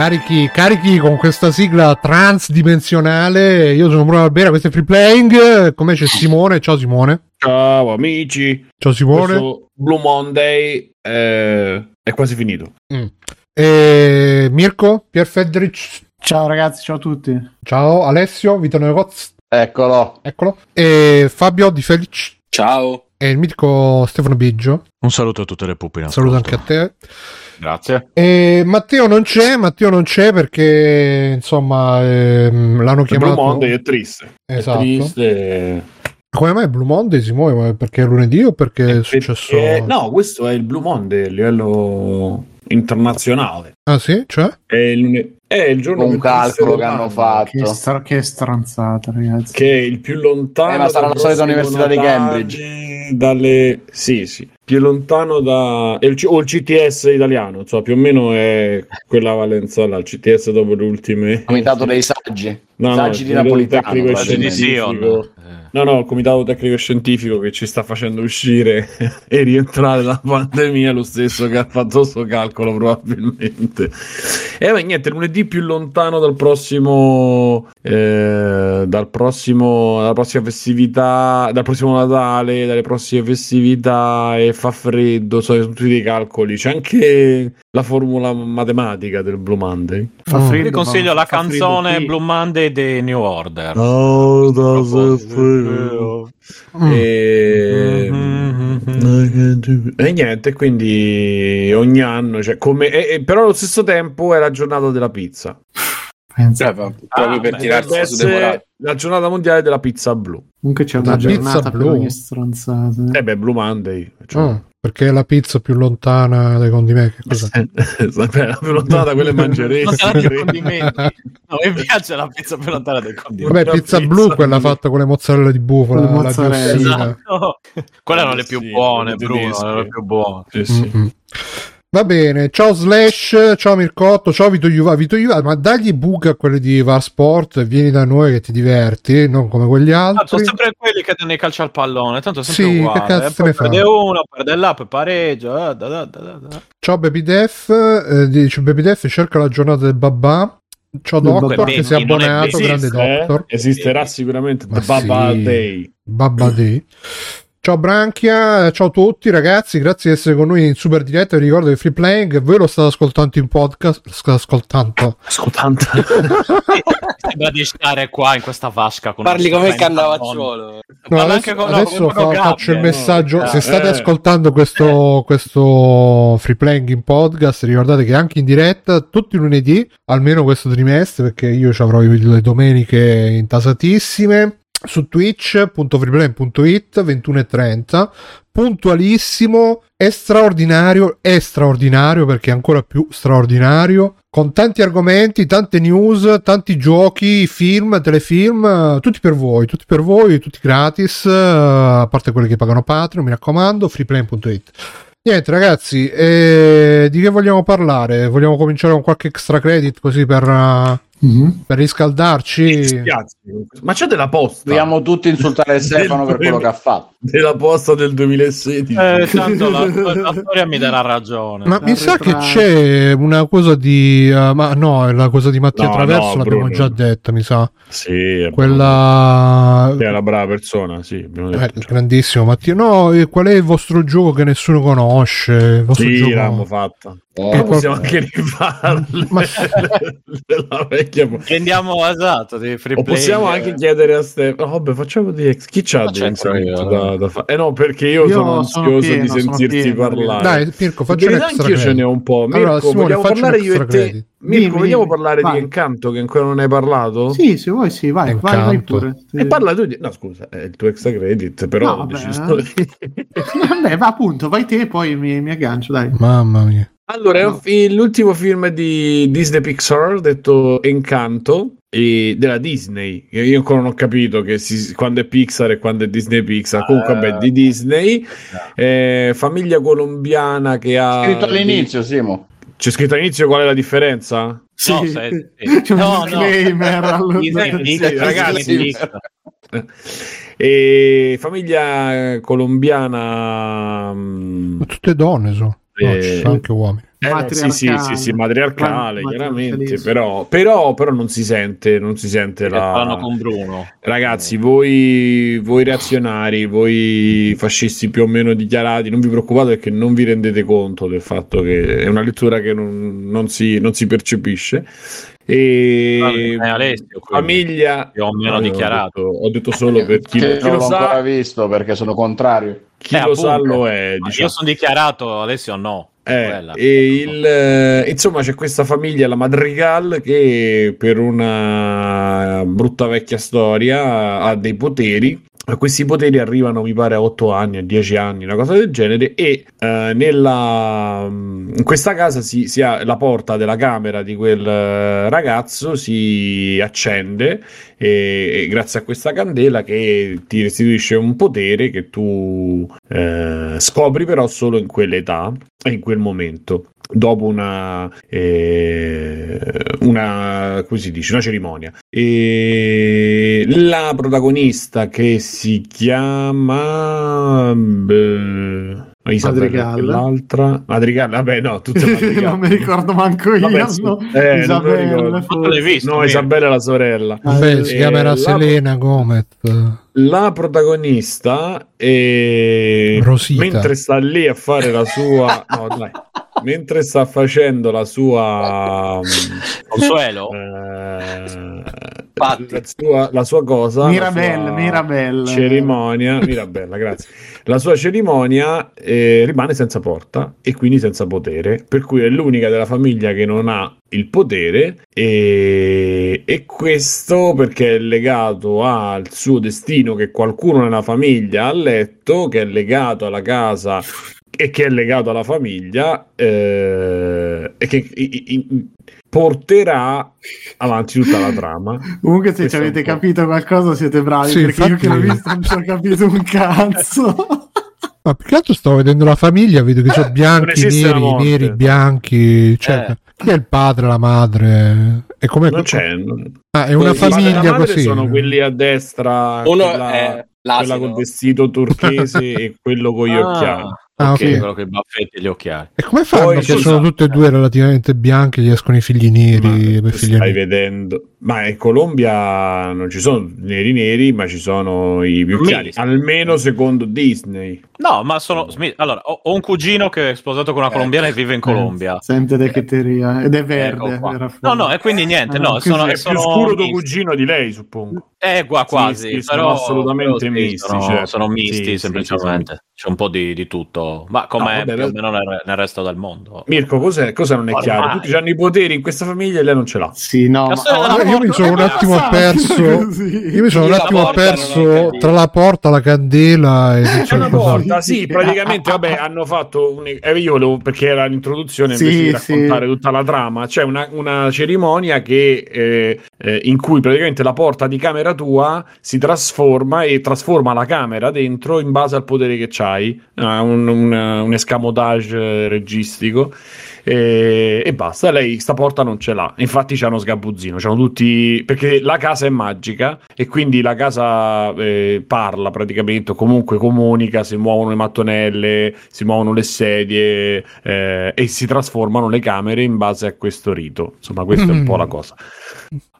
Carichi, carichi con questa sigla transdimensionale. Io sono Bruno Albera, questo è Free Playing. Come c'è Simone? Ciao Simone. Ciao amici. Ciao Simone. Questo Blue Monday eh, è quasi finito. Mm. E Mirko, Pier Federic. Ciao ragazzi, ciao a tutti. Ciao Alessio, Vito Negoz. Eccolo. Eccolo. E Fabio Di Felice. Ciao. E il mitico Stefano Biggio. Un saluto a tutte le pupe. in Saluto anche a te. Grazie. E Matteo non c'è, Matteo non c'è perché insomma ehm, l'hanno chiamato. Blue Monday è triste. Esatto. È triste. Come mai Blue Monday si muove? Perché è lunedì o perché è successo? Perché- no, questo è il Blue Monday a livello internazionale. Ah sì? Cioè? È il, è il giorno Un calcolo che hanno dell'anno, Che, fatto. stra- che stronzata, ragazzi. Che è il più lontano. Eh, ma sarà la solita università di Cambridge. Dalle... Sì, sì. Più lontano da... il C- o il CTS italiano, insomma, più o meno è quella valenza là, il CTS dopo le ultime... Comitato dei saggi. No, no, saggi il di Napolitano. tecnico Saggi di. Sion. No, no, il comitato tecnico scientifico che ci sta facendo uscire e rientrare dalla pandemia, lo stesso che ha fatto questo calcolo probabilmente. E beh, niente, lunedì più lontano dal prossimo, eh, dal prossimo, dalla prossima festività, dal prossimo Natale, dalle prossime festività e fa freddo, so, sono tutti dei calcoli. C'è anche la formula matematica del Blue Monday. Fa Mm. freddo, Vi consiglio ma la fa freddo canzone qui. Blue Monday dei New Order. Oh, Mm. E... Mhm. e niente, quindi ogni anno, cioè, come... e- e- però allo stesso tempo è la giornata della pizza. Pensa. Cioè, proprio Ah, per beh, tirarsi Deve su essere la giornata mondiale della pizza blu. Comunque c'è La una pizza giornata per blu. ogni stronzata. Eh beh, Blue Monday. Cioè, Ah, perché è la pizza più lontana dai condimenti. Beh, la più lontana da quelle mangeresti. No, mi piace la pizza più lontana dei condimenti. Vabbè, pizza, pizza blu, quella fatta con le mozzarella di bufala, la mozzarella. Esatto. Quelle erano le più buone, le Bruno, erano le più buone. Sì, sì. Mm-mm. Va bene, ciao Slash, ciao Mircotto, ciao Vito Juva, Vito Juva, ma dagli buca a quelli di Var Sport e vieni da noi che ti diverti, non come quegli Tanto altri. sempre quelli che danno i calci al pallone, tanto è sempre Sì, uguale. che cazzo eh, se ne perde fa? uno, perde là, poi pareggio. eh, da, da, da, da. Ciao Baby Def, eh, dice Baby Def cerca la giornata del babà. Ciao Doctor babà. che si è abbonato, vedi, grande Esiste, eh? Doctor. Esisterà sicuramente The Baba sì. Day. Babba Day. Ciao Branchia, ciao a tutti ragazzi, grazie di essere con noi in super diretta. Vi ricordo che Free Playing voi lo state ascoltando in podcast, ascoltando. Ascoltando. Sembra di stare qua in questa vasca. Con Parli come il cannavacciuolo. No, adesso anche con- no, adesso come fa- Gabbia, faccio il no? messaggio. Se Eh, state eh. ascoltando questo, questo free playing in podcast, ricordate che anche in diretta tutti i lunedì, almeno questo trimestre, perché io ci avrò le domeniche intasatissime. Su twitch.freeplay.it 21.30 puntualissimo è straordinario è straordinario perché è ancora più straordinario con tanti argomenti, tante news, tanti giochi, film, telefilm, tutti per voi, tutti per voi, tutti gratis, a parte quelli che pagano Patreon, mi raccomando, freeplane.it. Niente ragazzi, eh, di che vogliamo parlare? Vogliamo cominciare con qualche extra credit così per, eh, Mhm. per riscaldarci? Ma c'è della posta. Vogliamo tutti insultare Stefano per quello che ha fatto. Della posta del 2016. Eh, tanto la, la storia mi darà ragione. Ma mi sa che c'è una cosa di... eh, ma no, è la cosa di Mattia No, Traverso no, l'abbiamo Bruno. già detta, mi sa. Sì, è Quella... È una brava persona, sì. Eh, detto. grandissimo Mattia. No, qual è il vostro gioco che nessuno conosce? Il vostro Sì, gioco... l'abbiamo fatta. Ma possiamo anche rifarle Ma- della vecchia. Prendiamo esatto di free O play, possiamo eh. anche chiedere a Stefano. Vabbè, facciamo di ex. Chi c'ha dei io, insegnamenti no. da, da fare? Eh no, perché io, Io sono sono ansioso pieno, di sono sentirti pieno, parlare. Dai, Pirco, faccio un extra anch'io ce credit. n'è un po'. Mirko, Allora, Simone, vogliamo parlare io e te? credit. Mirko, Dimmi, vogliamo dimmi, parlare vai. di Encanto che ancora non hai parlato? Sì, se vuoi, sì, vai, vai, vai Incanto. pure. Sì. E parla tu di... No, scusa, è il tuo extra credit, però No, ho vabbè. Vabbè, va appunto, vai te, poi mi, mi aggancio, dai. Mamma mia. Allora, è un No. fi- l'ultimo film di Disney Pixar, detto Encanto, e della Disney, io ancora non ho capito che si- quando è Pixar e quando è Disney Pixar, comunque vabbè, di Disney, Eh, famiglia colombiana che ha... Scritto all'inizio, Simo. C'è scritto all'inizio qual è la differenza? Sì. No, se-. C'è No, no. Disney, Sì, ragazzi. E famiglia colombiana... mm, Ma tutte donne so. No, Eh, ci sono anche uomini. eh, sì, sì, sì, sì, matriarcale, Ma- chiaramente, però, però, però non si sente, non si sente Perché la... con Bruno. Ragazzi, voi, voi reazionari, voi fascisti più o meno dichiarati, non vi preoccupate perché non vi rendete conto del fatto che è una lettura che non, non si, non si percepisce. E Ah, Alessio, famiglia Più o meno No, dichiarato. Ho detto, ho detto solo per chi, Che chi non lo l'ho ancora sa, visto perché sono contrario. chi Eh, lo sa appunto. lo è. Diciamo. Io sono dichiarato, Alessio no. Eh, e il, eh, insomma, c'è questa famiglia, la Madrigal, che per una brutta vecchia storia ha dei poteri. Questi poteri arrivano, mi pare, a 8 anni, a 10 anni, una cosa del genere. E eh, nella, in questa casa si, si ha la porta della camera di quel eh, ragazzo si accende e, e grazie a questa candela che ti restituisce un potere che tu eh, scopri però solo in quell'età in quel momento dopo una, eh, una dice una cerimonia. E la protagonista che si chiama beh, Isabella Madrigal. l'altra Madrigal vabbè no tutte Madrigal. non mi ricordo manco io. Vabbè, sì. no? Eh, non me lo Isabella, visto? no? Isabella è la sorella Beh, si eh, chiamerà la- Selena Gomez. la protagonista è... Rosita. mentre sta lì a fare la sua no dai mentre sta facendo la sua Consuelo? eh, Patti. la, sua, la sua cosa Mirabelle, la sua Mirabelle. cerimonia Mirabella grazie la sua cerimonia eh, rimane senza porta e quindi senza potere per cui è l'unica della famiglia che non ha il potere e, e questo perché è legato al suo destino che qualcuno nella famiglia ha letto che è legato alla casa e che è legato alla famiglia eh, e che i- i- i- porterà avanti tutta la trama Comunque, se ci avete capito qualcosa, siete bravi. Sì, perché io che l'ho visto non ci ho capito un cazzo. Ma più che altro stavo vedendo la famiglia, vedo che c'è non bianchi, neri, neri, bianchi. Cioè, Eh. chi è il padre, la madre? E com'è non c'è Ah, è una famiglia la madre così. sono quelli a destra Uno quella, è quella col vestito turchese e quello con gli occhiali Ah, ok, ok. quello con i baffetti e gli occhiali. E come fanno Poi, che scusa, sono tutte e due relativamente bianche? Gli escono i figli neri. Ma figli stai neri. vedendo ma in Colombia non ci sono neri neri ma ci sono i più chiari Misti. almeno secondo Disney No, ma sono. Allora, ho, ho un cugino che è sposato con una Eh. colombiana e vive in Colombia. Sente de che teoria. Ed è verde. Ecco. No, no, e quindi niente. Ah, No, sono, è sono più scuro tuo cugino di lei suppongo Eh, qua quasi. Sì, sì, sono però, assolutamente però misti, Sono, certo. sono misti, Sì, sì, semplicemente. C'è un po' di, di tutto. Ma come No, vabbè, nel, nel resto del mondo. Mirko cos'è? cosa non è Ormai. chiaro tutti hanno i poteri in questa famiglia e lei non ce l'ha Sì, no. Ma- oh, io mi sono un attimo perso. Io mi sono un attimo perso tra la porta, la candela e C'è una porta, sì, praticamente, vabbè, hanno fatto un... eh, io volevo, perché era l'introduzione Sì, invece di raccontare sì. tutta la trama, c'è una, una cerimonia che, eh, eh, in cui praticamente la porta di camera tua si trasforma e trasforma la camera dentro in base al potere che c'hai, Ah, un, un, un escamotage registico. E, e basta, lei sta porta non ce l'ha. Infatti c'hanno sgabuzzino, c'hanno tutti perché la casa è magica e quindi la casa eh, parla praticamente, comunque comunica, si muovono le mattonelle, si muovono le sedie eh, e si trasformano le camere in base a questo rito. Insomma, questa è un po' la cosa.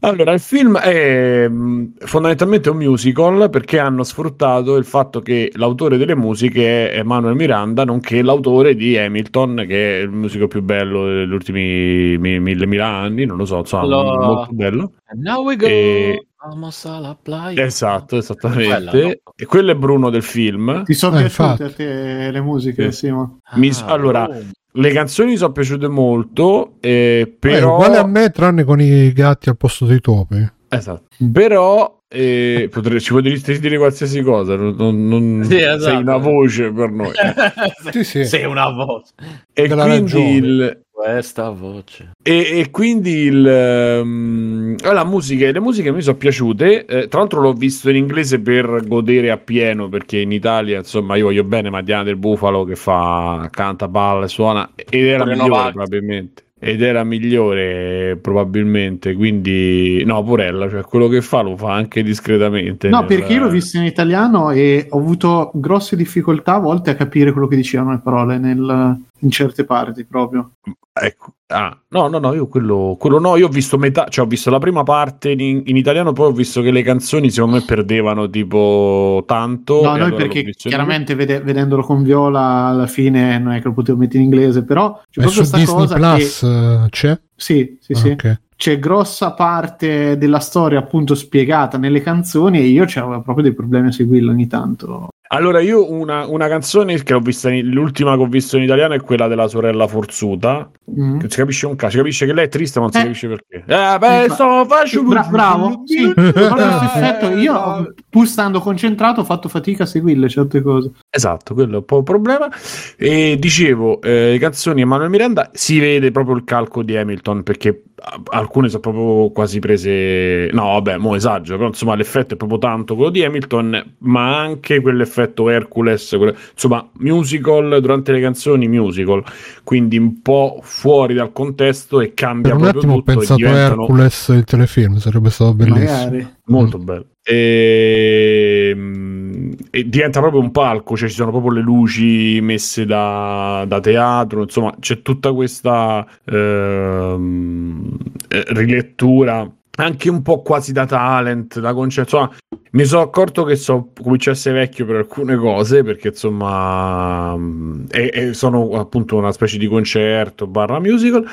Allora, il film è mh, fondamentalmente un musical perché hanno sfruttato il fatto che l'autore delle musiche è Emanuel Miranda, nonché l'autore di Hamilton, che è il musico più bello degli ultimi mi- mille, mille anni, non lo so, insomma, Allora- molto bello. And now we go. E- Almost alla playa. Esatto, esattamente. Quella, no? E quello è Bruno del film. Ti sono Eh, piaciute infatti. a te le musiche, Sì. Simo? Mi- Ah, allora, oh. Le canzoni mi sono piaciute molto, eh, Eh, però... uguale a me, tranne con i gatti al posto dei topi. Esatto. Però eh, potrei- ci potresti dire qualsiasi cosa, non, non- Sì, esatto. sei una voce per noi. Sì, sì. Sei una voce. e, Della quindi ragione. il, Questa voce. e, e quindi il, ehm, la musica, le musiche mi sono piaciute. eh, tra l'altro l'ho visto in inglese per godere appieno, perché in Italia, insomma, io voglio bene ma Diana del Bufalo che fa, canta, balla, suona, ed era Pure migliore probabilmente. Ed era migliore probabilmente, quindi no, Porella, cioè quello che fa lo fa anche discretamente. No, nel- perché io l'ho visto in italiano e ho avuto grosse difficoltà a volte a capire quello che dicevano le parole nel, in certe parti proprio. Ecco. Ah, no, no, no, io quello, quello no, io ho visto metà, cioè ho visto la prima parte in, in italiano, poi ho visto che le canzoni secondo me perdevano tipo tanto. No, noi allora perché chiaramente vede- vedendolo con Viola alla fine non è che lo potevo mettere in inglese, però c'è proprio questa cosa Plus eh, c'è? che... Sì, sì, Ah, sì. ok. C'è grossa parte della storia appunto spiegata nelle canzoni e io c'avevo proprio dei problemi a seguirlo ogni tanto. Allora, io una, una canzone che ho vista, in- l'ultima che ho visto in italiano è quella della sorella forzuta. Mm. Che si capisce un caso, si capisce che lei è triste, ma non si Eh. capisce perché. Eh, beh, sto facendo Bra- bravo, sì, effetto. Io, pur stando concentrato, ho fatto fatica a seguirle certe cose. Esatto, quello è un po' il problema. E dicevo, eh, le canzoni Emanuele Miranda si vede proprio il calco di Hamilton perché alcune sono proprio quasi prese. No, vabbè, mo esagero, però insomma l'effetto è proprio tanto quello di Hamilton, ma anche quell'effetto Hercules, quello- insomma, musical durante le canzoni, musical, quindi un po' fuori dal contesto e cambia Per un proprio attimo ho tutto. pensato a diventano- Hercules il telefilm, sarebbe stato bellissimo. Magari. Molto bello. E, mm, e diventa proprio un palco, cioè ci sono proprio le luci messe da, da teatro, insomma c'è tutta questa ehm, eh, rilettura anche un po' quasi da talent, da concetto. Insomma, mi sono accorto che so, comincio a essere vecchio per alcune cose perché insomma mm, e- e sono appunto una specie di concerto barra musical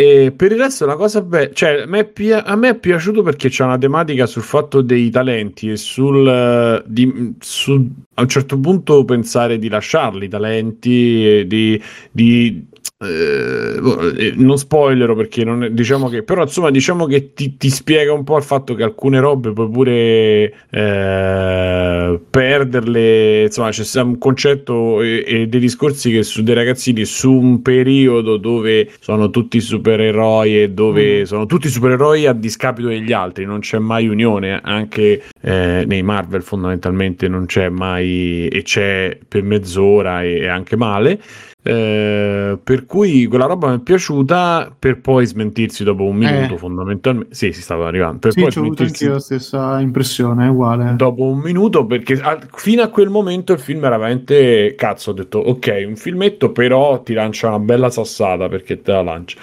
e per il resto una cosa bella, cioè a me, è piaciuto perché c'è una tematica sul fatto dei talenti e sul eh, di, su- a un certo punto pensare di lasciarli i talenti di, di eh, boh, eh, non spoilerò perché non è- diciamo che però insomma diciamo che ti, ti spiega un po' il fatto che alcune robe puoi pure eh, perderle insomma c'è un concetto e, e dei discorsi che su dei ragazzini su un periodo dove sono tutti supereroi e dove Mm. sono tutti supereroi a discapito degli altri non c'è mai unione anche eh, nei Marvel fondamentalmente non c'è mai e c'è per mezz'ora e, e anche male eh, per cui quella roba mi è piaciuta per poi smentirsi dopo un minuto Eh. fondamentalmente sì si stava arrivando per Sì, poi ho avuto anch'io la stessa impressione, è uguale. dopo un minuto perché a- fino a quel momento il film era veramente cazzo ho detto ok un filmetto però ti lancia una bella sassata perché te la lancia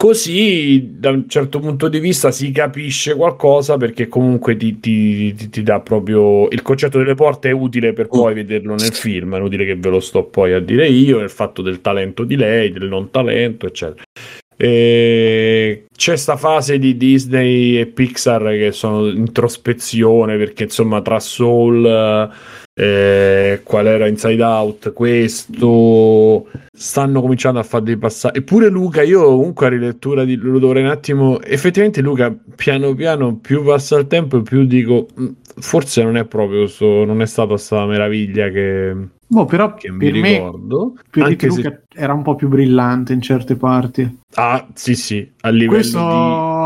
così da un certo punto di vista si capisce qualcosa perché comunque ti, ti- ti- ti dà proprio il concetto delle porte è utile per poi vederlo nel film è inutile che ve lo sto poi a dire io il fatto del talento di lei del non talento eccetera. E c'è sta fase di Disney e Pixar che sono introspezione perché insomma tra Soul eh, qual era Inside Out questo. Stanno cominciando a fare dei passaggi. Eppure Luca io comunque a rilettura di lo dovrei un attimo effettivamente Luca piano piano più passa il tempo più dico "Mm, forse non è proprio sto, non è stata sta meraviglia che, Boh, però che mi per me, ricordo. per anche di se Luca era un po' più brillante in certe parti. ah sì sì a livello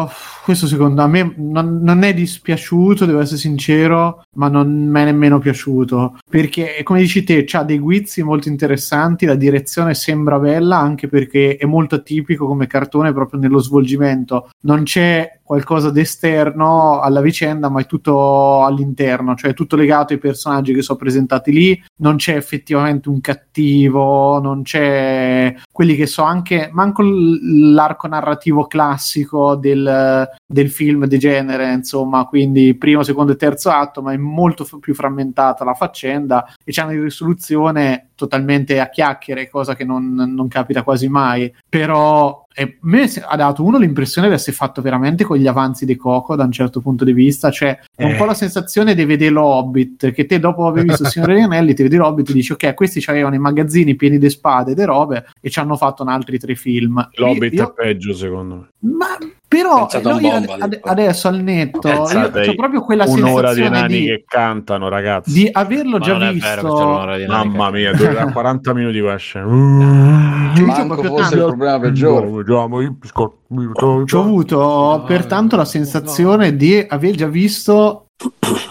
di Questo, secondo me non, non è dispiaciuto, devo essere sincero, ma non mi è nemmeno piaciuto. Perché, come dici te, c'ha dei guizzi molto interessanti, la direzione sembra bella, anche perché è molto atipico come cartone proprio nello svolgimento. Non c'è qualcosa d'esterno alla vicenda, ma è tutto all'interno, cioè è tutto legato ai personaggi che sono presentati lì. Non c'è effettivamente un cattivo, non c'è quelli che so anche, manco l'arco narrativo classico del, del film di genere, insomma, quindi primo, secondo e terzo atto, ma è molto f- più frammentata la faccenda e c'è una risoluzione totalmente a chiacchiere, cosa che non, non capita quasi mai, però e a me ha dato uno l'impressione di essere fatto veramente con gli avanzi di Coco da un certo punto di vista, cioè è un Eh. po' la sensazione di vedere l'Hobbit, che te dopo aver visto il Signore degli Anelli ti vedi l'Hobbit e dici ok, questi avevano i magazzini pieni di spade e di robe e ci hanno fatto un altri tre film. L'Hobbit Io- è peggio secondo me. Ma però no, io ad- ad- adesso al netto io ho proprio quella un'ora di sensazione nani di, che cantano ragazzi. di averlo Ma già visto. vero di mamma che- mia dura 40 minuti ho Manco fosse il problema peggiore. Ci ho avuto pertanto la sensazione di aver già visto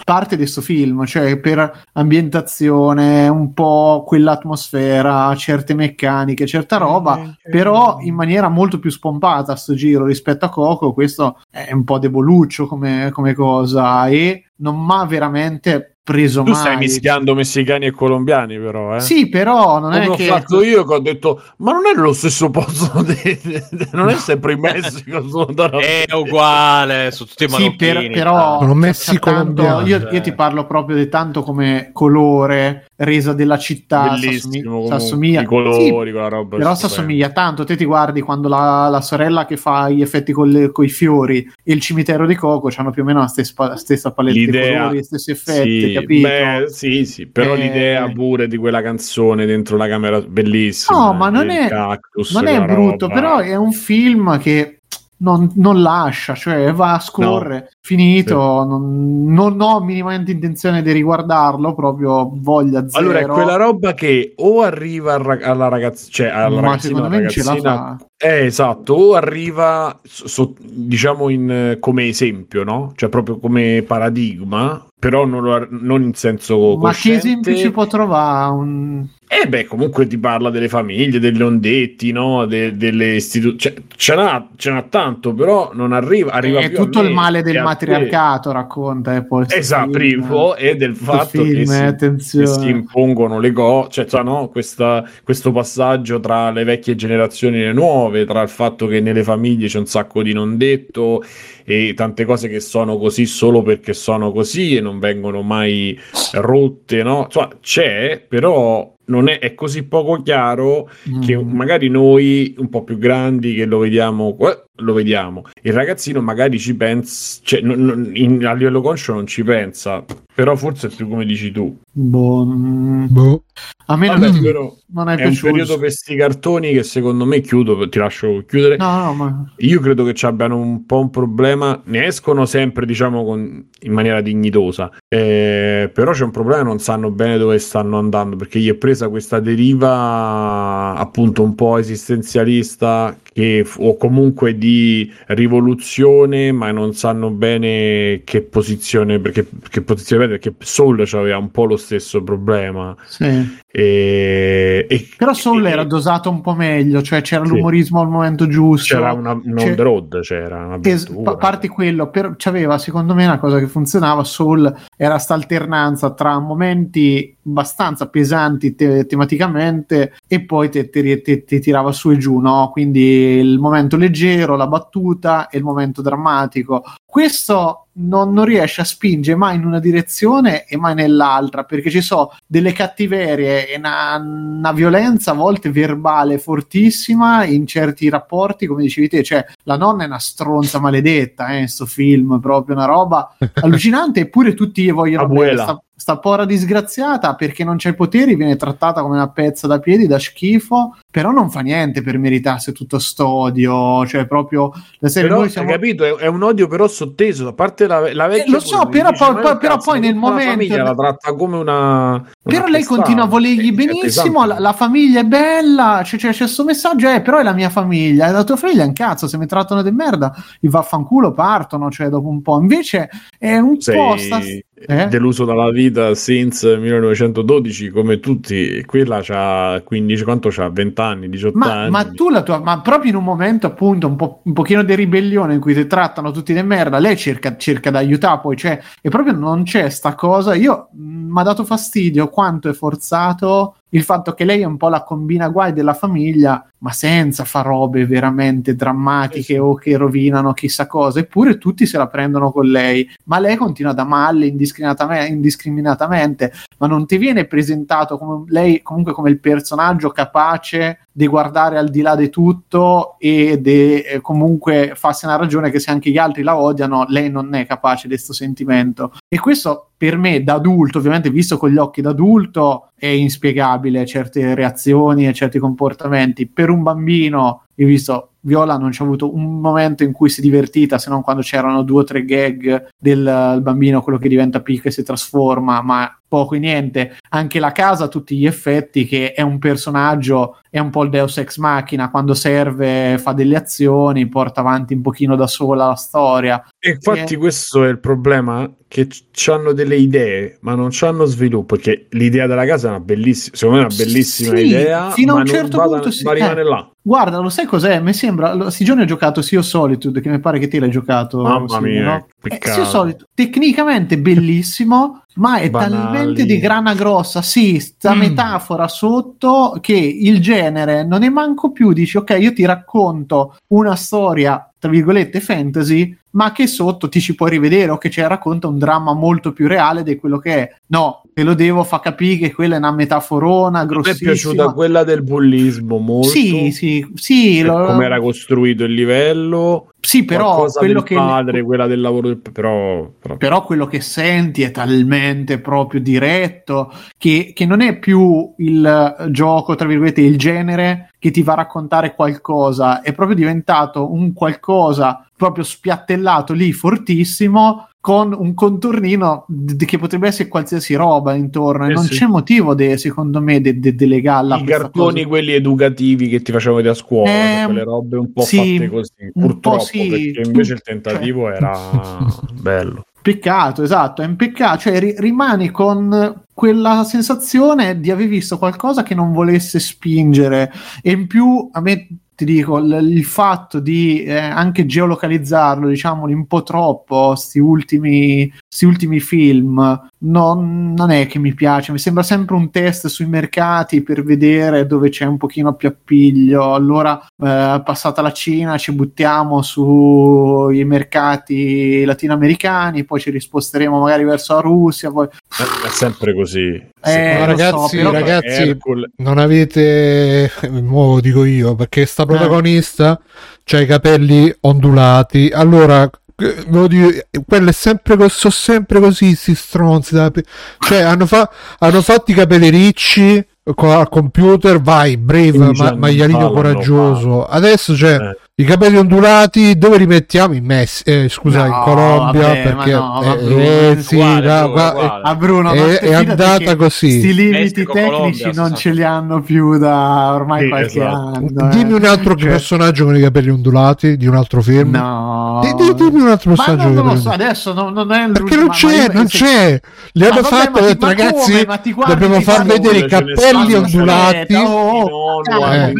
parte di questo film, cioè per ambientazione, un po' quell'atmosfera, certe meccaniche, certa roba, però in maniera molto più spompata a sto giro rispetto a Coco, questo è un po' deboluccio come, come cosa e non m'ha veramente preso Tu male. stai mischiando messicani e colombiani, però, eh? Sì, però non Come è ho che fatto io che ho detto, ma non è lo stesso posto, de- non è sempre in Messico. sono È uguale, sono tutti Sì, per- però Sono c'è messi tanto- colombiani, io, cioè. io ti parlo proprio di tanto come colore, resa della città, Bellissimo, s'assomiglia- s'assomiglia- i colori, Sì, quella roba. però si stupenda. assomiglia tanto. Te ti guardi quando la, la sorella che fa gli effetti con i fiori e il cimitero di Coco hanno più o meno la stessa, stessa palette di colori, gli stessi effetti, sì, capito? beh, sì, sì, però Eh, l'idea pure di quella canzone dentro la camera bellissima. No, ma non è- cactus, non è brutto, roba. però è un film che non, non lascia, cioè va a scorrere, finito, non, non ho minimamente intenzione di riguardarlo, proprio voglia zero. Allora, è quella roba che o arriva alla ragazza, cioè alla ma secondo me ce la fa. Eh, esatto, o arriva so- diciamo in, come esempio, no? Cioè proprio come paradigma, però non, non in senso Ma che esempio ci può trovare? Un... Eh beh, comunque ti parla delle famiglie, degli ondetti, no? De- delle istituzioni. Cioè, ce n'ha, ce n'ha tanto, però non arriva. arriva È tutto il male che del a te. matriarcato, racconta. E poi sto Esatto, primo, e del fatto che film, si, eh, attenzione. che si impongono le cose, cioè, cioè, no? Questa- questo passaggio tra le vecchie generazioni e le nuove, tra il fatto che nelle famiglie c'è un sacco di non detto e tante cose che sono così solo perché sono così e non vengono mai rotte, no? Cioè, c'è, però non è, è così poco chiaro che Mm. magari noi un po' più grandi che lo vediamo, lo vediamo. Il ragazzino magari ci pensa, cioè non- non- in- a livello conscio non ci pensa, però forse è più come dici tu. Boh, mm, Boh. a me Vabbè, non, però non è, è un piaciuto. periodo per sti cartoni che secondo me chiudo, ti lascio chiudere. No, no, ma Io credo che ci abbiano un po' un problema, ne escono sempre diciamo con- in maniera dignitosa, eh, però c'è un problema, non sanno bene dove stanno andando perché gli è presa questa deriva appunto un po' esistenzialista che, o comunque di rivoluzione, ma non sanno bene che posizione, perché, che posizione prendere, perché Soul aveva un po' lo stesso problema. sì. E, e- Però Soul e- era dosato un po' meglio, cioè c'era Sì. l'umorismo al momento giusto. c'era una, un on the road, c'era una Es- pa- parte quello, per, c'aveva secondo me una cosa che funzionava. Soul era sta alternanza tra momenti abbastanza pesanti te- tematicamente e poi te- te- te- ti tirava su e giù, no? Quindi il momento leggero, la battuta e il momento drammatico. Questo non, non riesce a spingere mai in una direzione e mai nell'altra perché ci sono delle cattiverie e una, una violenza a volte verbale fortissima in certi rapporti, come dicevi te, cioè la nonna è una stronza maledetta eh, in sto film, proprio una roba allucinante, eppure tutti gli vogliono bene. Sta, sta povera disgraziata perché non c'ha i poteri, viene trattata come una pezza da piedi, da schifo, però non fa niente per meritarsi tutto sto odio, cioè proprio la serie Però, siamo... hai capito? È, è un odio però sotteso, a parte la, la vecchia... Eh, lo so, però dice, poi- "Ma poi- che però poi nel la momento- famiglia la tratta come una... una Però lei pestana, continua a volergli è- è benissimo, la, pesante. la famiglia è bella, c'è, c'è, c'è questo messaggio, eh, però è la mia famiglia, la tua famiglia è un cazzo, se mi trattano di merda, i vaffanculo partono, cioè dopo un po'. Invece è un po'... Sta... Eh? deluso dalla vita since 1912 come tutti quella c'ha 15 quanto c'ha 20 anni 18 Ma, anni ma tu la tua, ma proprio in un momento appunto un, po', un pochino di ribellione in cui ti trattano tutti di merda, lei cerca, cerca di aiutare, poi c'è, e proprio non c'è sta cosa. Io mi ha dato fastidio quanto è forzato il fatto che lei è un po' la combina guai della famiglia, ma senza far robe veramente drammatiche o che rovinano chissà cosa, eppure tutti se la prendono con lei, ma lei continua ad amarle indiscriminatamente, indiscriminatamente ma non ti viene presentato come lei comunque come il personaggio capace di guardare al di là di tutto e di eh, comunque farsi una ragione che se anche gli altri la odiano lei non è capace di questo sentimento. E questo per me da adulto ovviamente visto con gli occhi d'adulto è inspiegabile certe reazioni e certi comportamenti. Per un bambino io ho visto Viola non c'è avuto un momento in cui si è divertita se non quando c'erano due o tre gag del bambino quello che diventa piccolo e si trasforma ma poco e niente anche la casa ha tutti gli effetti che è un personaggio è un po' il deus ex machina quando serve fa delle azioni porta avanti un pochino da sola la storia e infatti Sì. questo è il problema che hanno delle idee ma non hanno sviluppo perché l'idea della casa è una bellissima secondo me è una bellissima Sì, idea fino a ma un certo punto da, sì, va a rimane eh. là Guarda, lo sai cos'è? Mi sembra. Giorni ho giocato Sea of Solitude, che mi pare che te l'hai giocato. Mamma mia, no? Eh. Sea of Solitude, tecnicamente bellissimo. ma è Banali. talmente di grana grossa, sì, sta Mm. metafora sotto che il genere non è manco più, dici ok, io ti racconto una storia, tra virgolette, fantasy, ma che sotto ti ci puoi rivedere o che ci racconta un dramma molto più reale di quello che è. No, te lo devo fa capire che quella è una metaforona Mi è grossissima. piaciuta quella del bullismo molto. Sì, sì, sì, lo- come era costruito il livello. sì, però quello del che padre, quella del lavoro del però, però- però quello che senti è talmente proprio diretto che, che non è più il gioco, tra virgolette, il genere che ti va a raccontare qualcosa, è proprio diventato un qualcosa proprio spiattellato lì fortissimo con un contornino d- che potrebbe essere qualsiasi roba intorno e Eh non sì. c'è motivo de- secondo me de, de, de legarla a i cartoni cosa. quelli educativi che ti facevano vedere a scuola, Eh, cioè quelle robe un po' sì, fatte così, purtroppo, sì. perché invece il Tu- tentativo cioè- era bello. Peccato, esatto, è un peccato, cioè ri- rimani con quella sensazione di aver visto qualcosa che non volesse spingere e in più a me ti dico l- il fatto di eh, anche geolocalizzarlo diciamo un po' troppo sti ultimi, sti ultimi film non, non è che mi piace mi sembra sempre un test sui mercati per vedere dove c'è un pochino più appiglio allora eh, passata la Cina ci buttiamo sui mercati latinoamericani poi ci risposteremo magari verso la Russia poi... È sempre così. Eh, lo so, ragazzi, ragazzi, Hercule- non avete, lo dico io, perché sta protagonista c'ha i capelli ondulati, allora eh, ve lo dico, quello è sempre così, sono sempre così, sti stronzi, da- cioè hanno, fa- hanno fatto i capelli ricci al computer, vai, brave, 15 ma- l'hanno coraggioso, adesso c'è Eh. I capelli ondulati, dove li mettiamo? In Messico, eh, scusa, No, in Colombia, vabbè, perché no, eh, Bruno, eh, è sì, uguale, Bruno, qua- uguale. a Bruno È- è andata così. sti limiti Messico, tecnici Colombia, non ce li hanno più da ormai Sì, qualche esatto. anno Dimmi eh. un altro Cioè, personaggio con i capelli ondulati di un altro film. no Di- di- dimmi un altro personaggio non, i lo so adesso non, non è Perché non c'è, non se- c'è. Li hanno vabbè, fatto, ti- detto ma ragazzi, come? Ma ti guardi, dobbiamo far vedere i capelli ondulati. Oh, No, no, Eh.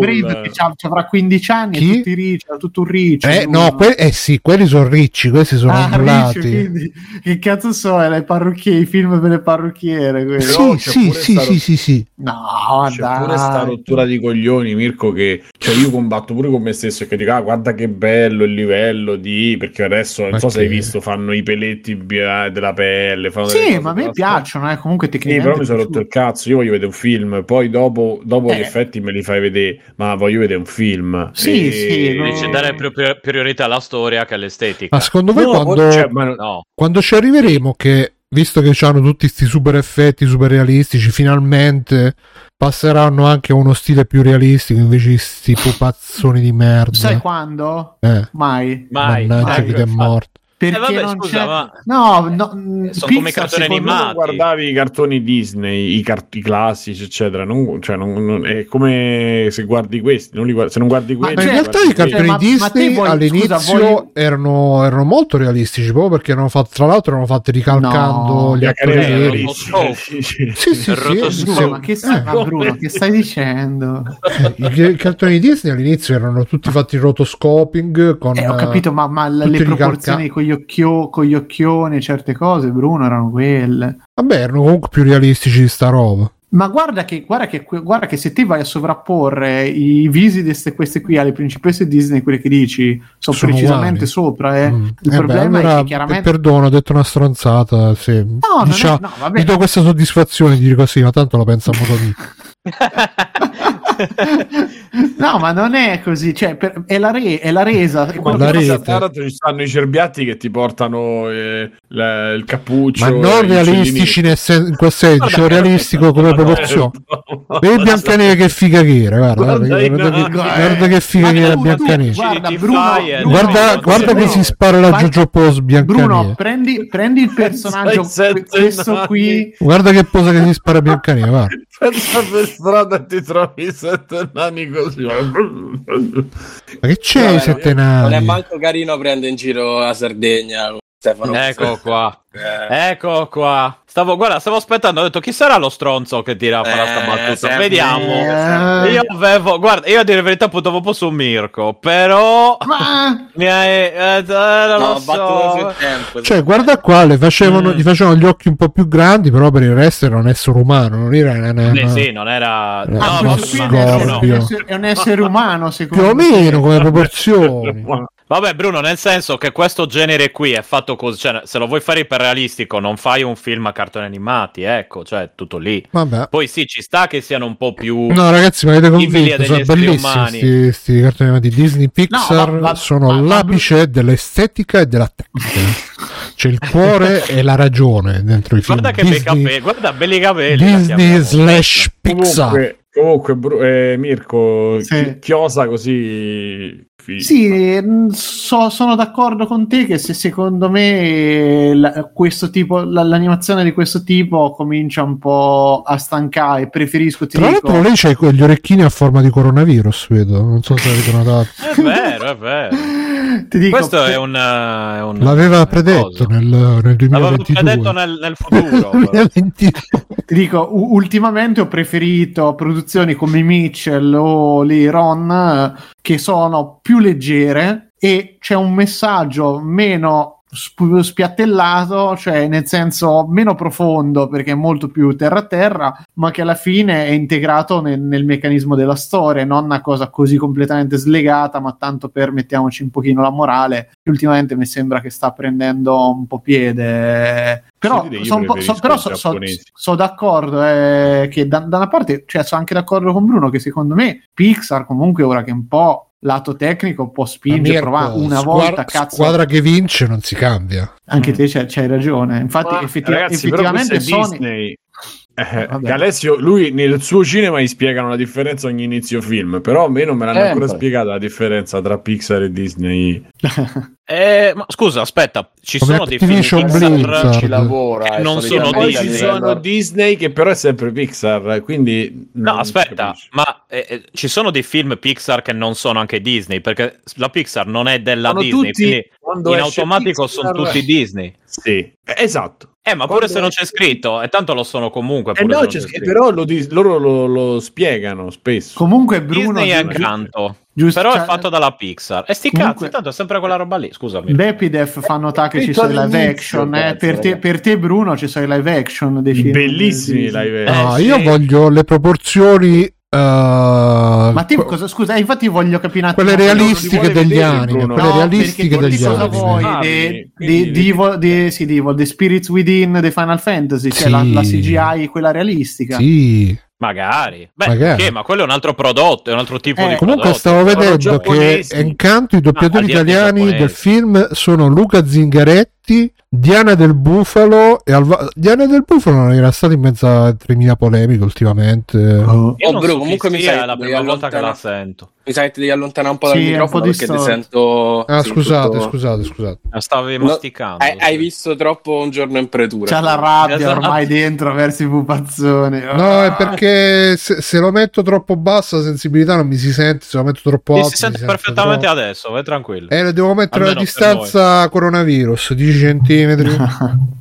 Brave, ci avrà 15 anni E tutti ricci, tutto un riccio Eh no, que- eh sì, quelli sono ricci, questi sono Ah, ricci, quindi, che cazzo so, è le parrucchiere, i film per le parrucchiere quelli. Però Sì, c'è sì, pure sì, sta sì, sì, sì. No, C'è dai. pure sta rottura di coglioni, Mirko, che cioè io combatto pure con me stesso e che dico, ah, guarda che bello il livello di... perché adesso, non so Ma se hai che- visto, fanno i peletti della pelle, fanno Sì, ma a me piacciono, eh, comunque Sì, tecnicamente. però mi sono rotto il cazzo. Io voglio vedere un film, poi dopo, dopo Eh. gli effetti me li fai vedere, ma voglio vedere un film. Sì, E- sì, no. Invece dare priorità alla storia che all'estetica. Ma secondo voi No, quando, cioè, ma- No, quando ci arriveremo che, visto che hanno tutti questi super effetti super realistici, finalmente passeranno anche a uno stile più realistico invece di sti pupazzoni di merda. Sai quando? Eh, Mai. mai. mannaggia mai. chi ti è morto. Perché Eh, vabbè, non scusa, c'è... ma- No, no, Sono come i Pixar, cartoni secondo me- animati. guardavi i cartoni Disney, i, car- i classici, eccetera. Non, cioè, non- non- è come se guardi questi, non li guardi- se non guardi Ma quelli, Ma in cioè, realtà guardi i cartoni ma- ma te Disney vuoi- all'inizio scusa, vuoi- erano, erano molto realistici, proprio perché erano fatti, tra l'altro erano fatti ricalcando No. gli attori veri. sì, sì. Sì, sì. Bruno, ma che stai, Eh. ma Bruno, che stai dicendo? I, i cartoni Disney all'inizio erano tutti fatti in rotoscoping con Eh, ho capito, ma, ma le proporzioni con gli, occhio, con gli occhioni, certe cose, Bruno, erano quelle. Vabbè, erano comunque più realistici di sta roba. Ma guarda che, guarda, che, guarda che se ti vai a sovrapporre i visi di queste, queste qui alle principesse Disney, quelle che dici, sono, Sono precisamente uguali. sopra. Eh. Mm. Il Eh beh, problema allora, è che chiaramente... Perdono, ho detto una stronzata. Sì. No, Diciamo- no, vabbè. Mi do questa soddisfazione di dire così, ma tanto la pensa a modo mio. no, ma non è così, cioè, per- è, la re- è la resa. è la resa. A Taranto ci stanno i cerbiatti che ti portano eh, la- il cappuccio. Ma non realistici nel sen- in quel senso, cioè realistico come proporzione. Vedi Biancaneve che figa che era, guarda, Guarda guarda, guarda, che, guarda che figa che era Biancaneve. Guarda, Bruno. Bruno, Guarda, guarda che Bruno, si spara la Jojo Pose Bruno, Biancaneve. prendi, prendi il personaggio, questo qui. Guarda che posa che si spara Biancaneve, guarda. Per strada ti trovi sette nani così. Ma che c'è i Vabbè, sette Non è nani? manco carino prendere in giro la Sardegna. Stefano. Ecco qua. Eh, Ecco qua. Stavo, guarda, stavo aspettando, ho detto chi sarà lo stronzo che tira farà sta Eh, battuta. sempre- Vediamo. Eh, Io avevo, guarda, io a dire la verità puntavo un po' su Mirko, però Ma mi hai eh, eh, non no, so. tempo. Cioè, guarda qua, le facevano, Mm. gli facevano gli occhi un po' più grandi, però per il resto era un essere umano, non era una, Sì, sì, non era Ah, No, Ah, ma- qui è un essere- scorpio. è un essere- è un essere umano, più secondo o me. meno come proporzioni. Vabbè, Bruno, nel senso che questo genere qui è fatto così, cioè, se lo vuoi fare iperrealistico, non fai un film a cartoni animati, ecco, cioè, tutto lì. Vabbè. Poi sì, ci sta che siano un po' più... No, ragazzi, mi avete convinto. degli Sono esseri bellissimi umani. sti, sti cartoni animati Disney Pixar. No, ma- ma- sono ma- ma- l'apice dell'estetica e della tecnica. C'è il cuore e la ragione dentro i film. Guarda che bei Disney, capelli, guarda belli capelli. Disney slash Pixar. Comunque, comunque Bru- eh, Mirko, Sì. chi- chiosa così. Fi- Sì, mh, so- sono d'accordo con te che se secondo me la- questo tipo, la- l'animazione di questo tipo comincia un po' a stancare, preferisco ti Tra dico, l'altro, lei c'ha gli orecchini a forma di coronavirus, vedo. Non so se avete notato. È vero, è vero. ti dico, Questo è un... eh, è un- L'aveva predetto nel, nel L'avevo 2022. predetto nel, nel futuro. però. 2022. Ti dico, u- ultimamente ho preferito produzioni come Mitchell o lì Ron eh, che sono più leggere e c'è un messaggio meno sp- spiattellato, cioè nel senso meno profondo perché è molto più terra a terra, ma che alla fine è integrato nel, nel meccanismo della storia, non una cosa così completamente slegata, ma tanto per mettiamoci un pochino la morale, che ultimamente mi sembra che sta prendendo un po' piede. Però Sì, sono so, però so- so- sono d'accordo eh, che da, da una parte, cioè sono anche d'accordo con Bruno che secondo me Pixar comunque ora che un po' lato tecnico può spingere, Mirko, provare una squadra- volta, cazzo, Squadra che vince non si cambia. anche te c'hai, c'hai ragione. Infatti, Ma, effetti- ragazzi, effettivamente Sony... Disney. Eh, che Alessio, lui nel suo cinema gli spiegano la differenza ogni inizio film, però a me non me l'hanno Sempre. ancora spiegata la differenza tra Pixar e Disney. Eh, ma scusa, aspetta, ci Come sono dei film Pixar Blizzard. ci lavora. Che e non sono ci Disney. livello- sono Disney che però è sempre Pixar, quindi... No, aspetta, capisci. ma eh, eh, ci sono dei film Pixar che non sono anche Disney, perché la Pixar non è della Sono Disney, tutti- quindi in automatico Pixar- sono tutti Disney. Sì, eh, esatto. Eh, ma pure Quando se non c'è scritto, e tanto lo sono comunque. Eh no, c'è c'è scritto, scritto. però lo dis- loro lo, lo spiegano spesso. Comunque Bruno... Disney è accanto, giusto, però cioè- è fatto dalla Pixar. E sti Comunque- cazzi, tanto è sempre quella roba lì, scusami. Bepidef fa notare che ci sono i live action. eh. Per, te, per te, Bruno, ci sono i live action dei film. Bellissimi live Eh, No, sì. io voglio le proporzioni. Eh, Ma te cosa, scusa, eh, infatti voglio capire un attimo quelle realistiche degli vedere, anime, Bruno. quelle No, realistiche perché degli cosa anime. vuoi Ah, quindi- di- sì, di Evil, The Spirits Within the Final Fantasy, cioè Sì. la, la CGI, quella realistica. Sì, Magari. Beh, Magari. che, ma quello è un altro prodotto, è un altro tipo Eh, di Comunque prodotto. stavo vedendo che Encanto i doppiatori Ah, là dei italiani del film sono Luca Zingaretti, Diana del Bufalo e Alva- Diana del Bufalo non era stata in mezzo a 3000 polemiche ultimamente. Oh. Oh, Bru, so comunque mi sa è la prima volta che la sento. Mi sa che ti devi allontanare un po' dal Sì, microfono po' perché ti sento. Ah, sì, scusate, tutto- scusate, scusate. La stavi No, masticando. Hai, hai visto troppo un giorno in pretura. C'ha la rabbia Esatto. ormai dentro verso i pupazzoni. No, è perché se, se lo metto troppo basso la sensibilità non mi si sente, se lo metto troppo alto si sente mi perfettamente troppo. adesso, vai tranquillo. Eh, lo devo mettere Almeno a per distanza coronavirus, 10 centimetri.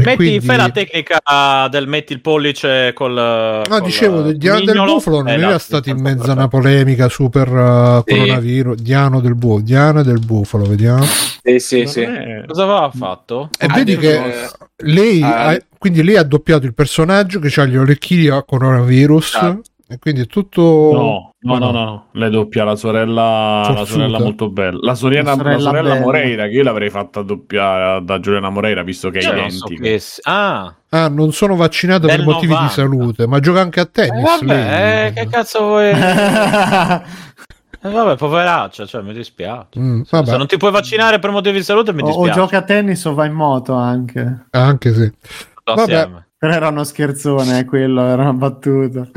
E Metti, quindi- fai la tecnica del metti il pollice col. No, col dicevo, Diano del mignolo Bufalo non era stato in mezzo a una polemica super uh, Sì. coronavirus. Diano del Bufalo, Diana del Bufalo, vediamo. Sì, sì, sì. è- Cosa aveva fatto? E Ah, vedi Dio, che eh, lei ah, ha, quindi lei ha doppiato il personaggio che ha gli orecchini a coronavirus. Ah. E quindi è tutto. No, no, no, no, no. Le doppia la sorella, la Forzuta. sorella molto bella. La sorella, La la sorella sorella bella. Moreira, che io l'avrei fatta doppiare da Giuliana Moreira, visto che è Io non so identica. che Ah, Ah, non sono vaccinato Del per motivi 90. di salute, ma gioca anche a eh, tennis. vabbè, lei. eh, che cazzo vuoi? Eh, vabbè, poveraccia, cioè, mi dispiace. Mm, Se vabbè, non ti puoi vaccinare per motivi di salute, mi o, o dispiace. gioca a tennis o va in moto anche. anche se vabbè. assieme. Però era uno scherzone, eh, quello era una battuta.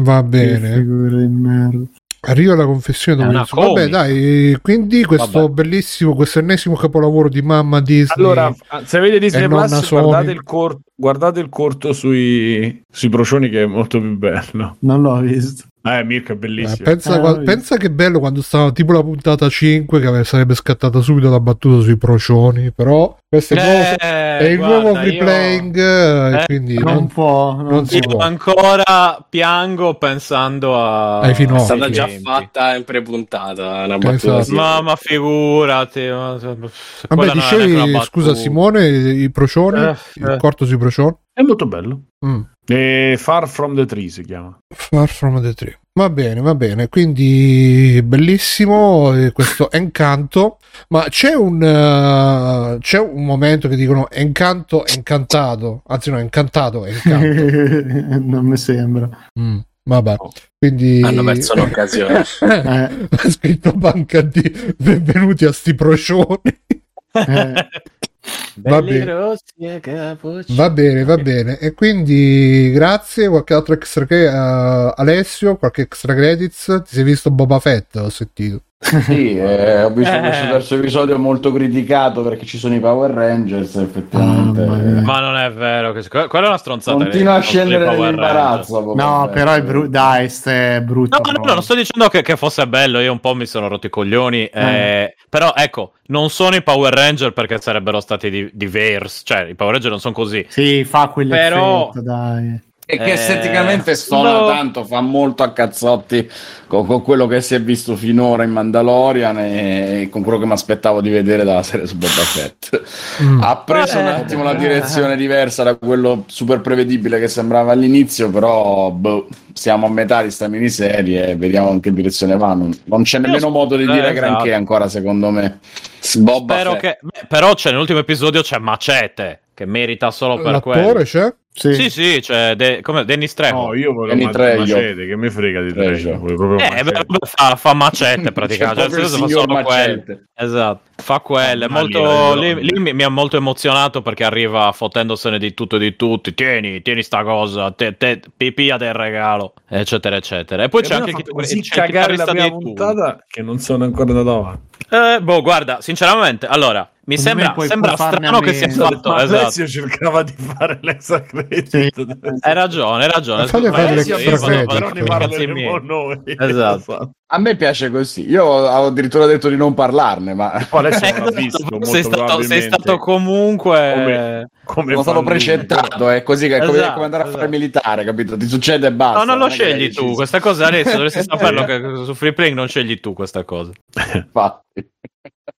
Va bene. figura di merda. Arriva la confessione una l'inizio. Vabbè, dai, quindi questo Vabbè. bellissimo, questo ennesimo capolavoro di mamma Disney. Allora, se avete Disney Plus, guardate il, cor- guardate il corto sui, sui procioni che è molto più bello. Non l'ho visto. Eh, Mirko è Eh, bellissimo. pensa, Ah, pensa che bello quando stava tipo la puntata 5 che sarebbe scattata subito la battuta sui procioni, però questo è, il nuovo- Eh, è il guarda, nuovo free io- eh, Eh, quindi non non, può. non non si può. ancora piango pensando a... Ai. È stata ai già tempi. fatta in prepuntata una Esatto. battuta simile. Ma, ma figurati. Ma... Vabbè, dicevi, una scusa. Simone, i procioni, Eh, il eh. corto sui procioni. È molto bello. Mm. E Far From The Tree si chiama. Far from the tree. Va bene, va bene. Quindi bellissimo eh, questo Encanto. Ma c'è un, eh, c'è un momento che dicono Encanto, Encantato. Anzi, no, Incantato, Encanto. non mi sembra. Mm, vabbè. Quindi Hanno perso un'occasione. Eh, ha scritto banca di benvenuti a sti procioni. eh. Va bene. rossi. Va bene, va bene. E quindi grazie. Qualche altro extra cre- eh, Alessio, qualche extra credits. Ti sei visto Boba Fett? Ho sentito. Sì, eh, ho visto Eh. questo terzo episodio molto criticato perché ci sono i Power Rangers, effettivamente. Mia. Ma non è vero, che... que- quella è una stronzata. Continua a i scendere nell'imbarazzo. No, però è brutto. Dai, è brutto. No, no, no, non sto dicendo che, che fosse bello, io un po' mi sono rotto i coglioni, eh, però ecco, non sono i Power Ranger perché sarebbero stati di- diversi, cioè i Power Ranger non sono così. Sì, fa quell'effetto, Però- dai. E che Eh, esteticamente suona no. tanto, fa molto a cazzotti con, con quello che si è visto finora in Mandalorian e con quello che mi aspettavo di vedere dalla serie su Boba Fett. Mm. Ha preso un Eh, attimo la eh. direzione diversa da quello super prevedibile che sembrava all'inizio, però boh, siamo a metà di sta miniserie e vediamo in che direzione vanno. Non c'è nemmeno modo di eh, dire esatto. granché ancora, secondo me. Boba Spero Fett. che... beh, però c'è nell'ultimo episodio c'è Macete, che merita solo per quello. L'attore c'è? Sì. Sì, sì, c'è De- come Dennis Trejo. No, io volevo Vieni ma-. Macete, che mi frega di Trejo. Proprio Eh, Macete. fa, fa macete praticamente, cioè, il fa solo quello. Macete. Esatto, fa Ah, molto, lì, lì, mi, mi ha molto emozionato perché arriva fottendosene di tutto e di tutti. Tieni, tieni sta cosa, te, te, pipia del regalo, eccetera, eccetera. E poi E c'è a anche il, chit- così c'è il cagare la prima Tool. puntata che non sono ancora andato avanti. Eh, boh, guarda, sinceramente, allora, mi sembra, sembra strano che sia fatto. Ma Esatto. Alessio cercava di fare l'extra credit. Sì. Hai ragione, hai ragione. Ma fate Ma fare Alessio, l'extra credit. Esatto. A me piace così. Io ho addirittura detto di non parlarne, ma Poi Alessio non Esatto, visto, molto sei, stato, sei stato comunque. Come- come sono stato precettato. È così che è come, Esatto, come andare a fare esatto. militare, capito? Ti succede e basta. No, non lo che hai scegli tu, questa cosa Alessio, dovresti saperlo che su Free Play non scegli tu questa cosa. Infatti.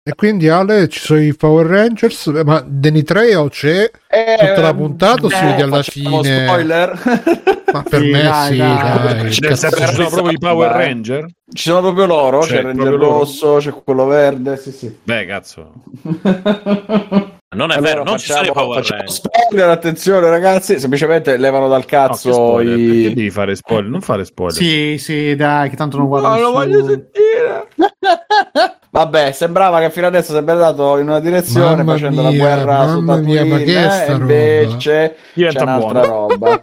E quindi Ale, ci sono i Power Rangers, eh, ma Danny Trejo c'è tutta la puntata o si vede alla Eh, facciamo fine? Spoiler. Ma per Sì, me dai, sì, dai. dai. Cioè, Cazzo, ci sono proprio i Power. Ranger? Ci sono proprio loro, Cioè, c'è il Ranger loro? rosso, c'è quello verde, sì sì. Beh, cazzo. Non è vero, non ci sono i Power facciamo Rangers. spoiler, attenzione ragazzi, semplicemente levano dal No, cazzo perché i... devi fare spoiler? Non fare spoiler. Sì, sì, dai, che tanto non guardo No, lo nessuno. voglio sentire. Vabbè, sembrava che fino adesso sarebbe andato in una direzione Mamma facendo la mia, guerra su mamma mia, ma che è Tatooine, sta roba? invece Diventa c'è un'altra buono. roba.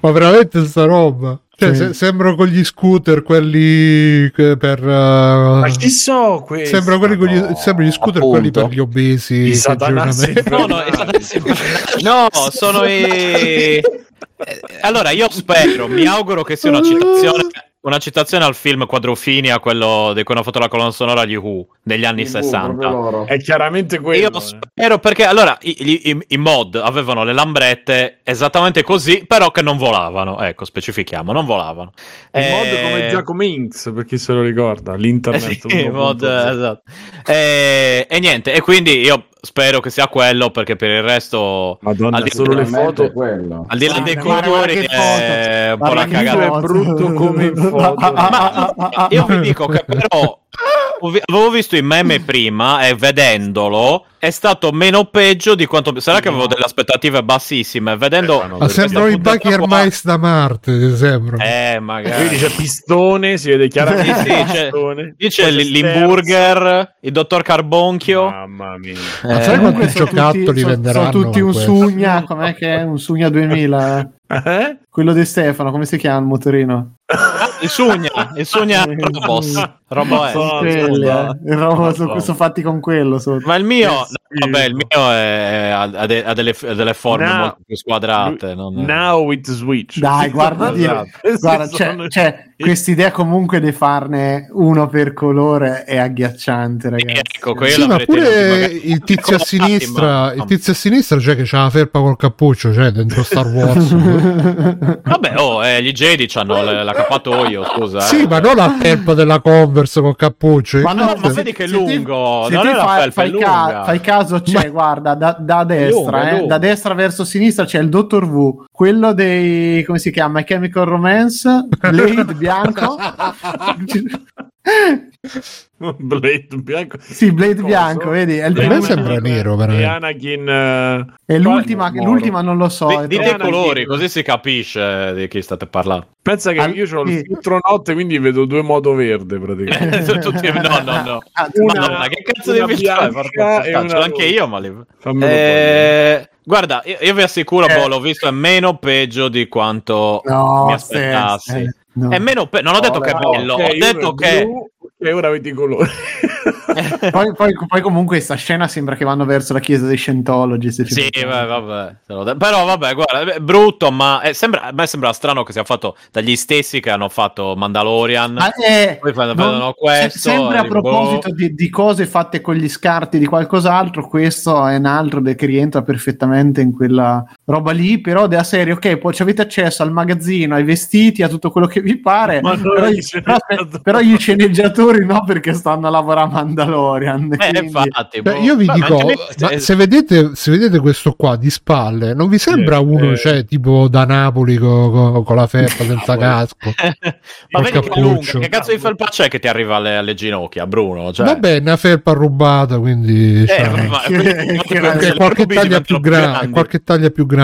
Ma veramente sta roba? Cioè, Sì. se- sembra con gli scooter, quelli per... uh, Ma chi so questo? Sembra quelli con gli, No. sembra gli scooter appunto. quelli per gli obesi. I satanassi No, no, no, sono i. Allora, io spero, mi auguro che sia una citazione. Una citazione al film Quadrofinia, quello di cui hanno fatto la colonna sonora gli Who degli anni Proprio 60. loro. È chiaramente quello. Io eh. spero perché allora i, i- i- i mod avevano le lambrette esattamente così, però che non volavano. Ecco, specifichiamo, non volavano. Il Eh, mod come Giacomo Inks, per chi se lo ricorda, eh l'internet. sì, 1.0. mod, esatto. E, e niente, e quindi io spero che sia quello perché per il resto Madonna, Al di- solo le foto. quello. al di là dei colori che è un po' la cagata. è brutto come in foto. Ma io vi dico che però avevo visto i meme prima e vedendolo è stato meno peggio di quanto sarà che avevo delle aspettative bassissime vedendo Eh, ma no, Ma sembrano i Bucky Hermice da Marte, sembra. eh Quindi magari c'è pistone, si vede chiaramente Sì, sì, c'è-. Lì c'è Poi l- sterzo. l'hamburger il dottor Carbonchio Mamma mia. Ma eh, sai quanti Comunque sono giocattoli tutti, venderanno sono tutti un questo? Sugna, com'è che è? Un Sugna 2000. eh? Eh? Quello di Stefano, come si chiama il motorino? il Sugna il Sugna Robos Robo è. Eh. Robo Madonna. su- sono fatti con quello. sotto. Ma il mio, Yes. no, vabbè, il mio è, ha, de- ha delle, ha delle forme Now- molto più squadrate. non- Now it switch. Dai, guarda, Esatto. guarda c'è, sono- c'è quest'idea comunque di farne uno per colore è agghiacciante, ragazzi. Ecco, quello Sì, ma pure il tizio a sinistra, il tizio a sinistra, cioè che c'ha la felpa col cappuccio, cioè dentro Star Wars. Vabbè, oh, eh, gli Jedi hanno l'accappatoio, scusa. eh. sì, ma non la felpa della Converse col cappuccio. Ma no, ma vedi che è ti- lungo, se non ti è fai, felpa, è fai, ca- lunga. fai caso, c'è, guarda, da, da destra, lungo, è eh, lungo. da destra verso sinistra c'è il Dottor W, quello dei, come si chiama, Chemical Romance, Blade bianco. Blade bianco. sì, Blade bianco, vedi? È, il A me primo- sembra nero, veramente. E Anakin. eh, è l'ultima, l'ultima non lo so. Di- è Dite i colori, così si capisce di chi state parlando. Pensa che Al- io ho il sì. filtro notte, quindi vedo due moto verde praticamente. Tutti- no, no, no. Una- Madonna, che cazzo di filtro e ce l'ho anche io, ma li... Eh, guarda, io, io vi assicuro, Eh. boh, l'ho visto, è meno peggio di quanto No, mi se- aspettassi. se- no. È meno pe- non ho detto che è No, bello, ok, ho detto è che... blu E ora vedi i colori. Poi, poi- poi comunque questa scena sembra che vanno verso la chiesa dei Scientology. Se Sì, beh, vabbè, però vabbè, guarda, è brutto, ma è- sembra, a me sembra strano che sia fatto dagli stessi che hanno fatto Mandalorian. Ma è- Poi fanno- non- questo, se- sempre a dico, proposito boh. di, di cose fatte con gli scarti di qualcos'altro, questo è un altro che rientra perfettamente in quella roba lì. Però della serie, ok, poi ci avete accesso al magazzino, ai vestiti, a tutto quello che vi pare. Ma però, gli, però- sceneggiatori. però gli sceneggiatori no, perché stanno a lavorare a Mandalorian. Eh, quindi- infatti, Beh, boh. io vi Beh, dico, ma se vedete, se vedete questo qua di spalle, non vi sembra Eh, uno, eh. cioè, tipo da Napoli co- co- con la felpa senza casco? ma vedi che che cazzo di felpa c'è che ti arriva alle, alle ginocchia, Bruno? Cioè, Vabbè, una felpa rubata, quindi... Eh, cioè, ma- quindi- qualche taglia più grande, qualche taglia più grande,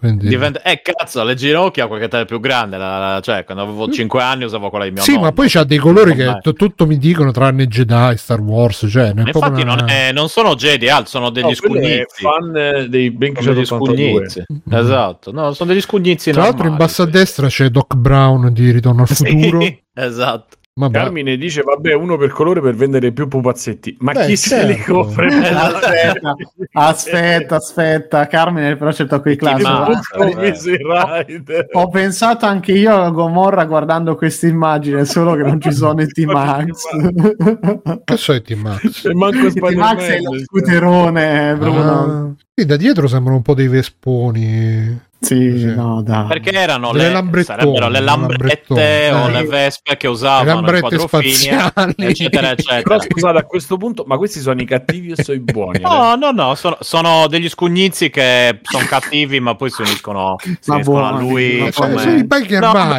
quindi... Diventa- eh cazzo, le ginocchia qualche taglia più grande. la- la- cioè, quando avevo 5 anni usavo quella di mio Sì, nonno. ma poi c'ha dei colori che t- tutto mi dicono tranne Jedi, Star Wars, cioè, non Infatti, una- non, è- non sono Jedi, alt, sono degli No, scugnizi. fan eh, dei degli 182. scugnizi. Esatto, no, sono degli scugnizi. Tra l'altro in normali, basso a sì. destra c'è Doc Brown di Ritorno al Sì, futuro. esatto. Vabbè. Carmine dice: Vabbè, uno per colore per vendere più pupazzetti. Ma Beh, chi se li certo. copre? Aspetta, aspetta, aspetta, Carmine, però c'è tocco ma-. Easy Rider. Ho pensato anche io a Gomorra guardando questa immagine, solo che non ci sono i T-Max. Che so i Team Max? Manco I T-Max è lo scooterone, Bruno. Sì, da dietro sembrano un po' dei vesponi. Sì, Sì. no, dai. Perché erano le, sarebbero le lambrette o le vespe che Le usavano quadrofini, spaziali. eccetera, eccetera. Però scusate, a questo punto, ma questi sono i cattivi o sono i buoni? No, no, no, sono, sono degli scugnizi che sono cattivi, ma poi si uniscono, si uniscono a buoni, lui. ma Cioè, sono i Biker No, sono.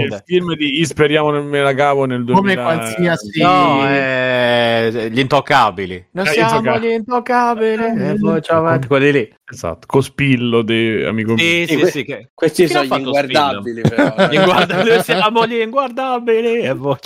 il film di speriamo non me la cavo nel 2000 Come qualsiasi- No, eh, gli intoccabili. Non Eh, siamo intoccabili. gli intoccabili. E poi ciao, avanti, quelli lì. Esatto, Cospillo di amico mio. Sì, sì, que- sì. Che... Questi sono gli inguardabili, però. Gli inguardabili, siamo gli inguardabili. E poi-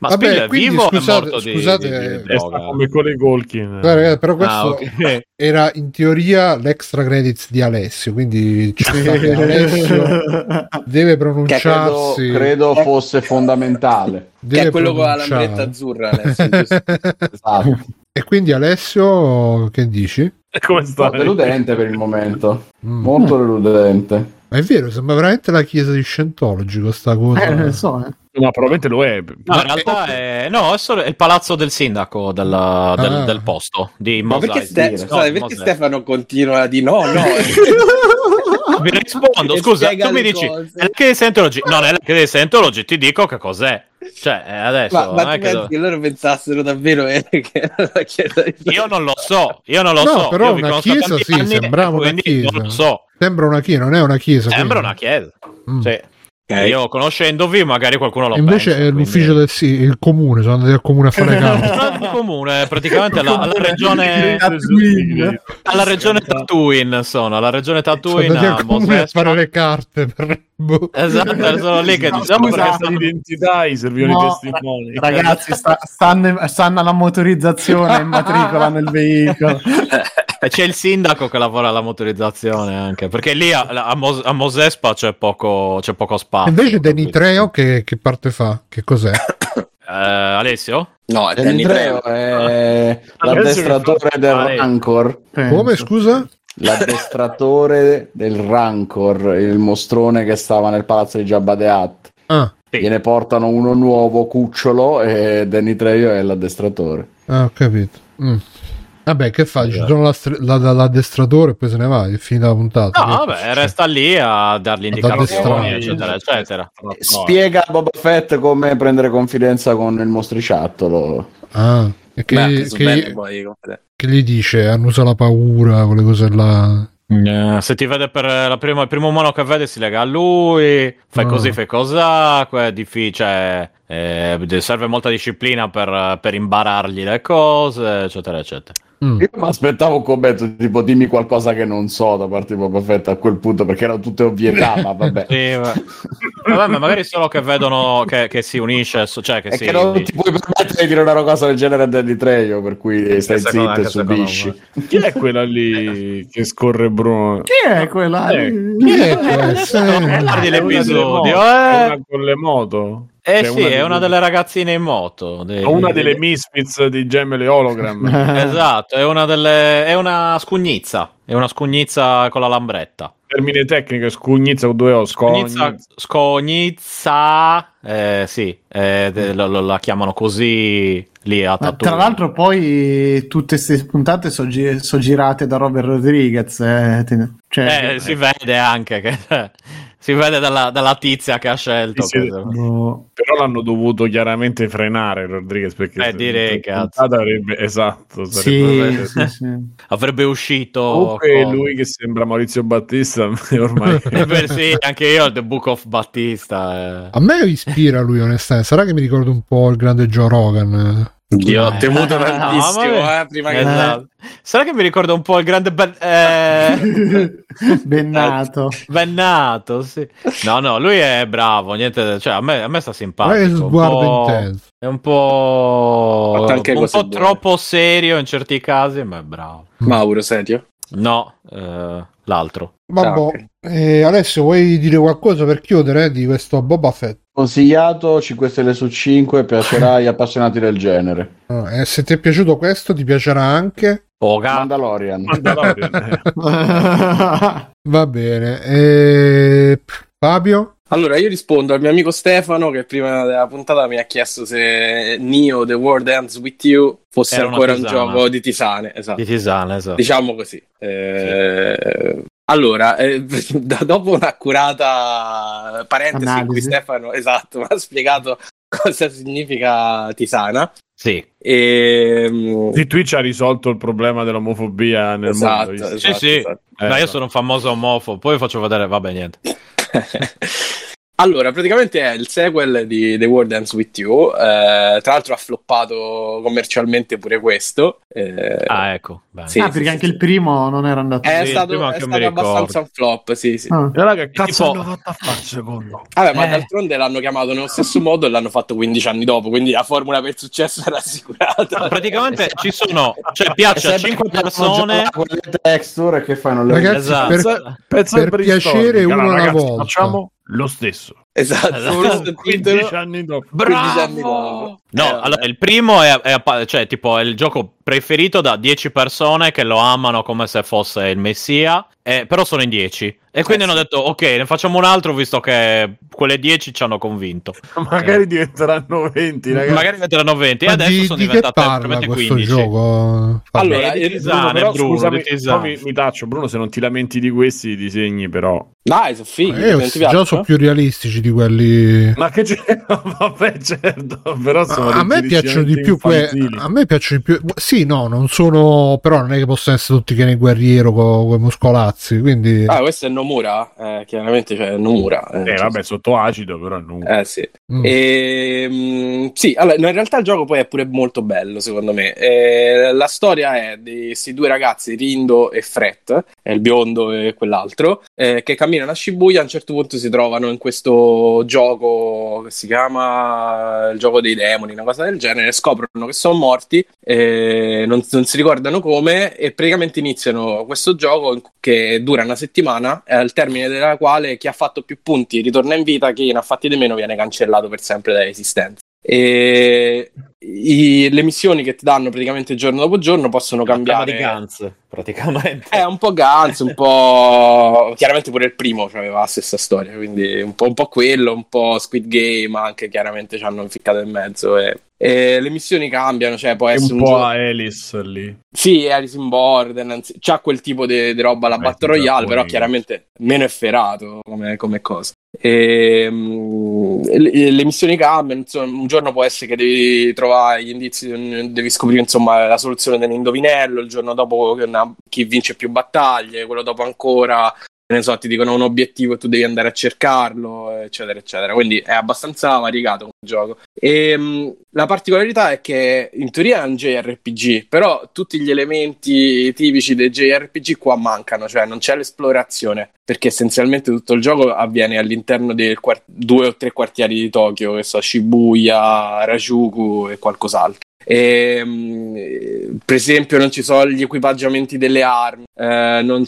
Ma Vabbè, Spill è quindi vivo o è scusate- morto di, scusate, di- di eh, È stato droga? come con Colkin. Guarda, ragazzi, però questo Ah, ok. era in teoria l'extra credits di Alessio, quindi che Alessio deve Che pronunciarsi. Credo, credo fosse fondamentale. Che deve è quello con la lambretta azzurra, Alessio, giusto? Esatto. e quindi Alessio, che dici? Come No, sta? deludente per il momento. Mm. Molto deludente. Ma è vero, sembra veramente la chiesa di Scientology questa cosa. Eh, lo so, eh. No, probabilmente lo è. No, in realtà è, no, è, solo, è il palazzo del sindaco della- del, Ah. del posto di Ma perché, Ste- scusate, No, perché. Stefano continua a dire no, no? Vi rispondo, scusa, tu mi dici, cose. è la chiesa di Scientology? No, non è la chiesa di Scientology, ti dico che cos'è. Cioè, eh, adesso, ma, non ma è tu che che loro pensassero davvero eh, che era la chiesa di Io non lo so, io non lo No, so. però io una chiesa sì, sembrava una chiesa. Non lo so, Sembra una chiesa, non è una chiesa. sembra quindi. una chiesa. Mm. Sì. Io conoscendovi, magari qualcuno lo E Invece pensa, è quindi- l'ufficio del sì, il comune, sono andati al comune a fare. Non il comune, praticamente alla, alla regione Tatooine. alla regione Tatooine sono, alla regione Sono Tatooine andati a al comune a fare le carte per... boh. Esatto, sono lì che No, diciamo scusa, stanno- identità i servivano No, i testimoni. Ragazzi, sta- stanno, stanno alla motorizzazione in matricola nel veicolo. E c'è il sindaco che lavora alla motorizzazione anche, perché lì a, a Mos- a Mosespa c'è poco, c'è poco spazio. Invece Danny capito? Treo che, che parte fa? Che cos'è? Alessio? No, è Danny Danny Trejo Trejo. è Adesso l'addestratore del Rancor. Penso. Come scusa? L'addestratore del Rancor, il mostrone che stava nel palazzo di Jabba the Hutt. Ah, Sì. Gliene portano uno nuovo, cucciolo, e Danny Trejo è l'addestratore. ah, ho capito. Mm. Vabbè, che fa? Ci sono la- l'addestratore e poi se ne va, è finita la puntata. No, vabbè, resta lì a dargli indicazioni, eccetera, eccetera. Spiega a Boba Fett come prendere confidenza con il mostriciattolo. Ah, e che, Beh, che- comunque. che gli dice? Annusa la paura, quelle cose là. Eh, se ti vede per la prima, il primo umano che vede si lega a lui, fai Ah. così, fai cosa, è difficile, eh, serve molta disciplina per, per imbarargli le cose, eccetera, eccetera. Mm. Io mi aspettavo un commento tipo dimmi qualcosa che non so da parte di Boba Fett a quel punto perché erano tutte ovvietà, ma vabbè. Sì, ma... Vabbè, ma magari solo che vedono che, che si unisce, cioè che È si... che non ti puoi permettere di dire una cosa del genere a Danny Trejo, per cui stai secondo- zitto e subisci. Chi è quella lì che scorre Bruno? Chi è quella? Eh, Chi è questo? Guardi È una delle l'episodio, eh? con le moto. Eh Cioè, sì, è delle- una delle ragazzine in moto. dei- Una delle Misfits di Gemelle Hologram. Esatto, è una delle... è una scugnizza, è una scugnizza con la lambretta. Termine tecnico, scugnizza con due O. Scognizza, Scognizza. eh, sì, eh, de- lo- lo- la chiamano così lì a Tatooine. tra l'altro poi tutte queste puntate sono girate da Robert Rodriguez. eh, cioè, Eh, si vede anche che si vede dalla, dalla tizia che ha scelto. Sì, sì. boh. Però l'hanno dovuto chiaramente frenare Rodriguez perché Eh, direi, se- cazzo. avrebbe esatto sarebbe sì, sì. avrebbe uscito. comunque con- lui che sembra Maurizio Battista ormai Eh, beh, sì, anche io ho The Book of Battista. eh. A me ispira lui, onestamente. Sarà che mi ricordo un po' il grande Joe Rogan. Io ho temuto No, tantissimo, vabbè. eh, prima che... Esatto. Sarà che mi ricorda un po' il grande Ben, eh, Bennato. Bennato, sì. No, no, lui è bravo, niente, cioè a me, a me sta simpatico. un sguardo intenso. È un po', un po' buone. troppo serio in certi casi, ma è bravo. Mauro, serio? No, eh, l'altro. Vabbè, Ah, eh, Alessio, vuoi dire qualcosa per chiudere eh, di questo Boba Fett? Consigliato 5 stelle su 5, piacerà agli appassionati del genere. Ah, e se ti è piaciuto questo, ti piacerà anche? Oga. Mandalorian. Mandalorian, eh. Va bene. E... Fabio? Allora, io rispondo al mio amico Stefano che prima della puntata mi ha chiesto se Neo The World Ends With You fosse Era ancora un gioco di tisane. Esatto. Di Tisana, esatto. Diciamo così. Eh, Allora, eh, da- dopo un'accurata parentesi in cui Analisi. Stefano esatto, mi ha spiegato cosa significa tisana. Sì. E, mm, Sì, Twitch ha risolto il problema dell'omofobia nel esatto, mondo. esatto, sì. esatto. Eh, No, io esatto. sono un famoso omofobo, poi faccio vedere, vabbè, niente. Allora, praticamente è il sequel di The World Ends With You. eh, tra l'altro ha floppato commercialmente pure questo. eh, Ah, ecco. Sì, ah, perché anche il primo non era andato. è sì, stato, è stato abbastanza un flop, sì, sì. Ah. E allora che cazzo tipo- hanno fatto a fare secondo? Vabbè, ma Eh. d'altronde l'hanno chiamato nello stesso modo e l'hanno fatto 15 anni dopo, quindi la formula per il successo era assicurata. Praticamente ci sono, cioè piace a 5 persone. Quelle texture che fanno le Ragazzi, Esatto. per, Pezzo per piacere uno alla volta. Facciamo lo stesso. Esatto, il 15 titolo. anni dopo. 15 anni dopo. No, Eh, allora, il primo è, è cioè, tipo, è il gioco preferito da 10 persone che lo amano come se fosse il messia, eh, però sono in 10. E quindi Eh, hanno sì. detto, ok, ne facciamo un altro visto che quelle 10 ci hanno convinto. Magari diventeranno 20, ragazzi. Magari diventeranno 20 e Ma adesso di, sono di diventate questo 15. gioco? Allora, Eh, di eh, tisane, Bruno, però, Bruno, scusami, poi mi, mi taccio, Bruno, se non ti lamenti di questi disegni, però. Dai, sono fighi, Eh, non ti già sono più realistici di quelli. Ma che c'è? Vabbè, certo, però sono a me piacciono di più que- infantili. a me piacciono di più sì no non sono però non è che possono essere tutti che nei guerriero con i muscolazzi quindi Ah, questo è Nomura, eh, chiaramente c'è Nomura. eh, Eh, vabbè, sotto acido, però non... Eh sì. Mm. E, mm, sì, allora, in realtà il gioco poi è pure molto bello, secondo me. Eh, la storia è di questi due ragazzi, Rindo e Fret, è il biondo e quell'altro, eh, che camminano a Shibuya. A un certo punto si trovano in questo gioco che si chiama il gioco dei demoni, una cosa del genere. Scoprono che sono morti, eh, non, non si ricordano come, e praticamente iniziano questo gioco che dura una settimana, al termine della quale chi ha fatto più punti ritorna in vita, chi ne ha fatti di meno viene cancellato per sempre dall'esistenza. E i- le missioni che ti danno praticamente giorno dopo giorno possono Trama cambiare. di Gantz, praticamente. È un po' Gantz, un po'. Chiaramente pure il primo aveva la stessa storia, quindi un po', un po' quello, un po' Squid Game, anche chiaramente ci hanno inficcato in mezzo. E, e le missioni cambiano, cioè può essere un un, po' gioco. Alice lì. Sì, Alice in Borderlands, c'ha quel tipo di roba alla Beh, Battle Royale, però chiaramente meno efferato come, come cosa. E, mm, le, le missioni cambiano, insomma, un giorno può essere che devi trovare gli indizi, devi scoprire insomma la soluzione dell'indovinello, il giorno dopo una- chi vince più battaglie, quello dopo ancora, ne so, ti dicono un obiettivo e tu devi andare a cercarlo, eccetera, eccetera. Quindi è abbastanza variegato come gioco. E mh, la particolarità è che in teoria è un JRPG, però tutti gli elementi tipici dei JRPG qua mancano, cioè non c'è l'esplorazione, perché essenzialmente tutto il gioco avviene all'interno dei quart- due o tre quartieri di Tokyo, che so, Shibuya, Rajuku e qualcos'altro. E, mh, per esempio non ci sono gli equipaggiamenti delle armi, eh, non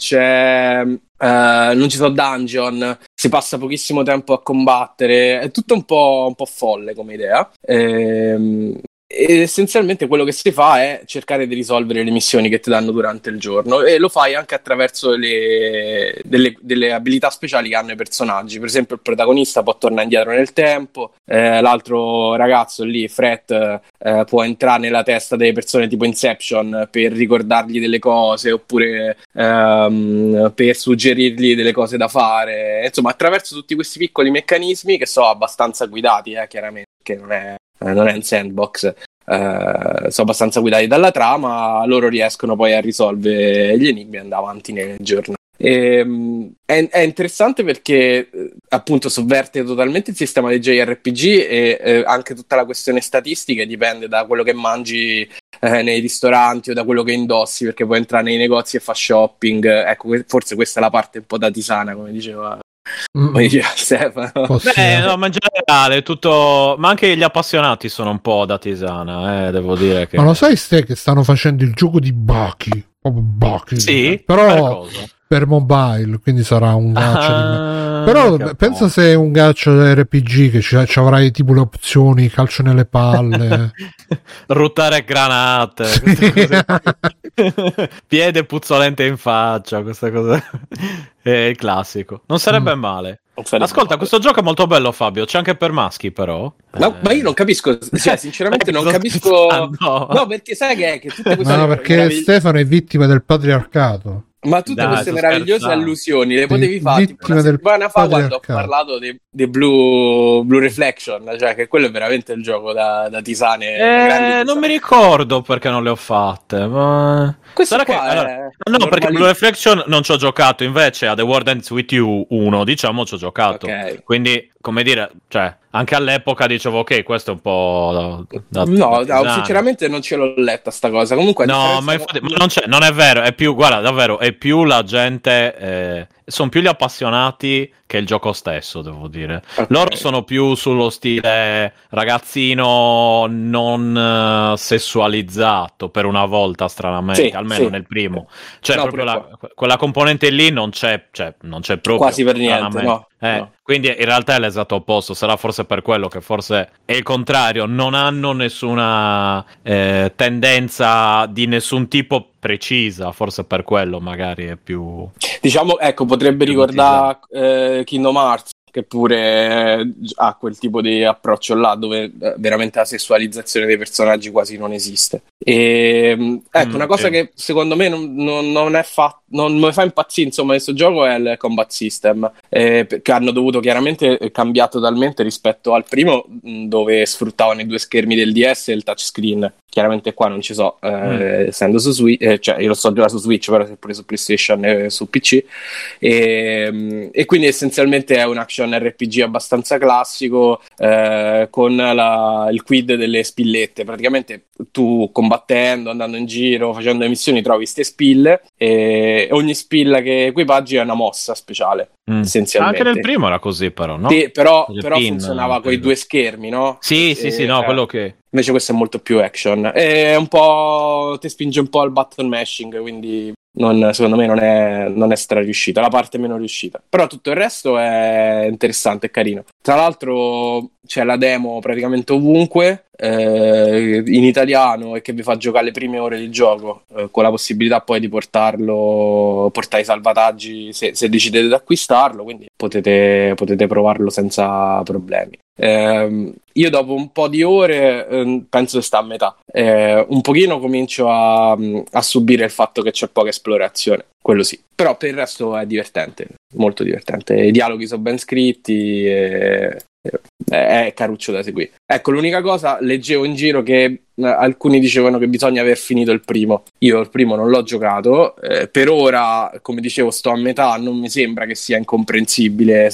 eh, non ci sono dungeon, si passa pochissimo tempo a combattere, è tutto un po', un po' folle come idea. Ehm, e essenzialmente quello che si fa è cercare di risolvere le missioni che ti danno durante il giorno e lo fai anche attraverso le, delle, delle abilità speciali che hanno i personaggi. Per esempio, il protagonista può tornare indietro nel tempo, eh, l'altro ragazzo lì, Fred, eh, può entrare nella testa delle persone tipo Inception per ricordargli delle cose oppure ehm, per suggerirgli delle cose da fare. Insomma, attraverso tutti questi piccoli meccanismi che sono abbastanza guidati, eh, chiaramente, che non è, eh, non è un sandbox. eh, sono abbastanza guidati dalla trama, loro riescono poi a risolvere gli enigmi e andare avanti nel giorno. Ehm, è, è interessante perché eh, appunto sovverte totalmente il sistema dei JRPG e eh, anche tutta la questione statistica dipende da quello che mangi eh, nei ristoranti o da quello che indossi perché puoi entrare nei negozi e fa shopping ecco forse questa è la parte un po' da tisana come diceva Stefano Possiamo- Beh, no, ma in generale tutto. Ma anche gli appassionati sono un po' da tisana, eh, devo dire che. Ma lo sai ste che stanno facendo il gioco di Baki? Proprio Baki. Sì, Però per mobile, quindi sarà un gaccio di... Ah, Però che pensa po- se è un gaccio RPG che ci, ci avrai tipo le opzioni, calcio nelle palle. Ruttare granate, queste cose. piede puzzolente in faccia, questa cosa è il classico. Non sarebbe Mm. male. Sarebbe Ascolta, male. questo gioco è molto bello, Fabio. C'è anche per maschi, però. ma, Eh. ma io non capisco cioè sinceramente non capisco scherzando. no perché sai che è che tutte queste Ma perché Stefano è vittima del patriarcato. Ma tutte Dai, queste meravigliose scherzando. allusioni le potevi fare tipo una del settimana fa quando ho parlato di, di Blue, Blue Reflection, cioè che quello è veramente il gioco da, da tisane. Eh, non mi ricordo perché non le ho fatte, ma... Questo Sarà qua che- è allora, No, perché. Blue Reflection non ci ho giocato, invece a The World Ends With You 1, diciamo, ci ho giocato. Ok. Quindi, come dire, cioè, anche all'epoca dicevo, ok, questo è un po'... da- da- No, da no, sinceramente non ce l'ho letta sta cosa. Comunque, No, ma infatti, non, c'è, non è vero, è più, guarda, davvero, è più la gente, eh, sono più gli appassionati che il gioco stesso, devo dire. Ok. Loro sono più sullo stile ragazzino non eh, sessualizzato per una volta, stranamente, Sì, almeno sì. nel primo. Cioè, No, proprio la- quella componente lì non c'è, cioè, non c'è proprio. Quasi per niente, no, Eh, no. Quindi in realtà è l'esatto opposto, sarà forse per quello che forse è il contrario, non hanno nessuna eh, tendenza di nessun tipo precisa, forse per quello magari è più... Diciamo, ecco, potrebbe ricordare eh, Kingdom Hearts, che pure eh, ha quel tipo di approccio là, dove eh, veramente la sessualizzazione dei personaggi quasi non esiste. E, mh, ecco, Mm, una cosa sì. che secondo me non, non- non è fatta. Non mi fa impazzire, insomma, questo gioco è il combat system, eh, perché hanno dovuto chiaramente eh, cambiare totalmente rispetto al primo, dove sfruttavano i due schermi del DS e il touchscreen. Chiaramente qua non ci so, eh, Mm. essendo su Switch, eh, cioè io lo so già su Switch, però se pure su PlayStation e su PC. E, e quindi essenzialmente è un action RPG abbastanza classico eh, con la- il quid delle spillette. Praticamente tu combattendo, andando in giro, facendo le missioni, trovi queste spille e ogni spilla che equipaggi è una mossa speciale. Mm. Essenzialmente. Anche nel primo era così però, no? Sì, però, però pin, funzionava con i due schermi, no? Sì, sì, E- sì, no, eh, quello che... Invece questo è molto più action. È un po'. ti spinge un po' al button mashing, quindi non, secondo me non è, non è stra riuscita, la parte meno riuscita. Però tutto il resto è interessante e carino. Tra l'altro c'è la demo praticamente ovunque eh, in italiano e che vi fa giocare le prime ore di gioco eh, con la possibilità poi di portarlo, portare i salvataggi se, se decidete di acquistarlo, quindi potete, potete provarlo senza problemi. Eh, io dopo un po' di ore eh, penso che sta a metà. Eh, un pochino comincio a, a, subire il fatto che c'è poca esplorazione, quello sì. Però per il resto è divertente, molto divertente. I dialoghi sono ben scritti, e, è caruccio da seguire. Ecco, l'unica cosa, leggevo in giro che eh, alcuni dicevano che bisogna aver finito il primo. Io il primo non l'ho giocato, eh, per ora, come dicevo, sto a metà, non mi sembra che sia incomprensibile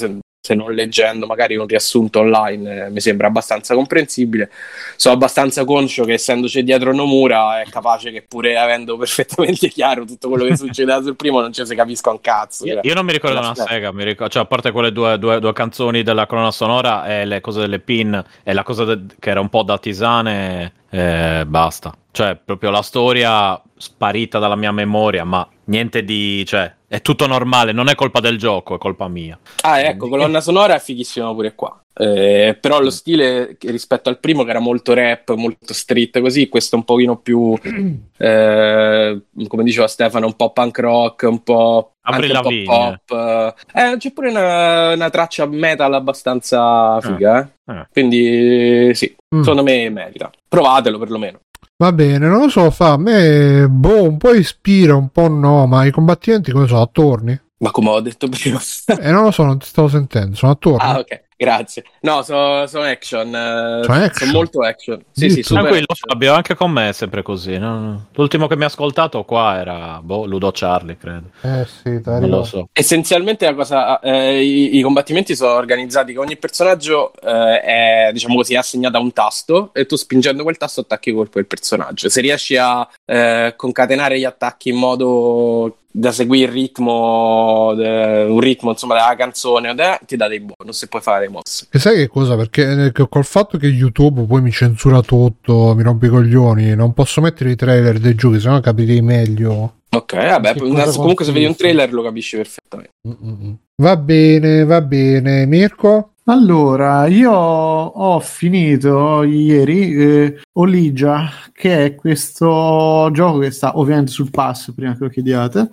se non leggendo magari un riassunto online eh, mi sembra abbastanza comprensibile. Sono abbastanza conscio che essendoci dietro Nomura è capace che pure avendo perfettamente chiaro tutto quello che succedeva sul primo non ci si capisca un cazzo. Io, io non mi ricordo una sega, mi ricordo, cioè, a parte quelle due, due, due, canzoni della colonna sonora e le cose delle pin e la cosa de- che era un po' da tisane, eh, basta. Cioè, proprio la storia sparita dalla mia memoria, ma niente di... cioè, è tutto normale, non è colpa del gioco, è colpa mia. Ah, ecco, colonna sonora è fighissima pure qua. Eh, però lo stile rispetto al primo che era molto rap, molto street così, questo è un pochino più eh, come diceva Stefano, un po' punk rock, un po' anche un po' pop. Eh, c'è pure una, una, traccia metal abbastanza figa, eh. eh. quindi sì, mm. secondo me merita. Provatelo perlomeno. Va bene, non lo so, fa a me boh, un po' ispira, un po' no, ma i combattimenti come sono? Attorni? Ma come ho detto prima. eh, non lo so, non ti stavo sentendo, sono attorni. Ah, ok. Grazie. No, sono, sono action. Eh, sono action. Sono molto action. Sì, sì, Tranquillo, Fabio, anche con me è sempre così. No? L'ultimo che mi ha ascoltato qua era boh, Ludo Charlie, credo. Eh sì, dai, non lo so. Essenzialmente la cosa, eh, i, i, combattimenti sono organizzati che ogni personaggio eh, è, diciamo così, assegnato a un tasto e tu spingendo quel tasto attacchi colpo il personaggio. Se riesci a eh, concatenare gli attacchi in modo da seguire il ritmo, de, un ritmo insomma della canzone, de, ti dà dei bonus e puoi fare dei mosse. E sai che cosa? Perché eh, col fatto che YouTube poi mi censura tutto, mi rompe i coglioni, non posso mettere i trailer dei giochi, sennò capirei meglio. Ok, vabbè, comunque se vedi un trailer lo capisci perfettamente. Mm-mm. Va bene, va bene. Mirko? Allora, io ho finito ieri eh, Oligia, che è questo gioco che sta ovviamente sul pass, prima che lo chiediate,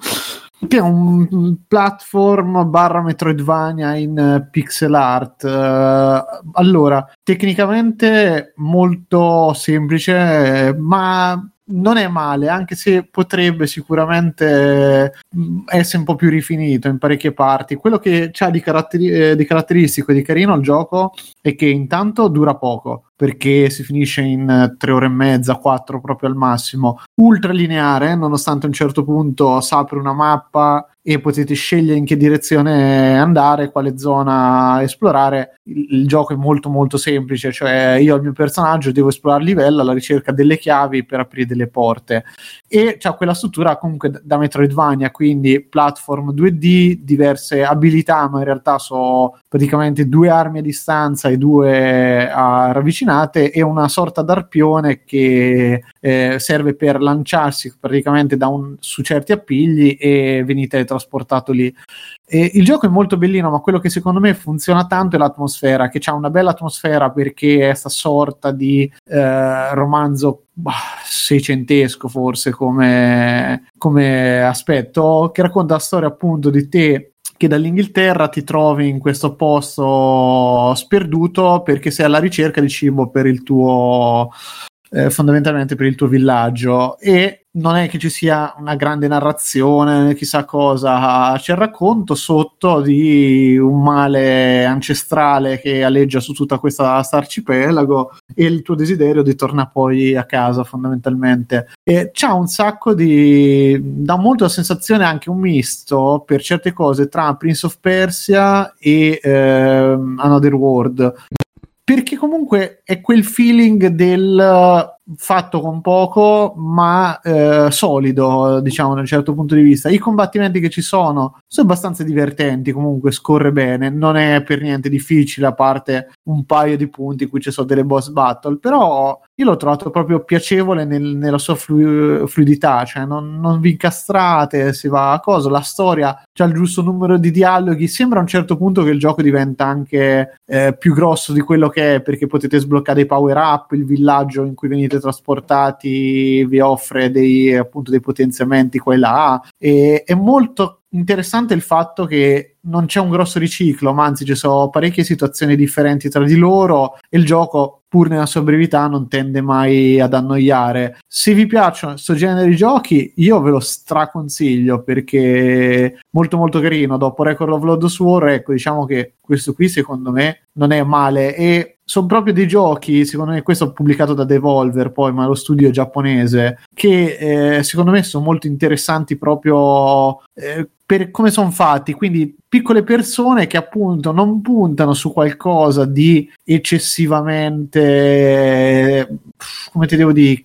che è un platform barra Metroidvania in pixel art. Uh, allora, tecnicamente molto semplice, ma non è male, anche se potrebbe sicuramente mm, essere un po' più rifinito in parecchie parti. Quello che ha di, caratteri- eh, di caratteristico e di carino il gioco è che intanto dura poco, perché si finisce in tre ore e mezza, quattro proprio al massimo. Ultra lineare, nonostante a un certo punto si apre una mappa e potete scegliere in che direzione andare, quale zona esplorare. Il, il, gioco è molto molto semplice, cioè io al mio personaggio devo esplorare il livello alla ricerca delle chiavi per aprire delle porte e c'ha quella struttura comunque da Metroidvania, quindi platform 2D, diverse abilità, ma in realtà sono praticamente due armi a distanza e due a ravvicinate e una sorta d'arpione che eh, serve per lanciarsi praticamente un, su certi appigli e venite trasportato lì. E il gioco è molto bellino, ma quello che secondo me funziona tanto è l'atmosfera, che ha una bella atmosfera perché è questa sorta di eh, romanzo bah, seicentesco forse come, come aspetto, che racconta la storia appunto di te che dall'Inghilterra ti trovi in questo posto sperduto perché sei alla ricerca di cibo per il tuo eh, fondamentalmente per il tuo villaggio e non è che ci sia una grande narrazione, chissà cosa, c'è il racconto sotto di un male ancestrale che aleggia su tutta questa arcipelago e il tuo desiderio di tornare poi a casa fondamentalmente. E c'ha un sacco di... dà molto la sensazione anche un misto per certe cose tra Prince of Persia e eh, Another World perché comunque è quel feeling del fatto con poco, ma eh, solido, diciamo, da un certo punto di vista. I combattimenti che ci sono sono abbastanza divertenti, comunque scorre bene, non è per niente difficile, a parte un paio di punti in cui ci sono delle boss battle, però io l'ho trovato proprio piacevole nel- nella sua flu- fluidità, cioè non, non vi incastrate, si va a cosa, la storia c'ha il giusto numero di dialoghi, sembra a un certo punto che il gioco diventa anche eh, più grosso di quello che è, perché potete sbloccare i power up, il villaggio in cui venite trasportati vi offre dei, appunto, dei potenziamenti qua e là, e è molto interessante il fatto che non c'è un grosso riciclo, ma anzi ci sono parecchie situazioni differenti tra di loro e il gioco, pur nella sua brevità, non tende mai ad annoiare. Se vi piacciono questo genere di giochi, io ve lo straconsiglio perché è molto molto carino. Dopo Record of Lodos War, ecco, diciamo che questo qui secondo me non è male e sono proprio dei giochi, secondo me questo pubblicato da Devolver poi, ma lo studio giapponese, che eh, secondo me sono molto interessanti proprio eh, per come sono fatti, quindi piccole persone che appunto non puntano su qualcosa di eccessivamente, come ti devo dire,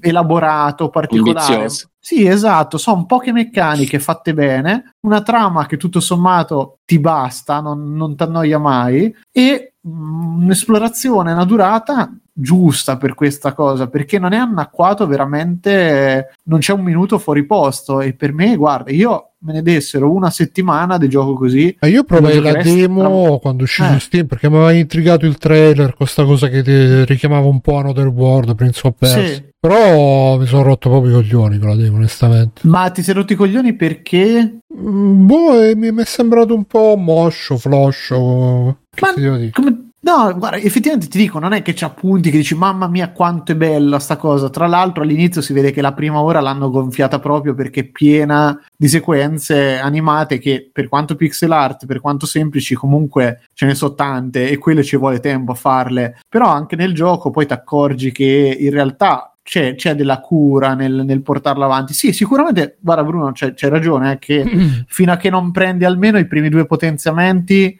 elaborato, particolare. Ambizioso. Sì, esatto, sono poche meccaniche fatte bene, una trama che tutto sommato ti basta, non, non ti annoia mai, e mm, un'esplorazione, una durata giusta per questa cosa, perché non è anacquato veramente, non c'è un minuto fuori posto, e per me, guarda, io me ne dessero una settimana di gioco così. Ma io provai la demo quando uscì Eh. su Steam perché mi aveva intrigato il trailer, questa cosa che ti richiamava un po' Another World, Prince of Persia. Sì. Però mi sono rotto proprio i coglioni con la demo, onestamente. Ma ti sei rotti i coglioni perché? Mm, boh, e mi, è sembrato un po' moscio, floscio. Che Ma-? Come- No, guarda, effettivamente ti dico, non è che c'ha punti che dici mamma mia quanto è bella sta cosa. Tra l'altro all'inizio si vede che la prima ora l'hanno gonfiata proprio perché è piena di sequenze animate che per quanto pixel art, per quanto semplici, comunque ce ne sono tante e quelle ci vuole tempo a farle. Però anche nel gioco poi ti accorgi che in realtà c'è, c'è della cura nel, nel portarla avanti. Sì, sicuramente, guarda Bruno, c'è, c'è ragione, eh, che fino a che non prendi almeno i primi due potenziamenti,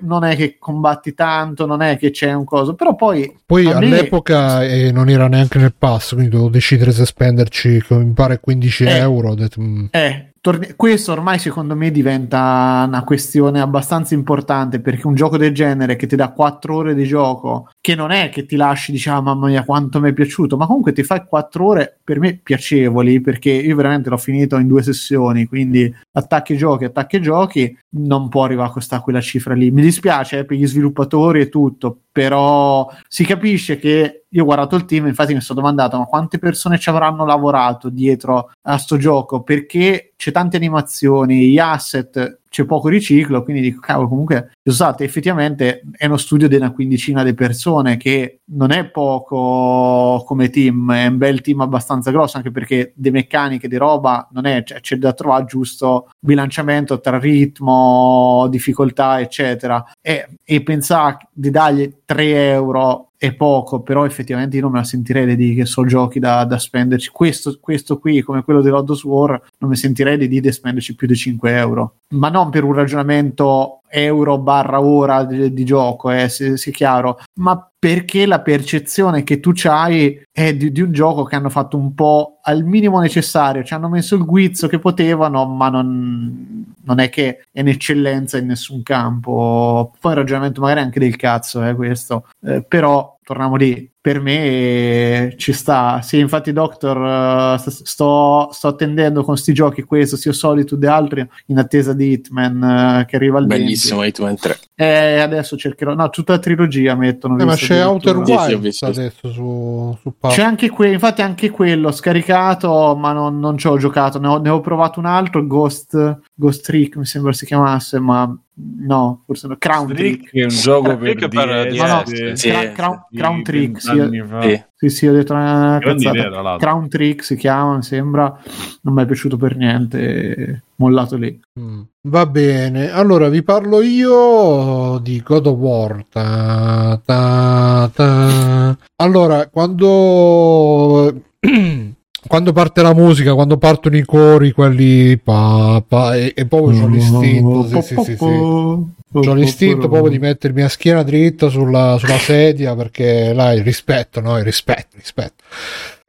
non è che combatti tanto, non è che c'è un coso, però poi Poi a me- all'epoca eh, non era neanche nel pass, quindi dovevo decidere se spenderci, mi pare 15 Eh. euro. Detto, mm, Eh, torni- questo ormai secondo me diventa una questione abbastanza importante perché un gioco del genere che ti dà 4 ore di gioco, che non è che ti lasci, diciamo, mamma mia quanto mi è piaciuto, ma comunque ti fai 4 ore per me piacevoli perché io veramente l'ho finito in due sessioni, quindi attacchi giochi, attacchi giochi, non può arrivare a questa quella cifra lì. Mi dispiace eh, per gli sviluppatori e tutto, però si capisce che io ho guardato il team, infatti mi sono domandato ma quante persone ci avranno lavorato dietro a sto gioco? Perché c'è tante animazioni, gli asset, c'è poco riciclo, quindi dico cavolo comunque scusate, effettivamente è uno studio di una quindicina di persone che non è poco come team, è un bel team abbastanza grosso anche perché di meccaniche, di roba non è, cioè, c'è da trovare giusto bilanciamento tra ritmo, difficoltà eccetera e, e pensare di dargli 3 euro è poco, però effettivamente io non me la sentirei di che so giochi da, da spenderci. Questo, questo qui, come quello di Lodos War, non mi sentirei di di spenderci più di 5 euro. Ma non per un ragionamento euro barra ora di, di gioco, eh, sia sia chiaro, ma perché la percezione che tu hai è di, di un gioco che hanno fatto un po' al minimo necessario, ci hanno messo il guizzo che potevano, ma non, non è che è un'eccellenza in nessun campo. Poi un ragionamento magari anche del cazzo, eh, questo, Eh, però torniamo lì. Per me eh, ci sta. Sì, infatti, Doctor, eh, st- sto, sto attendendo con sti giochi questo, sia Solitude e altri, in attesa di Hitman eh, che arriva al 20. Bellissimo Hitman 3. E adesso cercherò. No, tutta la trilogia mettono. eh, ma c'è. Outer Sì, sì, Wilds visto. adesso su, su. C'è anche quello, infatti anche quello scaricato, ma non, non ci ho giocato. Ne ho, ne ho provato un altro, Ghost, Ghost Trick mi sembra si chiamasse, ma no, forse no. Crown Trick. Trick è un gioco per, per DS, No, no, di- sì. Crown, Crown Trick, sì. Sì. sì, sì, ho detto una cazzata. idea. Crown Trick si chiama, mi sembra, non mi è piaciuto per niente, mollato lì. Mm. Va bene, allora vi parlo io di God of War. Ta, ta, ta. Allora, quando quando parte la musica, quando partono i cori, quelli pa, pa, e, e poi c'ho l'istinto. Sì, sì, sì, sì. Ho l'istinto proprio di mettermi a schiena dritta sulla, sulla sedia perché là il rispetto, no? Il rispetto, rispetto.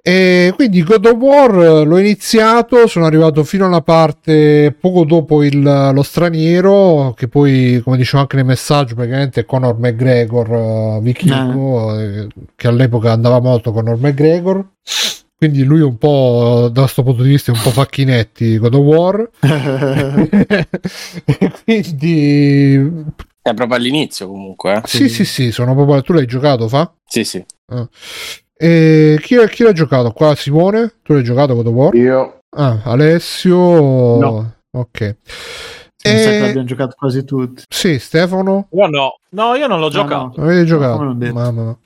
E quindi God of War l'ho iniziato, sono arrivato fino alla parte poco dopo il, lo straniero, che poi, come dicevo anche nel messaggio, praticamente è Conor McGregor uh, vichingo, eh, che all'epoca andava molto Conor McGregor. Quindi lui un po', da questo punto di vista, è un po' facchinetti God of War. quindi... È proprio all'inizio comunque. Eh? Sì, sì, sì, sono proprio... Tu l'hai giocato, fa? Sì, sì. Ah. E chi, chi l'ha giocato? Qua Simone? Tu l'hai giocato God of War? Io. Ah, Alessio? No. Ok. Sì, mi sa che E- l'abbiamo giocato quasi tutti. Sì, Stefano? Io no, no, io non l'ho No, giocato. no. Avete giocato? Mamma mia. Vabbè,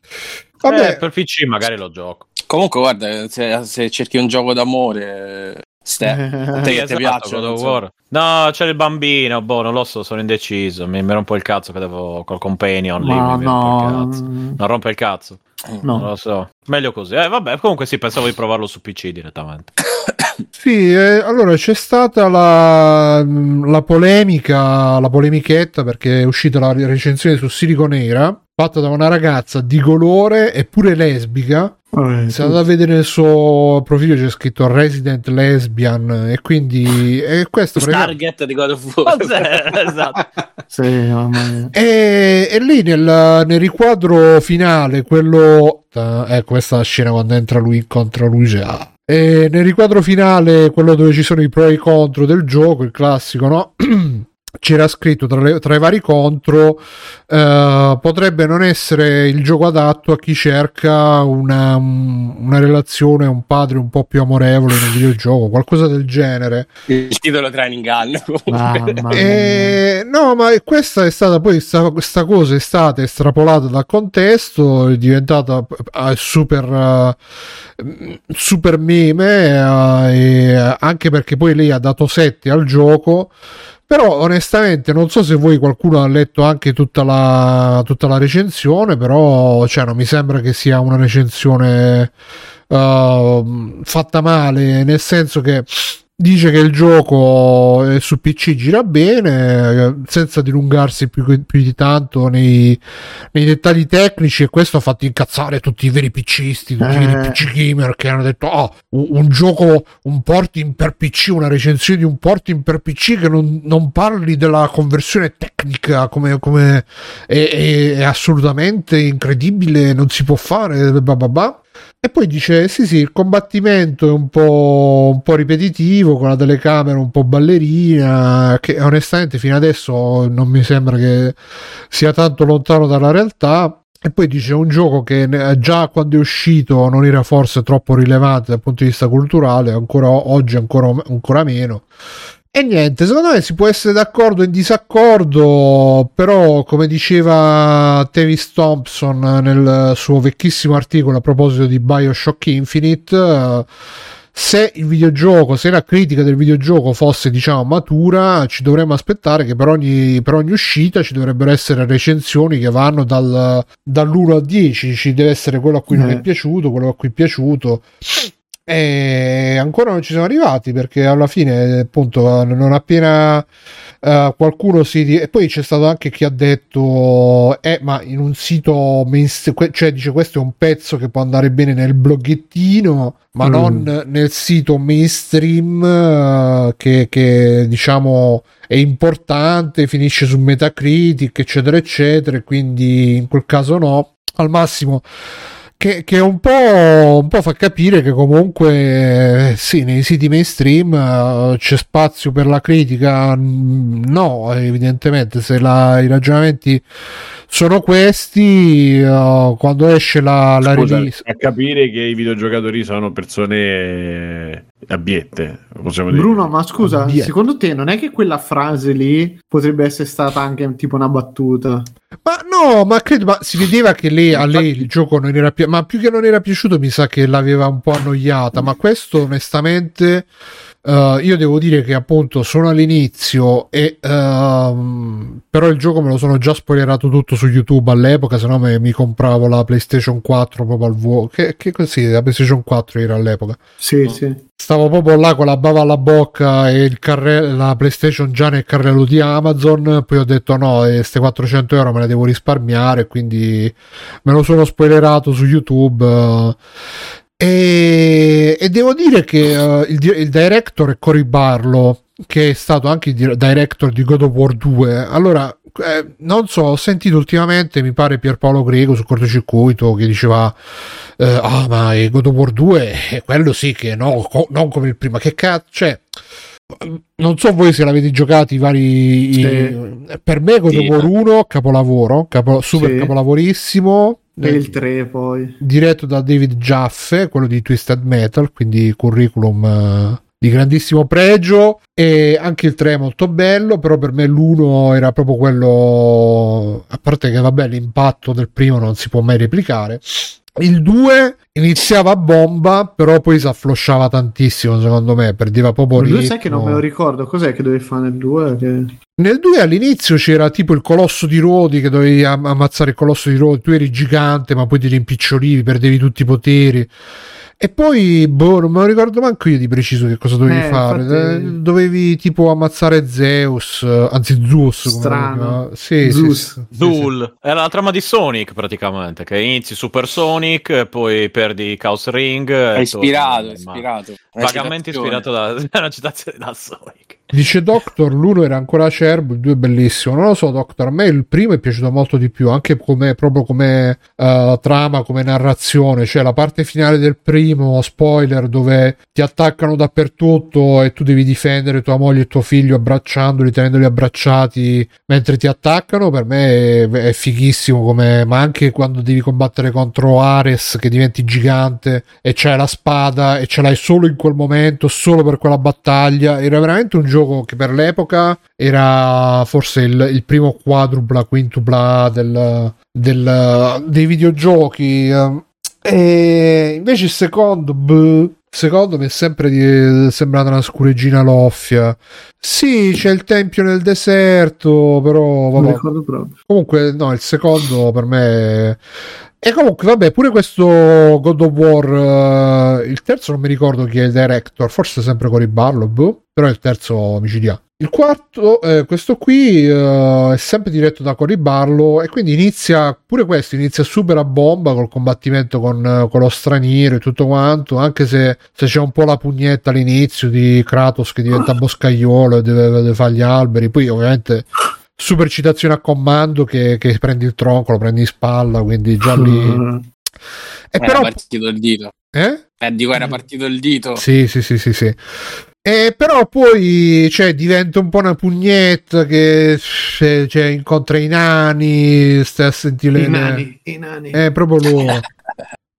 Vabbè, per PC magari lo gioco. Comunque, guarda, se, se cerchi un gioco d'amore, Ste, te che esatto, ti piacciono, God of insomma. War. No, c'è il bambino, boh, non lo so, sono indeciso. Mi, mi rompo il cazzo che devo col companion lì. Ma mi no, cazzo. Non rompe il cazzo, non no. lo so. Meglio così. Eh, vabbè, comunque sì, pensavo di provarlo su PC direttamente. Sì, eh, allora c'è stata la, la polemica, la polemichetta perché è uscita la recensione su Siliconera fatta da una ragazza di colore eppure lesbica. Vabbè, Se andate a vedere nel suo profilo c'è scritto Resident Lesbian e quindi e questo praticamente- Target di God of War. esatto. sì, mamma mia. E, e lì nel, nel riquadro finale, quello. eh, questa scena quando entra lui incontra lui. c'è- ah. E nel riquadro finale, quello dove ci sono i pro e i contro del gioco, il classico, no? C'era scritto tra, le- tra i vari contro: eh, potrebbe non essere il gioco adatto a chi cerca una, una relazione, un padre un po' più amorevole nel videogioco, qualcosa del genere. Il titolo trae in inganno. Eh, no, ma questa è stata poi sta- questa cosa è stata estrapolata dal contesto, è diventata eh, super, eh, super meme, e anche perché poi lei ha dato 7 al gioco. Però onestamente non so se voi qualcuno ha letto anche tutta la, tutta la recensione, però cioè, non mi sembra che sia una recensione uh, fatta male, nel senso che dice che il gioco eh, su PC gira bene eh, senza dilungarsi più, più di tanto nei, nei dettagli tecnici e questo ha fatto incazzare tutti i veri PCisti, tutti i veri Eh. PC gamer che hanno detto oh, un, un gioco, un porting per PC, una recensione di un porting per PC che non, non parli della conversione tecnica come, come è, è- è assolutamente incredibile, non si può fare, bah bah bah. E poi dice: Sì, sì, il combattimento è un po', un po' ripetitivo, con la telecamera un po' ballerina. Che onestamente fino adesso non mi sembra che sia tanto lontano dalla realtà. E poi dice: un gioco che già quando è uscito non era forse troppo rilevante dal punto di vista culturale, ancora oggi ancora, ancora meno. E niente, secondo me si può essere d'accordo o in disaccordo, però come diceva Tavis Thompson nel suo vecchissimo articolo a proposito di Bioshock Infinite, eh, se il videogioco, se la critica del videogioco fosse diciamo matura, ci dovremmo aspettare che per ogni, per ogni uscita ci dovrebbero essere recensioni che vanno dal, dall'1 al 10, ci deve essere quello a cui non Eh. è piaciuto, quello a cui è piaciuto. E ancora non ci siamo arrivati perché alla fine, appunto, non appena eh, qualcuno si. di- E poi c'è stato anche chi ha detto: Eh, ma in un sito mainstream, cioè dice questo è un pezzo che può andare bene nel bloggettino, ma Mm. non nel sito mainstream eh, che, che diciamo è importante, finisce su Metacritic, eccetera, eccetera. Quindi in quel caso no. Al massimo che, che un, po', un po' fa capire che comunque eh, sì, nei siti mainstream eh, c'è spazio per la critica. Mm, No, evidentemente, se la- i ragionamenti sono questi, eh, quando esce la, la Scusa, release. a capire che i videogiocatori sono persone abbiette, possiamo dire. Bruno, ma scusa, Via. secondo te non è che quella frase lì potrebbe essere stata anche tipo una battuta? Ma no, ma credo, ma si vedeva che lei, a lei il gioco non era piaciuto, ma più che non era piaciuto, mi sa che l'aveva un po' annoiata. Ma questo, onestamente, Uh, io devo dire che appunto sono all'inizio e uh, però il gioco me lo sono già spoilerato tutto su YouTube all'epoca, se no me, mi compravo la PlayStation 4 proprio al vuoto. Che, che così, la PlayStation 4 era all'epoca. Sì, no. sì. Stavo proprio là con la bava alla bocca e il carre- la PlayStation già nel carrello di Amazon. Poi ho detto no, queste 400 euro me le devo risparmiare, quindi me lo sono spoilerato su YouTube. Uh, e, e, devo dire che uh, il, il, director è Cory Barlow, che è stato anche il director di God of War 2. Allora, eh, non so, ho sentito ultimamente, mi pare Pierpaolo Greco su cortocircuito che diceva: eh, Ah, ma God of War 2 è quello sì che no, co- non come il primo. Che cazzo, cioè non so voi se l'avete giocato i vari sì. i, per me God of War 1 capolavoro capo, super sì. capolavorissimo e il 3 poi. Diretto da David Jaffe, quello di Twisted Metal, quindi curriculum uh, di grandissimo pregio. E anche il 3 è molto bello, però per me l'1 era proprio quello... A parte che vabbè l'impatto del primo non si può mai replicare. Il 2 iniziava a bomba, però poi si afflosciava tantissimo, secondo me, perdeva proprio il 2 sai che non me lo ricordo, cos'è che dovevi fare nel 2? Che... Nel 2 all'inizio c'era tipo il colosso di Rodi che dovevi ammazzare il colosso di Rodi, tu eri gigante ma poi ti rimpicciolivi, perdevi tutti i poteri. E poi, boh, non me lo ricordo manco io di preciso che cosa dovevi eh, fare. Infatti... Dovevi tipo ammazzare Zeus, anzi Zeus. Strano. Sì, Zeus. Sì, sì, Zul. Sì. Era la trama di Sonic praticamente, che inizi Super Sonic, poi perdi Chaos Ring. È ispirato, è ispirato. Vagamente ispirato da, da una citazione da Sonic. Dice Doctor, l'uno era ancora acerbo, il due è bellissimo. Non lo so, Doctor, a me il primo è piaciuto molto di più, anche come, proprio come uh, trama, come narrazione. Cioè la parte finale del primo, spoiler, dove ti attaccano dappertutto e tu devi difendere tua moglie e tuo figlio abbracciandoli, tenendoli abbracciati mentre ti attaccano, per me è, è fighissimo. Come, ma anche quando devi combattere contro Ares, che diventi gigante e c'hai la spada e ce l'hai solo in quel momento, solo per quella battaglia. Era veramente un gioco gioco che per l'epoca era forse il, il primo quadrupla, quintupla del, del, dei videogiochi. E invece il secondo, bleh, secondo me è sempre di, sembrata una scureggina loffia. Sì, c'è il tempio nel deserto, però vabbè. Comunque, no, il secondo per me. E comunque, vabbè, pure questo God of War, uh, il terzo non mi ricordo chi è il director, forse sempre Cory Barlow, boh però il terzo micidiale. Il quarto, eh, questo qui eh, è sempre diretto da Cory Barlow e quindi inizia, pure questo inizia super a bomba col combattimento con, con lo straniero e tutto quanto, anche se, se, c'è un po' la pugnetta all'inizio di Kratos che diventa boscaiolo e deve, deve fare gli alberi, poi ovviamente super citazione a comando che, che, prendi il tronco, lo prendi in spalla, quindi già lì... E era però... partito il dito. Eh? Eh, dico, era partito il dito. Sì, sì, sì, sì, sì. Eh, però poi cioè, diventa un po' una pugnetta che cioè, incontra i nani, stai a sentire I nani, i nani. È proprio loro.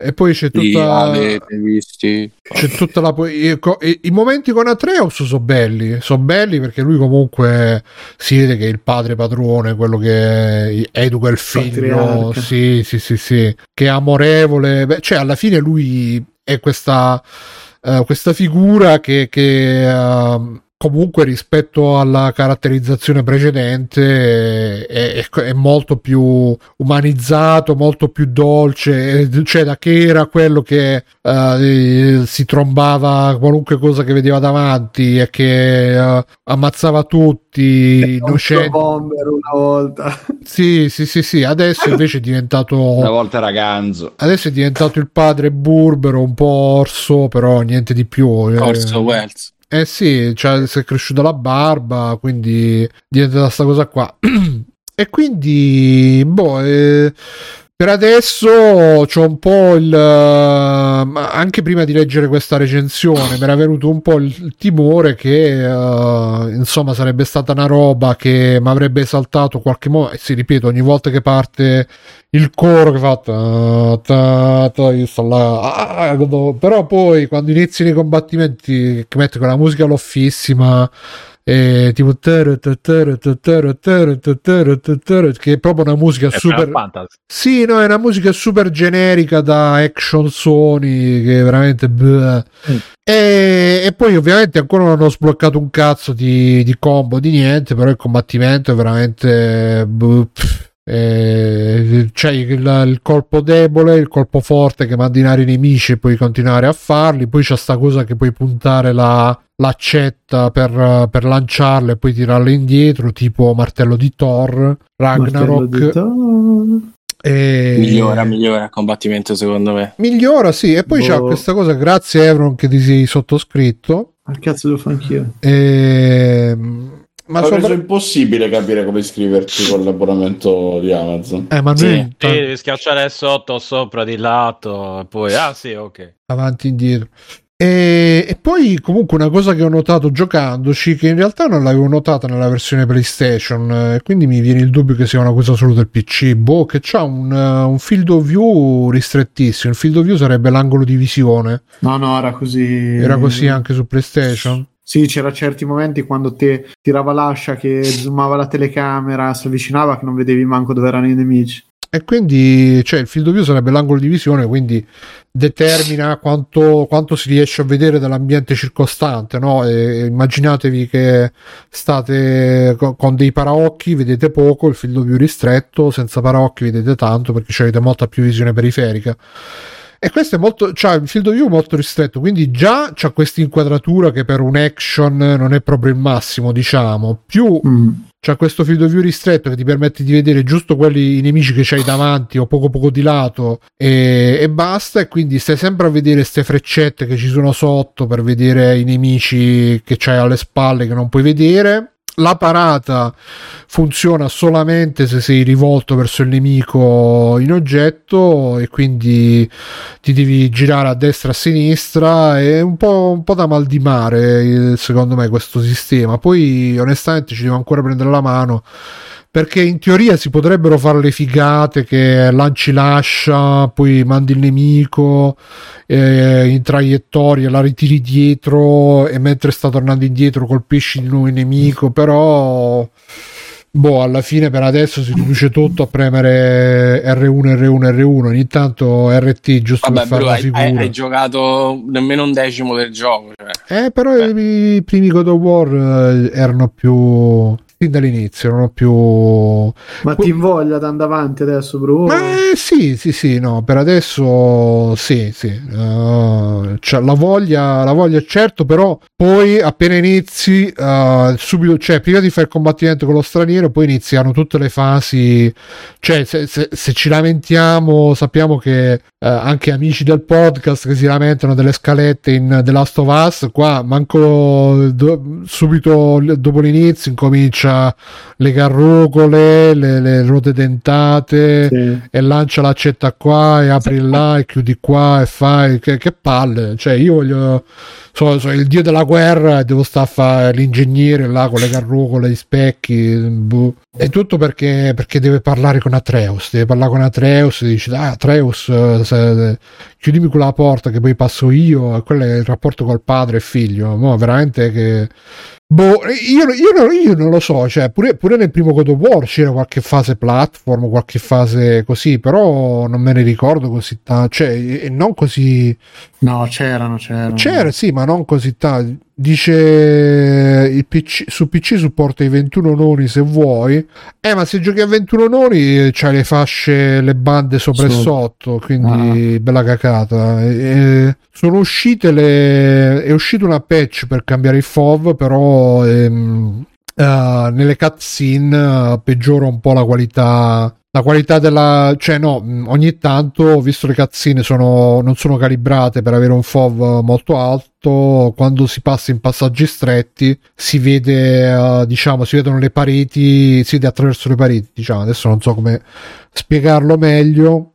e poi c'è tutta c'è tutta la i, i momenti con Atreus sono belli sono belli perché lui comunque si vede che è il padre padrone quello che educa il figlio. Sì sì sì sì. Che è amorevole. Beh, cioè alla fine lui è questa uh, questa figura che, che uh, comunque rispetto alla caratterizzazione precedente è, è, è, molto più umanizzato, molto più dolce, cioè da che era quello che uh, si trombava qualunque cosa che vedeva davanti e che uh, ammazzava tutti innocenti. bomber una volta. Sì, sì, sì, sì, adesso invece è diventato una volta ragazzo. Adesso è diventato il padre burbero, un po' orso, però niente di più. Orso Wells. Eh sì, cioè, si è cresciuta la barba, quindi diventa questa cosa qua. e quindi, boh, eh, per adesso c'ho un po' il. Uh, anche prima di leggere questa recensione, mi era venuto un po' il, timore che uh, insomma sarebbe stata una roba che mi avrebbe esaltato qualche modo. E si ripeto, ogni volta che parte il coro che fa. Ta, ta, ta, io sto là. Ah, però poi quando iniziano i combattimenti, che mette quella musica loffissima e tipo che è proprio una musica È super sì no è una musica super generica da action Sony che è veramente. Mm. e, e poi ovviamente ancora non hanno sbloccato un cazzo di, di combo di niente però il combattimento è veramente boh. Eh, c'è il, il colpo debole, il colpo forte che manda in aria i nemici e puoi continuare a farli. Poi c'è sta cosa che puoi puntare la, l'accetta per, per lanciarle e poi tirarle indietro, tipo martello di Thor, di Ragnarok. Thor. E... Migliora, migliora il combattimento secondo me. Migliora, sì. E poi c'è Boh. questa cosa, grazie Evron che ti sei sottoscritto. Ah, cazzo, devo fare anch'io. Ehm, ma reso sopra... impossibile capire come iscriverti con l'abbonamento di Amazon. Eh, ma Sì. noi Sì, devi schiacciare sotto o sopra di lato poi ah sì, ok. avanti e indietro. E, e poi comunque una cosa che ho notato giocandoci, che in realtà non l'avevo notata nella versione PlayStation, eh, quindi mi viene il dubbio che sia una cosa solo del PC, boh, che c'ha un, eh, un field of view ristrettissimo, il field of view sarebbe l'angolo di visione, No, no, era così. era così anche su PlayStation? Sì, c'era certi momenti quando te tirava l'ascia che zoomava la telecamera, si avvicinava che non vedevi manco dove erano i nemici. E quindi, cioè, il field of view sarebbe l'angolo di visione, quindi determina quanto, quanto si riesce a vedere dall'ambiente circostante, no? E immaginatevi che state co- con dei paraocchi, vedete poco, il field of view ristretto, senza paraocchi vedete tanto perché avete molta più visione periferica. E questo è molto, cioè il field of view molto ristretto, quindi già c'ha questa inquadratura che per un action non è proprio il massimo, diciamo. Più Mm. c'ha questo field of view ristretto che ti permette di vedere giusto quelli i nemici che c'hai davanti o poco poco di lato e, e basta e quindi stai sempre a vedere queste freccette che ci sono sotto per vedere i nemici che c'hai alle spalle che non puoi vedere la parata funziona solamente se sei rivolto verso il nemico in oggetto e quindi ti devi girare a destra e a sinistra è un po', un po' da mal di mare secondo me questo sistema. Poi onestamente ci devo ancora prendere la mano perché in teoria si potrebbero fare le figate che lanci lascia poi mandi il nemico eh, in traiettoria la ritiri dietro e mentre sta tornando indietro colpisci di nuovo il nemico però boh alla fine per adesso si riduce tutto a premere R1 R1 R1 ogni tanto RT giusto Vabbè, per fare la hai, hai- giocato nemmeno un decimo del gioco. Cioè. eh, però i, i primi God of War eh, erano più fin dall'inizio erano più Ma ti invoglia da andare avanti adesso, bro? Ma eh, sì, sì, sì, no, per adesso sì, sì. eh, c'è la voglia, la voglia certo, però poi appena inizi, eh, subito, cioè prima di fare il combattimento con lo straniero, poi iniziano tutte le fasi, cioè se, se- se ci lamentiamo, sappiamo che eh, anche amici del podcast che si lamentano delle scalette in The Last of Us, qua manco do- subito dopo l'inizio incomincia le carrucole, le, le ruote dentate Sì. e lancia l'accetta qua e apri là e chiudi qua e fai che, che palle cioè io voglio so, so il dio della guerra e devo stare a fare l'ingegnere là con le carrucole gli specchi boh. e tutto perché, perché deve parlare con Atreus deve parlare con Atreus e dice ah Atreus se- chiudimi quella porta che poi passo io quello è il rapporto col padre e figlio mo veramente che Boh, io, io non- io non lo so, cioè, pure, pure nel primo God of War c'era qualche fase platform, qualche fase così, però non me ne ricordo così tanto, cioè, non così... No, c'erano, c'erano. C'era, sì, ma non così tanto. Dice il PC, su PC supporta i 21 noni se vuoi. Eh, ma se giochi a 21 noni c'hai le fasce, le bande sopra e Sotto. quindi bella cacata. E- sono uscite le. È uscita una patch per cambiare il FOV, però. ehm, eh, nelle cutscene eh, peggiora un po' la qualità la qualità della cioè no ogni tanto visto le cazzine sono, non sono calibrate per avere un FOV molto alto quando si passa in passaggi stretti si vede eh, diciamo si vedono le pareti si vede attraverso le pareti diciamo adesso non so come spiegarlo meglio.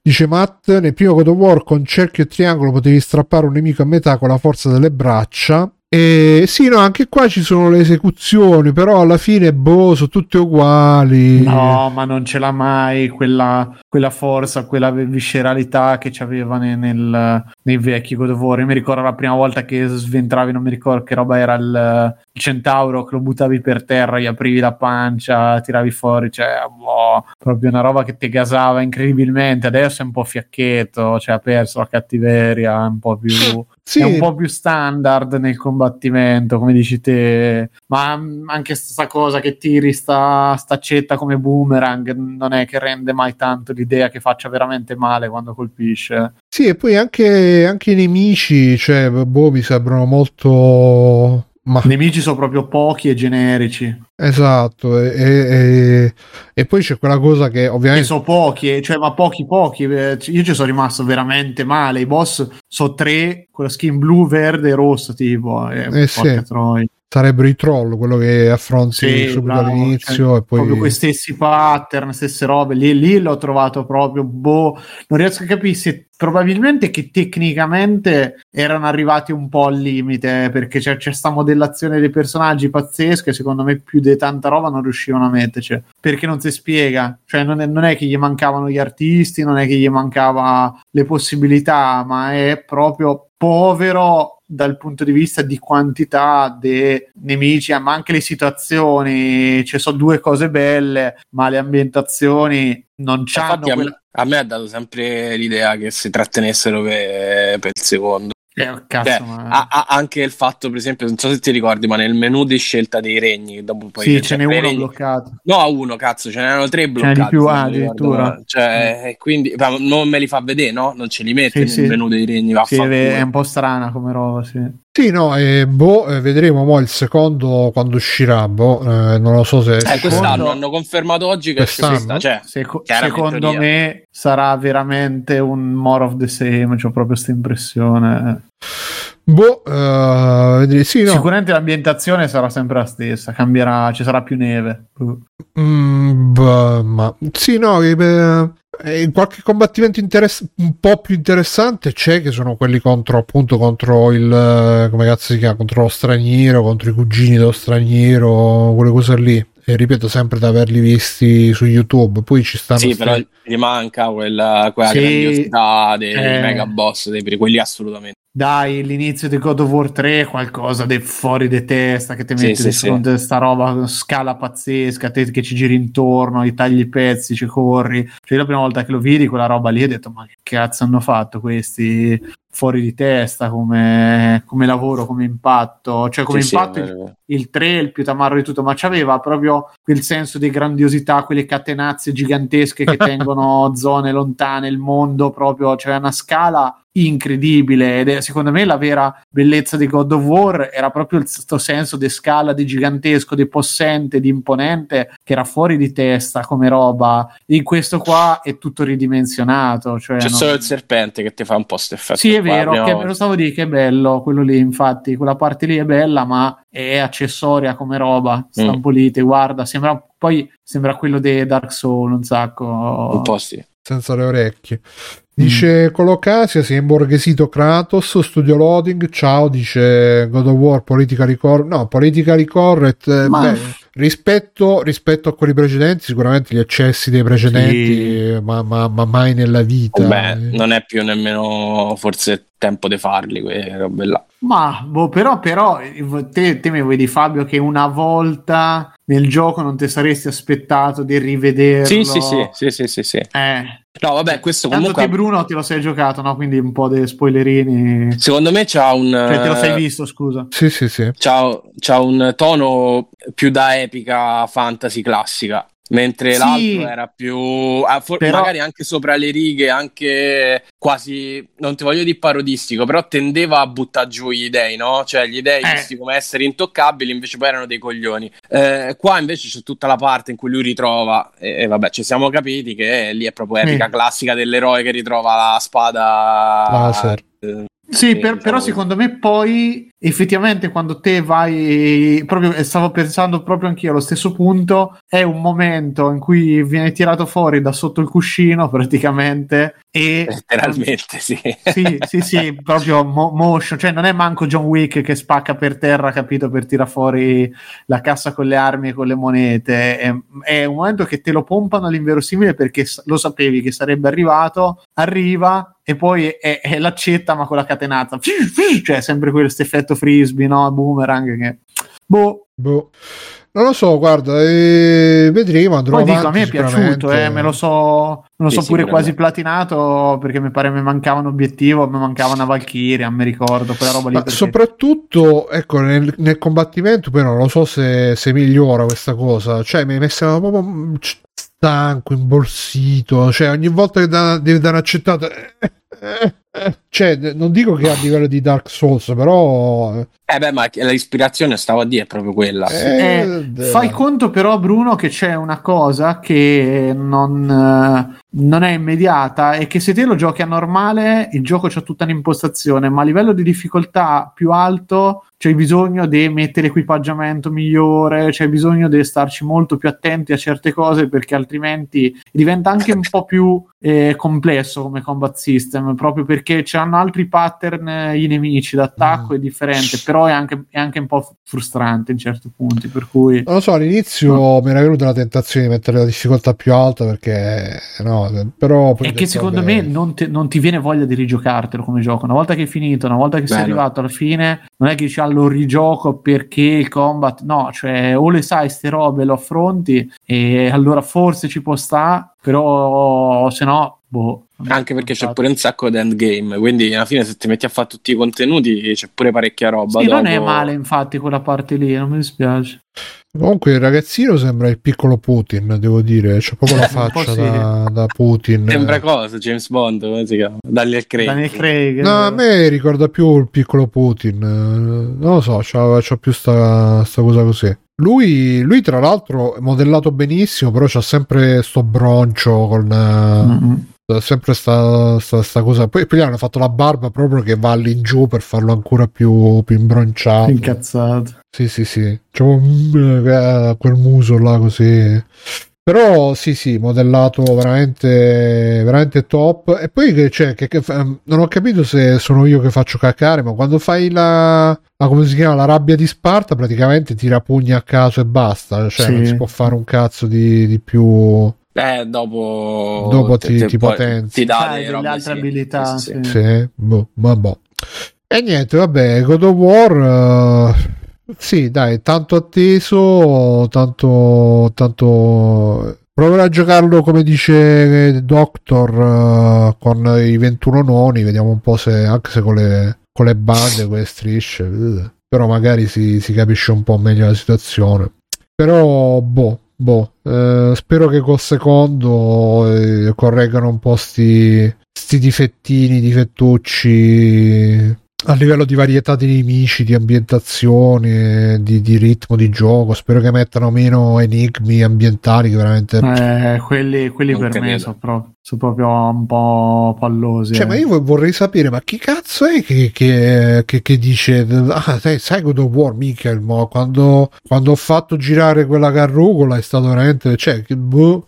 Dice Matt, nel primo God of War con cerchio e triangolo potevi strappare un nemico a metà con la forza delle braccia E sì, no, anche qua ci sono le esecuzioni, però alla fine, boh, sono tutte uguali. No, ma non ce l'ha mai quella, quella forza, quella visceralità che c'aveva nel, nel, nei vecchi God of War. Io mi ricordo la prima volta che sventravi, non mi ricordo che roba era il, il centauro, che lo buttavi per terra, gli aprivi la pancia, tiravi fuori, cioè, boh, proprio una roba che ti gasava incredibilmente. Adesso è un po' fiacchetto, cioè ha perso la cattiveria, è un po' più... Sì, È un po' più standard nel combattimento, come dici te, ma anche sta cosa che tiri sta staccetta come boomerang non è che rende mai tanto l'idea che faccia veramente male quando colpisce. sì, e poi anche, anche i nemici, cioè, boh, mi sembrano molto... Ma I nemici sono proprio pochi e generici. esatto, e, e- e poi c'è quella cosa che E ovviamente sono pochi, eh, cioè, ma pochi, pochi. eh, Io ci sono rimasto veramente male. I boss sono tre con la skin blu, verde e rosso, tipo. E, Eh, sì. troia. Sarebbero i troll, quello che affronti Sì, subito bravo, all'inizio cioè, e poi... proprio quei stessi pattern, stesse robe. Lì, lì l'ho trovato proprio boh, non riesco a capire se probabilmente che tecnicamente erano arrivati un po' al limite perché c'è, c'è sta modellazione dei personaggi pazzesca e secondo me più di tanta roba non riuscivano a metterci perché non si spiega, cioè non è, non è che gli mancavano gli artisti, non è che gli mancava le possibilità, ma è proprio povero dal punto di vista di quantità dei nemici, ma anche le situazioni. Ci sono due cose belle, ma le ambientazioni non c'hanno Infatti quella... a me ha dato sempre l'idea che si trattenessero per, per il secondo. Eh, cazzo, Cioè, ma- ha- ha anche il fatto, per esempio, non so se ti ricordi, ma nel menu di scelta dei regni, dopo poi sì, ce n'è uno regni- bloccato. No, uno, cazzo, ce n'erano tre n'è bloccati. di più, se ah, ricordo addirittura. male. Cioè, e quindi non me li fa vedere, no? Non ce li mette Sì, nel sì. menu dei regni. Sì, è un po' strana come roba, sì. Sì, no, eh, boh, eh, vedremo mo il secondo quando uscirà, boh, eh, non lo so se... Eh, quest'anno hanno confermato oggi che Quest'anno? questa, cioè, Seco- Chiaramente secondo me sarà veramente un more of the same, ho proprio questa impressione. Boh, vedremo- sì, no. Sicuramente l'ambientazione sarà sempre la stessa, cambierà, ci sarà più neve. Mm, bah, ma sì, no, eh, beh, eh, qualche combattimento interess- un po' più interessante c'è che sono quelli contro appunto contro il eh, come cazzo si chiama contro lo straniero, contro i cugini dello straniero, quelle cose lì. E ripeto sempre di averli visti su YouTube. Poi ci stanno sì, sti- però gli manca quella, quella Sì, grandiosità dei eh. mega boss, dei, quelli assolutamente. Dai, l'inizio di God of War 3 è qualcosa di fuori di testa che ti Sì, metti sì, di sì. fronte a sta roba scala pazzesca, te che ci giri intorno, i tagli i pezzi, ci corri. Cioè, io la prima volta che lo vidi quella roba lì ho detto "Ma che cazzo hanno fatto questi fuori di testa come, come lavoro, come impatto?". Cioè, come Sì, sì, impatto il, il 3 è il più tamarro di tutto, ma c'aveva proprio quel senso di grandiosità, quelle catenazze gigantesche che tengono zone lontane, il mondo proprio, c'era una scala incredibile ed è secondo me la vera bellezza di God of War era proprio il sto senso di scala di gigantesco, di possente, di imponente che era fuori di testa come roba in questo qua è tutto ridimensionato cioè C'è non- solo il serpente che ti fa un po' effetto. sì, è qua, vero, abbiamo- che, lo stavo a dire che è bello quello lì, infatti, quella parte lì è bella, ma è accessoria come roba, sta Mm. guarda, sembra, poi sembra quello di Dark Souls un sacco. Un po' sì. senza le orecchie. Dice Colocasia, si è imborghesito Kratos, studio loading, ciao, dice God of War, politically correct, no, politically correct, eh, Ma- beh, rispetto, rispetto a quelli precedenti, sicuramente gli eccessi dei precedenti, Sì. eh, ma, ma- ma mai nella vita. Beh, eh. non è più nemmeno forse tempo di farli quelle robe là. Ma, boh, però, però te, te mi vedi Fabio che una volta nel gioco non ti saresti aspettato di rivederlo. Sì, sì, sì, sì, sì, sì, sì. Eh, No, vabbè, questo tanto comunque te Bruno te lo sei giocato, no? Quindi un po' di spoilerini. secondo me c'ha un Cioè, te lo sei eh, visto, scusa. Sì, sì, sì. c'ha, c'ha un tono più da epica fantasy classica. Mentre Sì. l'altro era più ah, for- Però- magari anche sopra le righe, anche quasi non ti voglio dire parodistico, però tendeva a buttare giù gli dei, no? Cioè gli dei Eh. visti come essere intoccabili, invece poi erano dei coglioni. Eh, qua invece c'è tutta la parte in cui lui ritrova, e, e vabbè, ci siamo capiti che lì è proprio epica classica dell'eroe che ritrova la spada Laser. Sì, per- però secondo me poi effettivamente quando te vai proprio stavo pensando proprio anch'io allo stesso punto è un momento in cui viene tirato fuori da sotto il cuscino praticamente e Letteralmente, sì. sì, sì, sì, proprio mo- motion, cioè non è manco John Wick che spacca per terra, capito, per tirare fuori la cassa con le armi e con le monete. È, è un momento che te lo pompano all'inverosimile perché lo sapevi che sarebbe arrivato, arriva e poi è, è l'accetta ma con la catenata. Cioè, sempre questo effetto frisbee, no? Boomerang che... Boh, Boh. Non lo so, guarda, eh, vedremo. Andrò poi dico, a avanti me è piaciuto, eh, me lo so, me lo Sì, so pure quasi platinato perché mi pare mi mancava un obiettivo, mi mancava una Valkyria, mi ricordo quella roba lì. Ma perché- soprattutto, ecco, nel, nel combattimento, poi non lo so se, se migliora questa cosa. Cioè, mi, mi sembra proprio stanco, imborsito. Cioè, ogni volta che da- devi dare un'accettata. eh, eh, eh. Cioè, non dico che a livello di Dark Souls, però. Eh beh, ma l'ispirazione, stavo a dire, è proprio quella. eh, Eh, fai conto però Bruno che c'è una cosa che non, eh, non è immediata e che se te lo giochi a normale il gioco c'ha tutta un'impostazione ma a livello di difficoltà più alto c'è bisogno di mettere equipaggiamento migliore c'è bisogno di starci molto più attenti a certe cose perché altrimenti diventa anche un po' più eh, complesso come combat system proprio perché c'hanno altri pattern eh, i nemici d'attacco Mm. è differente però è anche, è anche un po' frustrante in certi punti per cui Non lo so, all'inizio mi era venuta la tentazione di mettere la difficoltà più alta perché no, però poi è che detto, secondo vabbè, me non, te- non ti viene voglia di rigiocartelo come gioco. Una volta che hai finito, una volta che sei Bello. arrivato alla fine, non è che dici "Ah, lo rigioco perché il combat, no, cioè o le sai ste robe, lo affronti e allora forse ci può sta, però se no, boh. Anche perché c'è pure un sacco di endgame, quindi alla fine se ti metti a fare tutti i contenuti c'è pure parecchia roba. Sì, non dopo. è male infatti quella parte lì, non mi dispiace. Comunque il ragazzino sembra il piccolo Putin, devo dire, c'è proprio la faccia sì. da, da Putin. Sembra cosa? James Bond, come si chiama? Daniel Craig. Daniel Craig. No, a me ricorda più il piccolo Putin. eh, Non lo so, c'ha, c'ha più sta, sta cosa così. Lui, lui, tra l'altro, è modellato benissimo, però c'ha sempre sto broncio con... eh, Mm-mm. Sempre sta, sta, sta cosa. Poi, poi gli hanno fatto la barba proprio che va all'ingiù per farlo ancora più, più imbronciato. Incazzato. Sì, sì, sì. Eh, quel muso là così. Però sì, sì, modellato veramente, veramente top. E poi che, cioè, che, che non ho capito se sono io che faccio cacare, ma quando fai la, la- come si chiama, la rabbia di Sparta, praticamente tira pugni a caso e basta. Cioè, Sì. non si può fare un cazzo di, di più. Eh, dopo, Dopo ti- ti poi- potenzi. Ti dà delle altre sì. abilità. Sì, sì, sì. sì. Sì, boh. E niente, vabbè, God of War. eh, sì, dai, tanto atteso, tanto, tanto. Proverò a giocarlo come dice Doctor eh, con i 21 noni. Vediamo un po' se anche se con le, con le bande, con le strisce. eh, Però magari si, si capisce un po' meglio la situazione. Però, boh, boh. eh, spero che col secondo eh, correggano un po' sti, sti difettini, difettucci a livello di varietà di nemici, di ambientazioni, di, di ritmo di gioco. Spero che mettano meno enigmi ambientali che veramente. Eh, quelli quelli per me sono proprio, sono proprio un po' pallosi. Cioè, eh. ma io vorrei sapere, ma chi cazzo è che, che, che- che dice, ah, sai, sai God of War, Michael, mo, quando, quando ho fatto girare quella carrucola è stato veramente, cioè, che boh.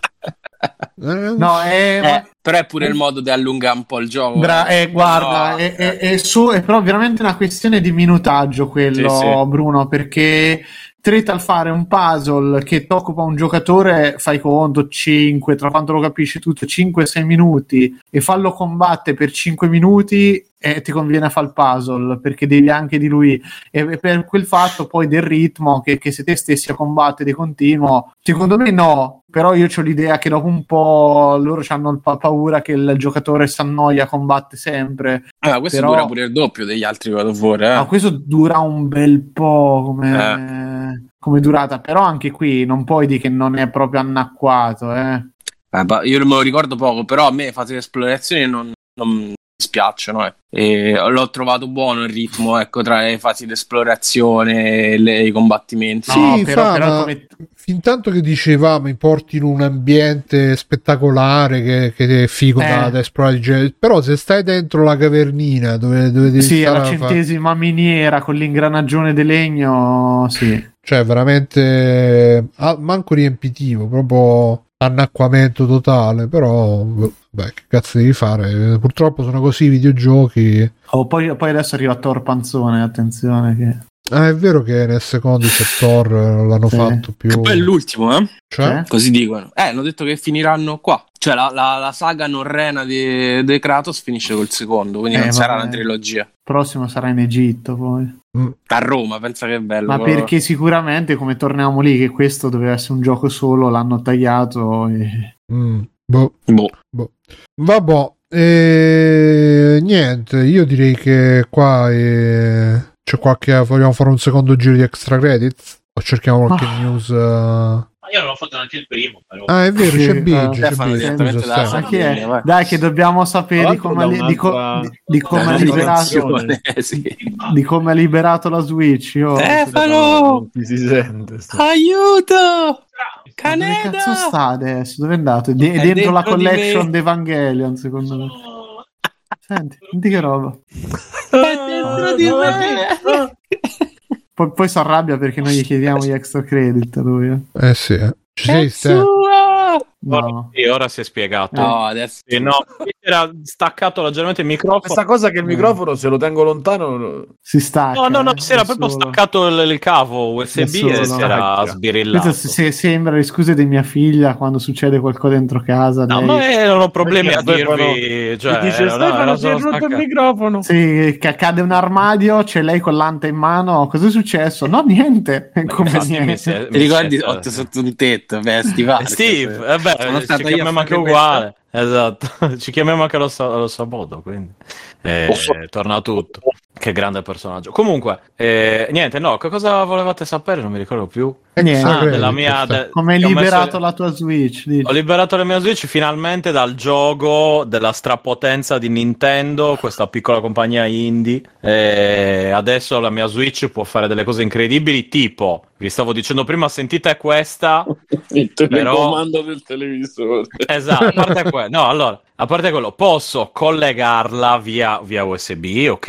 Eh, No, è, Eh, però è pure il modo di allungare un po' il gioco. Bra- eh, guarda, No. è, è- è su- è però veramente una questione di minutaggio quello, Sì, sì. Bruno, perché treta al fare un puzzle che ti occupa un giocatore, fai conto 5, tra quanto lo capisci tutto, 5-6 minuti e fallo combatte per 5 minuti e ti conviene fare il puzzle perché devi anche di lui e per quel fatto poi del ritmo che, che se te stessi a combattere di continuo secondo me no però io ho l'idea che dopo un po' loro hanno paura che il giocatore si annoia combatte sempre Ah, questo però- dura pure il doppio degli altri God of War. Eh. ma questo dura un bel po' come, come durata però anche qui non puoi dire che non è proprio annacquato eh. Eh, io me lo ricordo poco, però a me fase di esplorazione non, non spiacciono. eh. E l'ho trovato buono il ritmo, ecco, tra le fasi di esplorazione e le- i combattimenti. Sì, No, però- fa, però ma come- fin tanto che diceva mi porti in un ambiente spettacolare che, che è figo da, Eh. da esplorare, cioè, però se stai dentro la cavernina dove, dove devi Sì, stare alla a fa- centesima miniera con l'ingranaggione di legno, sì. cioè veramente ah, manco riempitivo, proprio annacquamento totale, però boh, beh, che cazzo devi fare? Purtroppo sono così i videogiochi. Oh, poi, poi adesso arriva Thor Panzone, attenzione che... Ah, è vero che nel secondo settor l'hanno Sì. fatto più Poi è l'ultimo, eh? cioè? Eh? Così dicono. Eh, hanno detto che finiranno qua. Cioè, la, la- la saga norrena di di Kratos finisce col secondo, quindi Eh, non sarà una trilogia. prossimo sarà in Egitto poi. A Roma, pensa che è bello. Ma perché sicuramente come torniamo lì che questo doveva essere un gioco solo, l'hanno tagliato e... Mm, boh. Boh. Vabbè, eh, niente, io direi che qua eh, c'è qualche. Vogliamo fare un secondo giro di extra credits? O cerchiamo qualche Ah. news? eh? Ma io non ho fatto neanche il primo, però. Ah, è vero, Sì, c'è eh, Biggio. È? vai. Dai che dobbiamo sapere di come, ha li- di co- di- di come ha liberato, eh, sì. di come ha liberato la Switch. Io... Stefano! Si sente. Aiuto! Ma Dove Caneda! cazzo sta adesso? Dove è andato? È, dentro, la dentro di collection di Evangelion, secondo me. Senti, senti che roba. È dentro di me! Poi, poi si arrabbia perché noi gli chiediamo gli extra credit a lui. eh. Eh sì, eh. ci sei, Ste? No. Sì, ora si è spiegato. No, adesso Sì, no, era staccato leggermente il microfono. Questa cosa che il microfono se lo tengo lontano Si stacca. No, no, no, eh, si era da proprio solo. staccato il, il cavo USB solo. e si era Ah, sbirillato. Questo se- se- sembra le scuse di mia figlia quando succede qualcosa dentro casa. No, lei- ma eh, non ho problemi a dirvi. Cioè, dice era- no, Stefano era si è rotto il staccato. microfono. Sì, che cade un armadio, c'è lei con l'anta in mano. Cosa è successo? No, niente. Come niente. si è- Ti mi ricordi sotto un tetto? Beh, stivali. Eh, Steve, eh beh, Sono ci chiamiamo anche uguale. Esatto, ci chiamiamo anche lo, sa- lo sabato, quindi eh, torna tutto. Che grande personaggio. Comunque, eh, niente, no, che cosa volevate sapere? Non mi ricordo più. E niente. Ah, della mia... de- Come hai ho messo- liberato la tua Switch? dici? Ho liberato la mia Switch finalmente dal gioco della strapotenza di Nintendo, questa piccola compagnia indie. E adesso la mia Switch può fare delle cose incredibili, tipo, vi stavo dicendo prima, sentite questa. Il Però- telecomando del televisore. Esatto, a parte quello, no, allora, a parte quello, posso collegarla via, via USB, ok?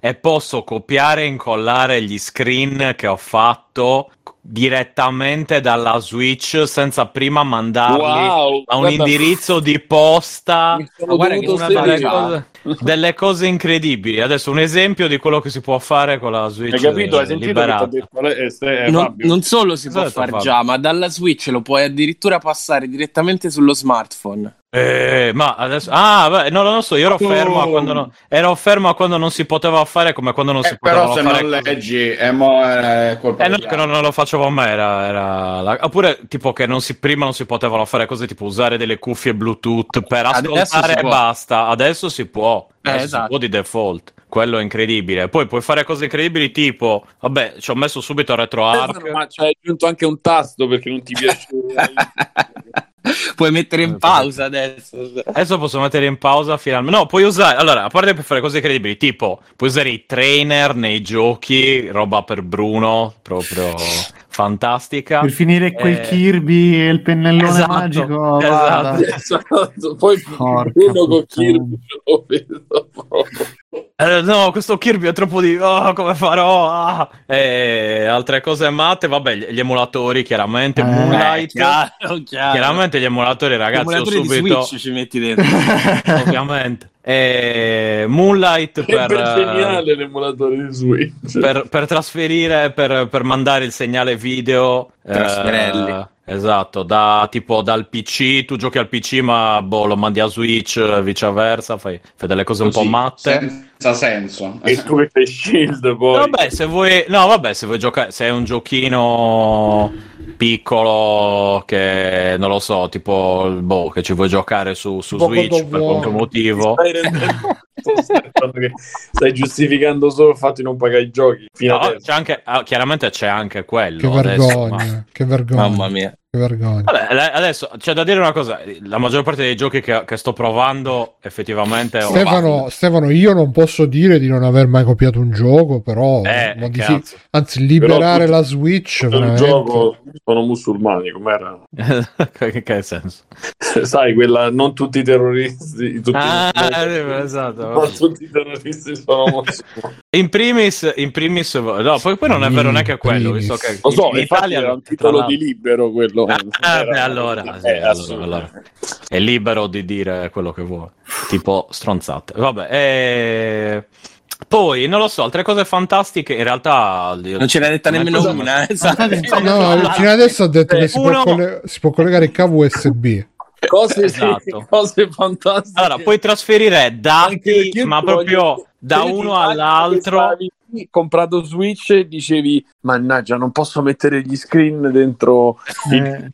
E posso copiare e incollare gli screen che ho fatto direttamente dalla Switch senza prima mandarli Wow, a un guarda, indirizzo di posta. delle cose, delle cose incredibili. Adesso un esempio di quello che si può fare con la Switch Hai capito? Hai sentito detto eh, Ste- eh, Non, non solo si può Esatto, fare già, ma dalla Switch lo puoi addirittura passare direttamente sullo smartphone. Eh, ma adesso ah, beh, no, non lo so, io ero Oh. fermo a quando non, ero fermo a quando non si poteva fare come quando non si Eh, poteva però se fare non cose. leggi è, mo- è colpa Eh, no, che non, non lo facevo me, era, era la- oppure tipo che non si, prima non si potevano fare cose tipo usare delle cuffie Bluetooth per Adesso ascoltare si e basta. Adesso si può, Eh, Adesso si esatto. può di default. Quello è incredibile. Poi puoi fare cose incredibili tipo, vabbè, ci ho messo subito RetroArch. Ma ci hai aggiunto anche un tasto perché non ti piace. puoi mettere in pausa adesso. Adesso posso mettere in pausa finalmente. No, puoi usare. Allora, a parte per fare cose incredibili, tipo, puoi usare i trainer nei giochi, roba per Bruno, proprio fantastica. Per finire quel Eh, Kirby e il pennellone esatto, magico. esatto. esatto. Poi Porca uno con. Kirby lo vedo proprio. Eh, no, questo Kirby è troppo di. Oh, come farò? Ah. E altre cose matte, vabbè, gli, emulatori, chiaramente. Eh, Moonlight. chiaro, chiaro. Chiaramente gli emulatori, ragazzi, ho subito. Switch ci metti dentro. Ovviamente. E Moonlight per. per geniale l'emulatore di Switch. per, per trasferire, per, per mandare il segnale video. Trasferelli. eh, esatto, da, tipo dal PC, tu giochi al PC, ma boh, lo mandi a Switch, viceversa, fai, fai delle cose un po' Così, matte. Senza senso. E come fai Shield poi? Vabbè, se vuoi, no, vabbè, se vuoi giocare, se è un giochino piccolo che non lo so, tipo boh, che ci vuoi giocare su, su Switch per qualche motivo. Stai rendendo- giustificando solo il fatto di non pagare i giochi. Fino No, c'è anche, ah, chiaramente c'è anche quello. Che adesso, ma- vergogna, che vergogna. Mamma mia. Che vergogna. Vabbè, adesso c'è da dire una cosa: la maggior parte dei giochi che, che sto provando effettivamente Stefano, Stefano, io non posso dire di non aver mai copiato un gioco, però Eh, modifi- cazzo. anzi liberare Però la Switch il veramente- gioco sono musulmani, com'era? che, che senso? Sai, quella non tutti i terroristi, tutti Ah, i- esatto. non tutti i terroristi sono musulmani. In primis, in primis, no, poi, poi non è vero neanche quello. Visto che Lo so, in Italia era un titolo di libero quello. Ah, Era- beh, allora, sì, Eh, allora, assolutamente. allora. è libero di dire quello che vuole, tipo stronzate. Vabbè, e... poi non lo so, altre cose fantastiche. In realtà, Non ce l'ha detta nemmeno cosa- una. esatto. No, fino adesso ha detto che si può, Uno- colle- si può collegare il cavo USB. Cose, Esatto. cose fantastiche. Allora, puoi trasferire dati, ma proprio da uno all'altro. Comprato Switch dicevi mannaggia non posso mettere gli screen dentro il- Eh,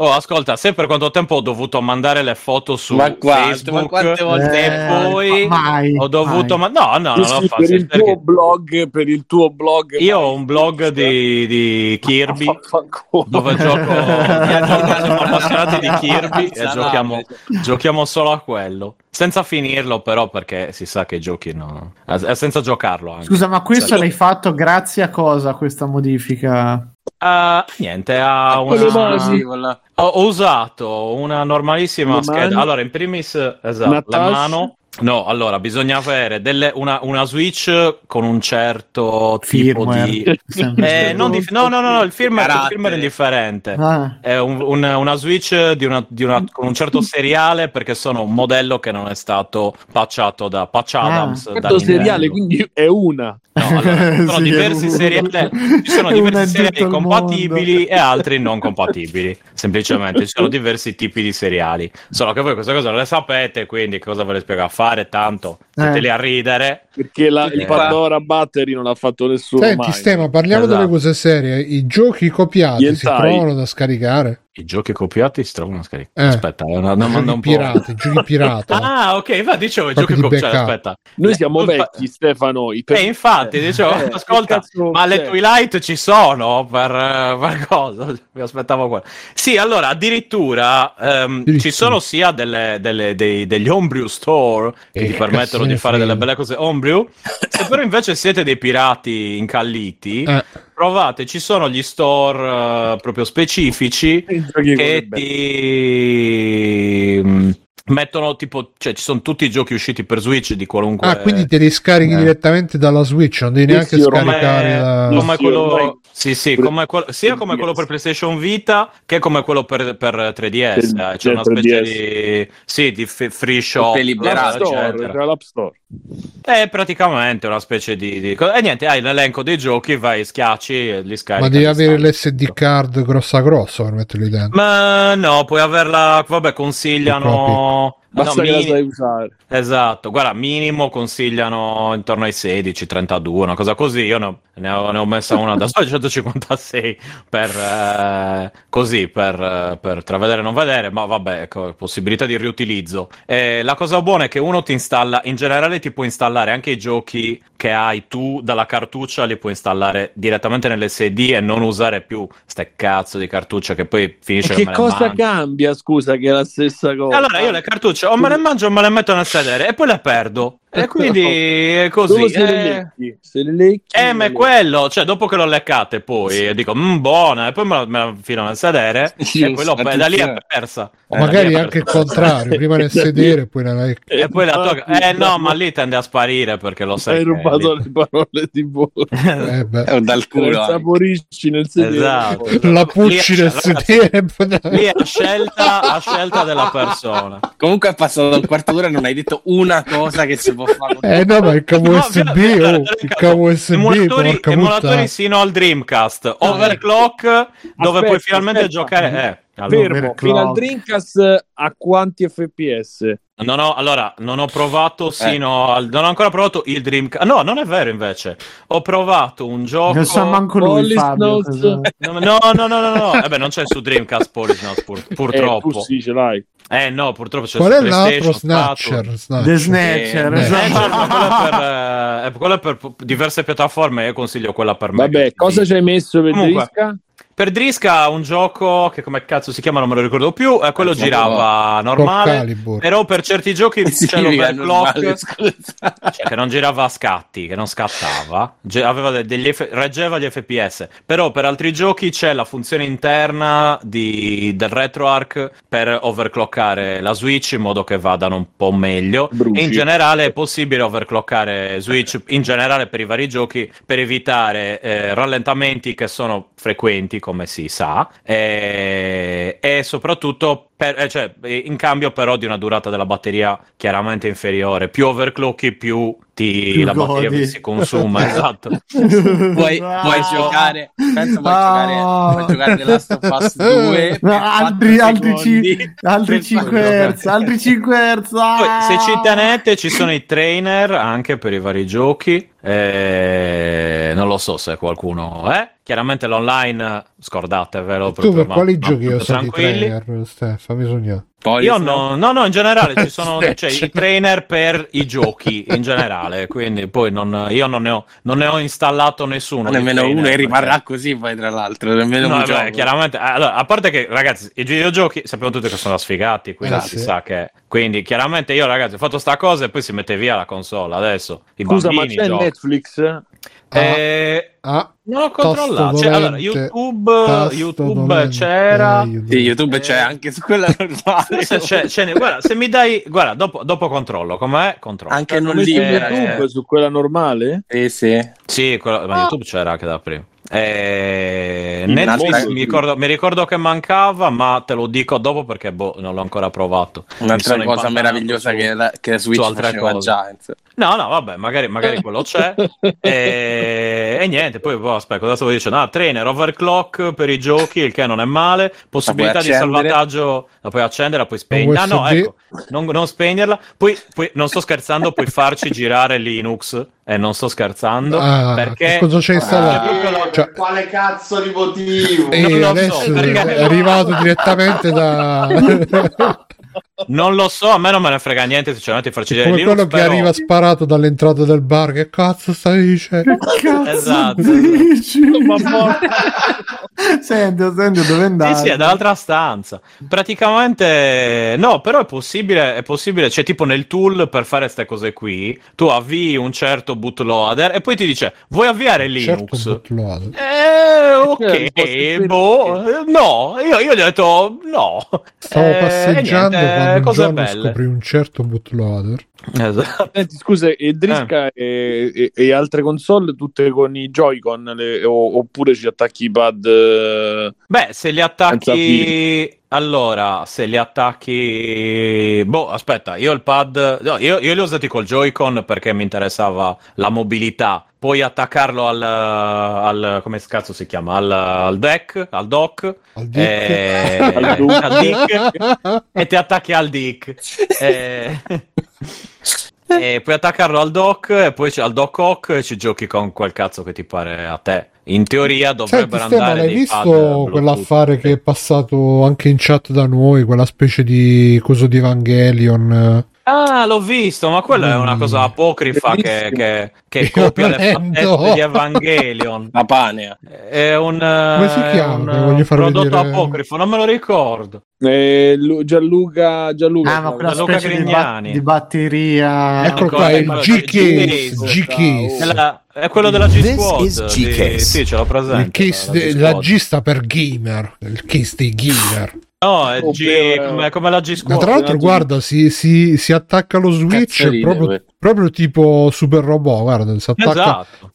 Oh, ascolta, sai per quanto tempo ho dovuto mandare le foto su Ma quante, Facebook? ma quante volte? E poi mai, ho dovuto... mai. Ma... No, no, Sì, non lo sì, faccio. per il perché tuo blog per il tuo blog Io ho un blog di, di Kirby dove gioco... io gioco- siamo appassionati di Kirby e Sarà, giochiamo, giochiamo solo a quello. Senza finirlo però perché si sa che i giochi no... eh, Senza giocarlo anche. Scusa, ma questo Sì. l'hai fatto grazie a cosa questa modifica? Ah, niente, ha una... Ho ho usato una normalissima scheda. Allora, in primis, esatto, la mano. No, allora bisogna avere delle- una, una Switch con un certo tipo Firmware. di. Sempre. Eh, non di- no, no, no, no, il firmware, il firmware è differente. Ah, È un- un- una Switch di una, di una- con un certo seriale perché sono un modello che non è stato patchato da Patch Ah. Adams. da Questo seriale quindi è una No, allora, ci sono Sì, diversi seriali, ci sono diversi seriali compatibili mondo. e altri non compatibili. Semplicemente ci sono diversi tipi di seriali. Solo che voi queste cose non le sapete, quindi cosa ve le spiego a fare? Tanto Eh. state lì a ridere. perché la- il Eh. Pandora Battery non l'ha fatto nessuno Senti, mai. Stema, parliamo Esatto. delle cose serie. I giochi copiati Gli si trovano da scaricare? I giochi copiati si trovano scaricati. Eh. Aspetta, è una domanda un po'. pirati, i giochi pirata. Ah, ok, va, dicevo giochi di copiati. backup. Aspetta. Noi siamo Eh, vecchi, Stefano. i per- E infatti, dicevo, Eh, ascolta, ma le? Twilight ci sono per, eh, per cosa? Mi aspettavo quello. Sì, allora, addirittura, ehm, Addirittura. ci sono sia delle- delle- dei- degli homebrew store che ti permettono di fare frega. delle belle cose homebrew. Se però invece siete dei pirati incalliti, Eh, provate, ci sono gli store eh, proprio specifici che ti mm, mettono tipo, cioè ci sono tutti i giochi usciti per Switch di qualunque... Ah, quindi te li scarichi Eh. direttamente dalla Switch, non devi Sì, neanche sì, ormai- scaricare da... come Sì, quello, ormai- sì, sì, come quello- sia come quello per PlayStation Vita che come quello per, per 3DS. Per- eh, C'è per una specie 3DS. di, sì, di f- free shop, Tutte liberate, L'App Store. È praticamente una specie di, di- E niente, hai l'elenco dei giochi, vai, schiacci e li scarichi. Ma devi avere l'SD card grossa grossa per metterli dentro. Ma no, puoi averla. Vabbè, consigliano. Basta no, che la mini- sai usare. Esatto, guarda, minimo consigliano intorno ai 16, 32, una cosa così. Io ne ho, ne ho- ne ho messa una da 156 per eh, così, per, eh, per tra vedere e non vedere, ma vabbè, ecco, possibilità di riutilizzo. Eh, la cosa buona è che uno ti installa, in generale ti può installare anche i giochi che hai tu dalla cartuccia, li puoi installare direttamente nell'SD e non usare più ste cazzo di cartucce che poi E finisce che me le cosa cambia, scusa, che è la stessa cosa? Allora io le cartucce o me le mangio o me le metto nel sedere e poi le perdo. E quindi è così. Se le eh. lecchi? Se le lecchi... Eh, ma è quello, cioè dopo che l'ho leccate poi e dico, "Mm, buona, e poi me la, me la infilo nel sedere e poi l'ho, Giusto, da lì è persa. O Eh, magari anche il contrario, prima nel sedere e poi nella... E poi la tocca. Eh no, ma lì tende a sparire perché lo sai. Hai rubato lì- le parole di bocca. Eh, beh. È dal culo. Saporisci nel sedere. Esatto. La pucci nel sedere. Lì è a scelta, a scelta della persona. Comunque è passato un quarto d'ora e non hai detto una cosa che si può fare. Eh no, ma il cavo No, USB, guarda, oh, guarda, il cavo USB, emulatori, porca emulatori sino al Dreamcast, Overclock, dove Aspetta, puoi finalmente aspetta. giocare. Eh, allora. Fermo, Overclock. fino al Dreamcast a quanti FPS? Non ho, allora, non ho Eh. provato sino al. Non ho ancora provato il Dreamcast. No, non è vero invece. Ho provato un gioco. Non sa manco lui, Fabio. No, no, no, no, no, no. Eh beh, non c'è su Dreamcast Police Notes, pur- Eh, purtroppo. tu sì, ce l'hai. Eh no, purtroppo c'è Qual è l'altro PlayStation 4. Snatcher? Snatcher. The Eh, Snatcher, Eh, Snatcher, esatto. ma quello è per, eh, quello è per diverse piattaforme. Io consiglio quella per me. Vabbè, cosa ci hai messo per Comunque? Per Drisca un gioco che come cazzo si chiama non me lo ricordo più, eh, quello Eh, girava normale, però per certi giochi normale, l'overclock, scusa. cioè che non girava a scatti, che non scattava, F- reggeva gli FPS, però per altri giochi c'è la funzione interna di- del RetroArch per overclockare la Switch in modo che vadano un po' meglio. Bruci. e in generale è possibile overclockare Switch in generale per i vari giochi per evitare eh, rallentamenti che sono frequenti come si sa eh, e soprattutto per- eh, cioè, eh, in cambio però di una durata della batteria chiaramente inferiore più overclocki più ti- Più la batteria godi. si consuma esatto Puoi, Ah. puoi giocare, penso puoi, Ah. giocare, puoi giocare The Last of Us 2 No, per altri, altri, ci- altri Per 5 fare- Hz, altri 5 Hz. Poi, se Ah! ci tenete, ci sono i trainer anche per i vari giochi. Eh, non lo so se qualcuno è. Chiaramente l'online, scordatevelo. Tu per quali ma giochi ho tranquilli. trainer, sognare. Poi Io no, no, no, in generale ci sono cioè, i trainer per i giochi in generale, quindi poi non, io non ne, ho, non ne ho installato nessuno. nemmeno trainer, uno e perché- rimarrà così poi tra l'altro, nemmeno No, un beh, gioco. chiaramente, allora, a parte che ragazzi, i videogiochi sappiamo tutti che sono da sfigati, quindi Eh, si sì. sa che. Quindi, chiaramente, io, ragazzi, ho fatto sta cosa e poi si mette via la console. Adesso i Scusa, ma c'è giocano. Netflix? Eh, Ah, non ho controllato. Cioè, allora, YouTube, YouTube c'era. eh, Sì, YouTube Eh, c'è anche su quella normale. Forse c'è, c'è ne- guarda, se mi dai, guarda, dopo, dopo controllo, com'è? Controllo. Anche non messo libera. YouTube eh. su quella normale? Sì, sì. Sì, quello- ma YouTube c'era anche da prima. Eh, Netflix mi ricordo, mi ricordo che mancava, ma te lo dico dopo perché boh, non l'ho ancora provato. Un'altra cosa meravigliosa su- che, la, che Switch faceva cose. già. insomma. No, no, vabbè, magari, magari quello c'è. e, e niente, poi boh, aspetta, cosa stavo dicendo? Ah, trainer, overclock per i giochi, il che non è male. Possibilità di salvataggio, la puoi accendere, la puoi spegnere. Ah, no, ecco, non, non spegnerla. Poi, poi, non sto scherzando, puoi farci girare Linux. E non sto scherzando. Ah, perché cosa c'è installato? c'è proprio la- Cioè- Quale cazzo di motivo? E Non lo so, adesso perché- è arrivato direttamente da Non lo so, a me non me ne frega niente, sinceramente, di farci girare come Linux. quello che però- arriva sparato dall'entrata del bar. Che cazzo stai dicendo? Cazzo Esatto. dici? Ma porca- senti, senti, dove andare? Sì, sì, è dall'altra stanza. Praticamente no, però è possibile, è possibile, c'è tipo nel tool per fare queste cose qui, tu avvii un certo bootloader e poi ti dice vuoi avviare Linux? Certo, bootloader. Eh, Eh, ok, posso boh, eh, no, io, io gli ho detto no. Stavo Eh, passeggiando niente, quando un cose belle. scopri un certo bootloader. Esatto. Senti, scusa, e Drisca e, e- e altre console tutte con i Joy-Con le- o- oppure ci attacchi i pad? eh, Beh, se li attacchi. Allora, se li attacchi. Boh, aspetta, io il pad. No, io, io li ho usati col Joy-Con perché mi interessava la mobilità. Puoi attaccarlo al. al come cazzo si chiama? Al, al deck, al dock. Al dick. eh, Al dock. al dick, e ti attacchi al dick. Eh, e puoi attaccarlo al dock e poi al dock hook e ci giochi con quel cazzo che ti pare a te. In teoria Senti, dovrebbero Stefano, andare hai dei pad visto quell'affare che è passato anche in chat da noi, quella specie di coso di Evangelion? Ah, l'ho visto, ma quella è una Mm. cosa apocrifa che, Bellissimo. che, che copia le fattezze di Evangelion. La panea. È un, Come si è chiama? un, prodotto vedere. apocrifo, non me lo ricordo. eh, Lu- Gianluca, Gianluca Ah, ma quella Luca specie di, Grignani. ba- di batteria. Ecco qua, il G-Case. G-Case. G-Case. È, la- è quello della G-Squad. G-Case. Sì, ce l'ho presente. Il case la- de- la la G-Squad. G sta per gamer, il case dei gamer. No, è O G, per- come, come la Ma G-Squad. tra l'altro, guarda, si, si, si attacca lo Switch proprio, proprio tipo Super Robot. Guarda, si attacca. Esatto.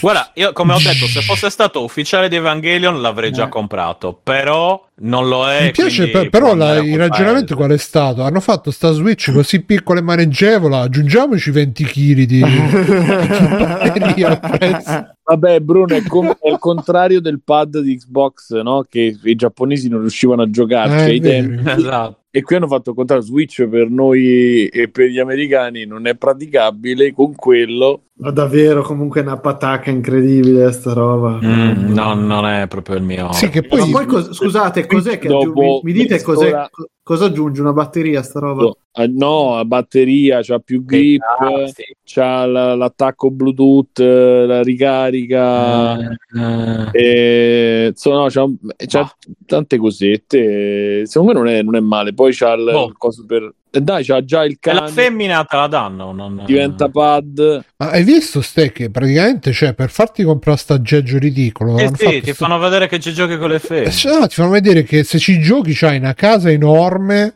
Guarda, io come ho detto, se fosse stato ufficiale di Evangelion l'avrei già Eh. comprato, però non lo è. Mi piace, per- però la- il ragionamento qual è stato? Hanno fatto sta Switch così piccola e maneggevole, aggiungiamoci 20 kg di, di batteria al prezzo. Vabbè, Bruno, è, come- è il contrario del pad di Xbox, no? Che i giapponesi non riuscivano a giocarci Eh, è ai vero. tempi. Esatto. E qui hanno fatto il contrario. Switch per noi e per gli americani non è praticabile. Con quello, Ma davvero, comunque è una patacca incredibile sta roba. Mm, no, non è proprio il mio. Sì, che Ma poi poi cos- scusate, cos'è che Dopo mi, mi dite cos'è, cosa aggiunge? Una batteria sta roba? Eh, no, la batteria, c'ha più grip, Ah, sì. c'ha la- l'attacco Bluetooth, eh, la ricarica. Eh, E, insomma, no, c'ha, c'ha Ah. tante cosette. Secondo me non è, non è male. Poi c'ha il, Boh. il coso per. Dai, c'ha già il e la cane. femmina te la danno. Non... Diventa pad. Ma hai visto ste che praticamente cioè per farti comprare sta aggeggio ridicolo Eh sì, fatto ti sta- fanno vedere che ci giochi con le Eh, femmine. sì, no, ti fanno vedere che se ci giochi c'hai una casa enorme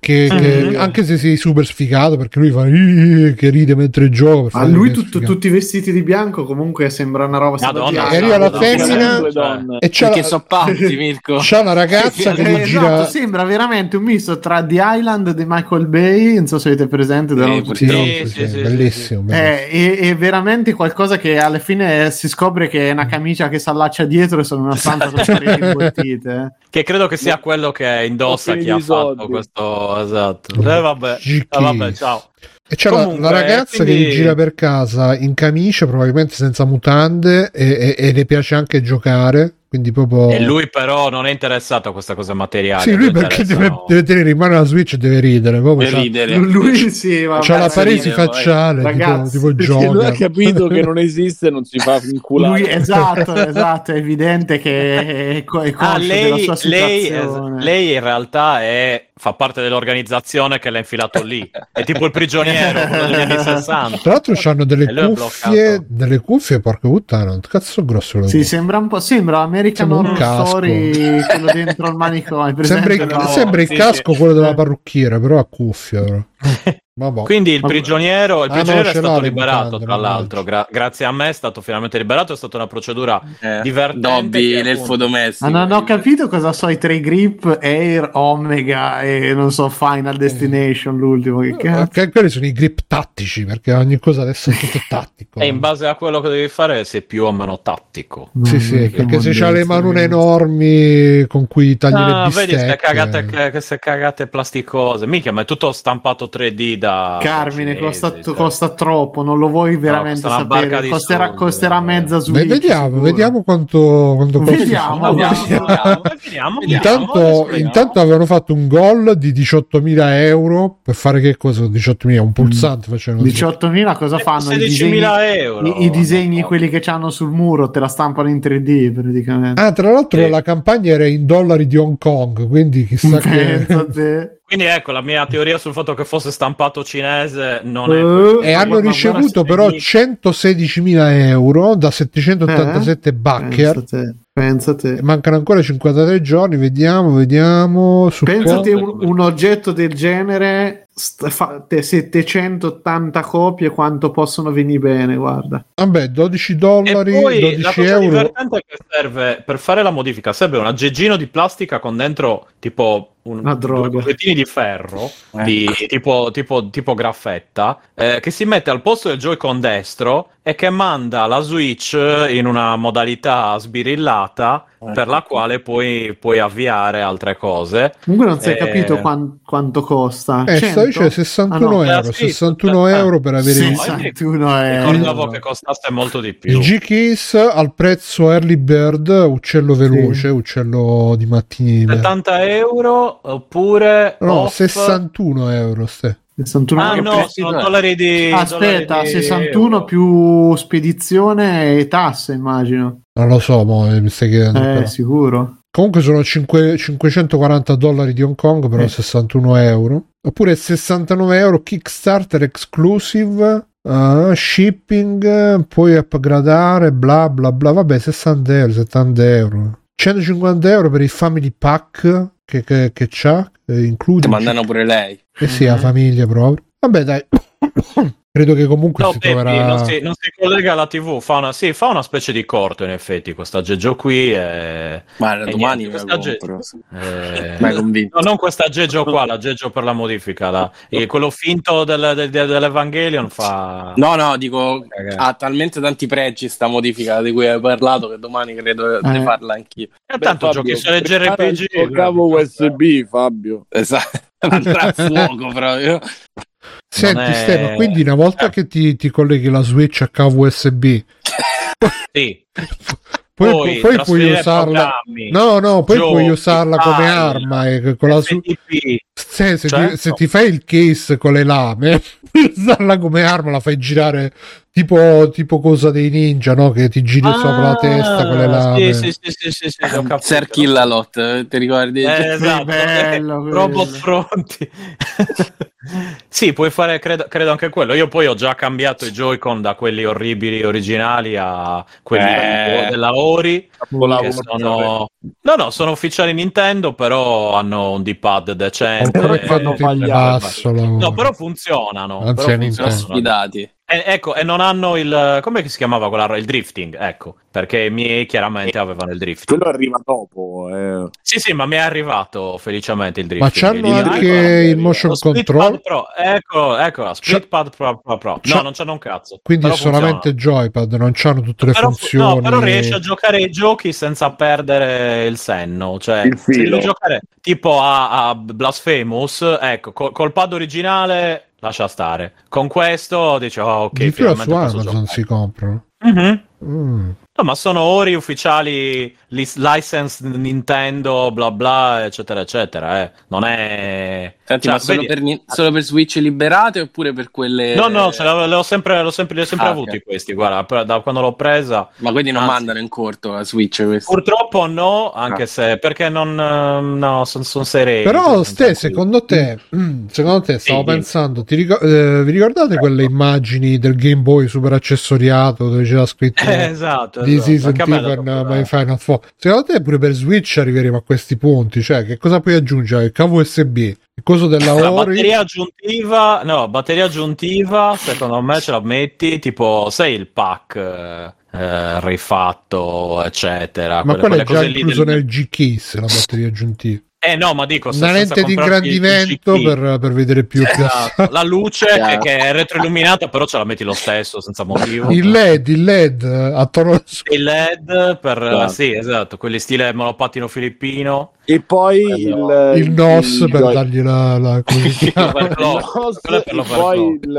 che, che- Mhm. anche se sei super sfigato perché lui fa che ride mentre gioca A lui è tutto- tutti vestiti di bianco comunque sembra una roba Madonna, E arriva la femmina e c'ha Perché la, so pazzi, Mirko. c'ha la ragazza che Eh, gli esatto, gira sembra veramente un misto tra The Island di Michael Bay, non so se avete presente, Sì, sì, Sì, sì, sì, sì, bellissimo, bellissimo. Eh, veramente qualcosa che alla fine si scopre che è una camicia che si allaccia dietro e sono una stanza con le imbottite. eh. Che credo che sia quello che indossa chi ha fatto questo. Esatto. Eh, vabbè. Eh, vabbè, ciao. E c'è la- Comunque, la, ragazza che quindi- gli gira per casa in camicia, probabilmente senza mutande, e, e- e le piace anche giocare. Quindi proprio. E lui, però, non è interessato a queste cose materiali. Sì, lui perché deve, deve tenere in mano la Switch e deve ridere. C'ha, ridere. Lui sì, vabbè, c'ha la paresi facciale, tipo, Ragazzi, tipo Perché lui ha capito che non esiste, non si fa inculare. Lui, esatto, esatto, è evidente che è, co- è Ah, lei, lei, lei in realtà è, fa parte dell'organizzazione che l'ha infilato lì. È tipo il prigioniero quello degli anni 60. Tra l'altro hanno delle cuffie, delle cuffie, porca puttana, un cazzo grosso Sì, sembra un po', sembra American Sembra Horror. Story, quello dentro il manicomio. Sembra, il, no? sembra il Sì, casco sì. quello della parrucchiera, però a cuffia. Però. Vabbè. Quindi il prigioniero, il Ah, no, prigioniero è stato liberato, tra l'altro. Gra- grazie a me è stato finalmente liberato. È stata una procedura Eh, divertente. Dobby, l'elfo domestico. Ma non ho capito cosa so i tre grip, Air, Omega e non so, Final Destination, l'ultimo. Che cazzo? Che quelli sono i grip tattici, perché ogni cosa adesso è tutto tattico. E in base a quello che devi fare sei più o meno tattico. Sì, sì, Che perché se c'ha le ragazzi. enormi con cui tagli Ah, le vedi queste bistecche. cagate, queste cagate plasticose. Minchia, ma è tutto stampato 3D da. Carmine, costa, cioè. costa troppo, non lo vuoi veramente barca sapere. Costerà, soldi, costerà eh. mezza Beh, Switch. vediamo, sicuro. vediamo quanto, quanto costa. Vediamo, Vediamo, vediamo. vediamo, vediamo, Intanto, vediamo. intanto avevano fatto un gol di 18.000 euro per fare che cosa? 18.000, un pulsante facevano. 18.000 cosa fanno? I disegni, 16.000 euro. i, i disegni quelli che hanno sul muro te la stampano in 3D praticamente. Ah, tra l'altro Sì. la campagna era in dollari di Hong Kong, quindi chissà che... Pensa te. Quindi ecco la mia teoria sul fatto che fosse stampato cinese non è. Eh, E hanno ricevuto però 116.000 euro da 787 Eh? backer. Pensa te, pensa te. Mancano ancora 53 giorni, vediamo, vediamo. Pensate un, un oggetto del genere, fate 780 copie, quanto possono venire bene, guarda. Vabbè, 12 E dollari, poi 12 la cosa euro. divertente è che serve per fare la modifica serve un aggeggino di plastica con dentro tipo un, Una droga. di ferro Eh. di, tipo, tipo, tipo graffetta eh, che si mette al posto del Joy-Con destro e che manda la Switch in una modalità sbirillata. Per la quale poi puoi avviare altre cose. Comunque non si è Eh, capito quan- quanto costa. Eh, 100? sto dicendo 61 Ah, no, euro, scritto, 61 eh. euro per avere Sì, il, sì. 61 euro. Ricordavo che costasse molto di più. il G-Keys al prezzo Early Bird, uccello veloce, uccello di mattina. 70 euro oppure No, off- 61 euro. Ste. 61 Ah euro. no, sono dollari di Aspetta, dollari di 61 euro. più spedizione e tasse, immagino. Non lo so, mo, eh, mi stai chiedendo. Eh, però. sicuro. Comunque sono 5 540 dollari di Hong Kong, però Eh. 61 euro. Oppure 69 euro Kickstarter exclusive. ah, shipping, puoi upgradare, bla bla bla. Vabbè, 60 euro, 70 euro. 150 euro per il family pack che, che, che c'ha, eh, include. Ti mandano pure lei. Eh sì, la famiglia proprio. Vabbè, dai. Credo che comunque No, si Peppi, troverà. non, si, non si collega alla TV, fa una, sì, fa una specie di corto in effetti questo aggeggio qui. E, Ma e domani niente, compro. eh, Mi hai convinto. no, non questo aggeggio qua, l'aggeggio per la modifica, la- quello finto del, del- del- dell'Evangelion fa... No, no, dico, Cagare. ha talmente tanti pregi sta modifica di cui hai parlato che domani credo di Eh. farla anch'io. E tanto giochi su leggere prepara RPG. il tuo cavo USB, Fabio. Esatto, andrà a fuoco proprio. Senti, è- Stefano, quindi una volta che ti, ti colleghi la Switch a cavo USB, Sì, Poi, Poi poi puoi usarla. No, no, poi giochi, puoi usarla come file, arma e con la su-. Se, se Certo. ti, se ti fai il case con le lame, usarla come arma, la fai girare tipo, tipo cosa dei ninja, no? Che ti giri sopra la testa con le lame. Ah, Sì, sì, sì, sì, sì, sì, capito. Sir Killalot, eh, ti ricordi? Eh, esatto, bello quello. robot pronti. sì, puoi fare, credo, credo anche quello. Io poi ho già cambiato i Joy-Con da quelli orribili originali a quelli Eh. della Ori. Sono... No, no, sono ufficiali Nintendo, però hanno un D-pad decente. Però fanno lavoro. No, però funzionano. Anzi, però. Sono sfidati. E, ecco, e non hanno il. come si chiamava quella roba? Il drifting, ecco. Perché i miei chiaramente avevano il drifting. Quello arriva dopo. eh. Sì, sì, ma mi è arrivato felicemente il Ma drifting. c'hanno Lì- anche il motion control, Pro. Ecco, ecco, la Split C'ha- Pad Pro, Pro, Pro. No, non c'hanno un cazzo. quindi Però solamente joypad, non c'hanno tutte le Però, funzioni. no, però riesci a giocare ai giochi senza perdere il senno. Cioè, Il se filo. devi giocare tipo a, a Blasphemous, ecco, col, col pad originale lascia stare. Con questo dici, oh, ok, Di fila su Amazon si comprano. Mhm. Mm. No, ma sono ori ufficiali, license Nintendo, bla bla, eccetera, eccetera. Eh. Non è. Senti, Cioè, ma solo per, solo per Switch liberate oppure per quelle... No, no, l'ho, sempre, l'ho sempre, li ho sempre Ah, avuti ok. questi. Guarda, da quando l'ho presa. Ma quindi non Anzi. mandano in corto la Switch questi. Purtroppo no, anche Ah. se perché non. ehm, No, sono sereni. Però, Ste, secondo te, mm, secondo te, stavo Sì. pensando, ti ricor- eh, vi ricordate quelle immagini del Game Boy super accessoriato dove c'era scritto Eh, esatto. This esatto. is Anche a me ha even dato my final form. Secondo te pure per Switch arriveremo a questi punti? Cioè, che cosa puoi aggiungere? Il cavo USB, il coso della La Ori? batteria aggiuntiva, no, batteria aggiuntiva, secondo me ce la metti tipo, sai il pack eh, eh, rifatto, eccetera. Ma quelle- quella è già incluso del- nel G-Case, la batteria aggiuntiva. Eh no, ma dico, Una lente di ingrandimento per, per vedere più Esatto, la luce Chiaro. che è retroilluminata, però ce la metti lo stesso, senza motivo. Il LED, il LED eh, attorno al suo- Il LED per Esatto. sì, esatto, quelli stile monopattino filippino. E poi Esatto. il, il NOS per il- dargli la, la? Per. NOS per e poi il-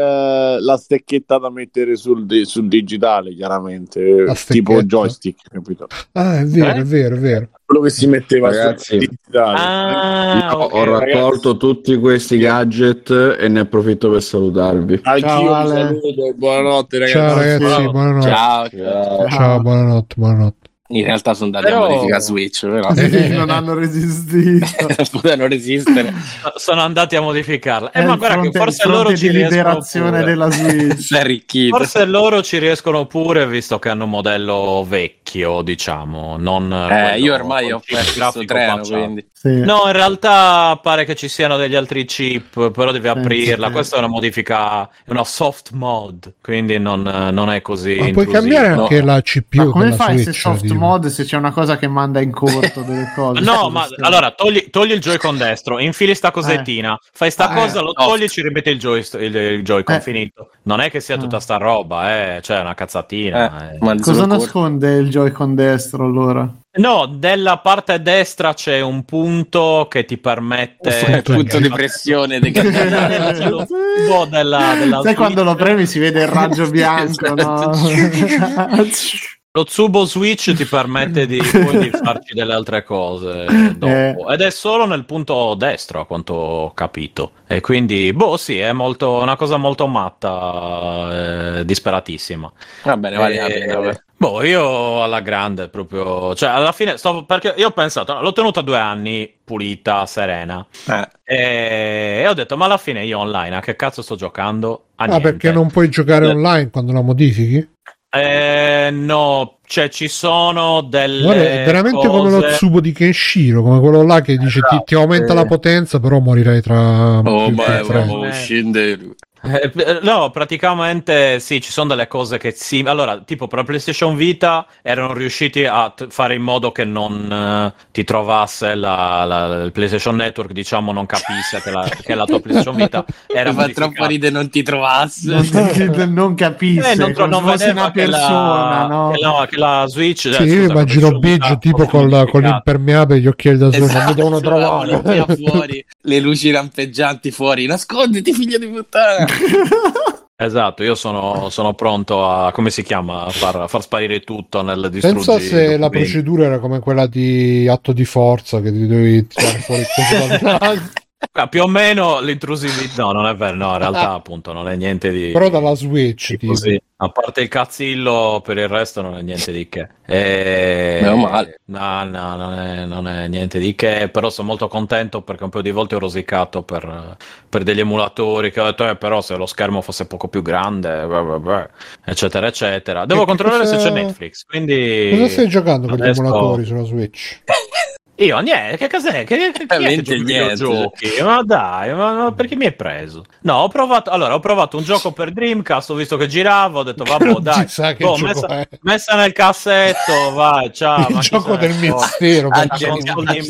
la stecchetta da mettere sul, sul digitale, chiaramente, tipo joystick, capito? Ah, è vero, Eh? è vero, è vero. Quello che si metteva Ragazzi, sul digitale. Ah, Io ok, ho raccolto tutti questi gadget e ne approfitto per salutarvi. Anch'io Ciao, vi Ale. saluto, buonanotte ragazzi. Ciao ragazzi, buonanotte. Ciao. Ciao. Ciao, buonanotte, buonanotte. In realtà sono andati Però- a modificare Switch, però non hanno resistito. potevano resistere. sono andati a modificarla. Eh, ma guarda fronte, che forse loro ci liberazione pure. della Switch. Forse loro ci riescono pure, visto che hanno un modello vecchio, diciamo. Non Eh, io ormai ho perso il treno, quindi. Sì. No, in realtà pare che ci siano degli altri chip, però devi aprirla. sì. Questa è una modifica, è una soft mod, quindi non, non è così. Ma puoi cambiare no. anche la CPU Ma come fai Switch, se soft tipo? mod se c'è una cosa che manda in corto delle cose? No, ma Scusa, allora togli, togli il Joy-Con destro, infili sta cosettina, fai sta Eh, cosa, lo soft. togli e ci rimetti il, joy, il, il Joy-Con Eh. finito. Non è che sia tutta Ah. sta roba, eh, cioè è una cazzatina. Eh, eh. ma Cosa nasconde il Joy-Con destro allora? No, della parte destra c'è un punto che ti permette. Il punto di pressione C'è lo tubo della, della Sai quando lo premi si vede il raggio bianco, no? Lo Tsubo Switch ti permette di, poi di farci delle altre cose dopo. Eh. Ed è solo nel punto destro, a quanto ho capito. E quindi, boh, sì, è molto, una cosa molto matta, eh, disperatissima. Va bene, vale la Eh, pena. vabbè. Boh, io alla grande proprio, cioè alla fine stavo perché io ho pensato, l'ho tenuta due anni pulita, serena Eh, e, e ho detto, ma alla fine io online a che cazzo sto giocando? A Ah, niente. perché non puoi giocare Eh. online quando la modifichi? Eh, no, cioè ci sono delle Guarda, è veramente come lo cose- Tsubo di Kenshiro, come quello là che dice ti, ti aumenta la potenza, però morirai tra Oh, più ma è tre. Eh, eh, no, praticamente sì, ci sono delle cose che sì. Allora, tipo per la PlayStation Vita erano riusciti a t- fare in modo che non eh, ti trovasse la, la- il PlayStation Network, diciamo, non capisse che la, che la tua PlayStation Vita era fa troppo ridere non ti trovasse. non, non capisce, Eh, non, tro- non se fosse una che la- persona, no? che la, che la Switch eh, Sì, io scusa, la immagino Biggio tipo col, con l'impermeabile e gli occhiali da sole, non mi Esatto, devono trovare. fuori, le luci rampeggianti fuori. Nasconditi, figlio di puttana. Esatto, io sono, sono pronto a, come si chiama, a far, a far sparire tutto nel Pensa distruggere. se la procedura era come quella di atto di forza che ti dovevi tirare fuori il Ah, più o meno l'intrusività, no, non è vero, no, in realtà appunto non è niente di... Però dalla Switch, di tipo. così. A parte il cazzillo, per il resto non è niente di che. E... Meno male. No, no, non è, non è niente di che, però sono molto contento perché un paio di volte ho rosicato per, per degli emulatori che ho detto, eh, però se lo schermo fosse poco più grande, beh, beh, beh, eccetera, eccetera. Devo controllare cosa- se c'è Netflix, quindi... Cosa stai giocando con gli emulatori sulla Switch? Io, niente, che cos'è? Che, che, Veramente niente. Ma dai, ma, ma perché mi hai preso? No, ho provato, allora, ho provato un gioco per Dreamcast, ho visto che girava, ho detto, vabbè, dai, sa che boh, messa, è. messa nel cassetto, vai, ciao. il ma gioco del frega? mistero.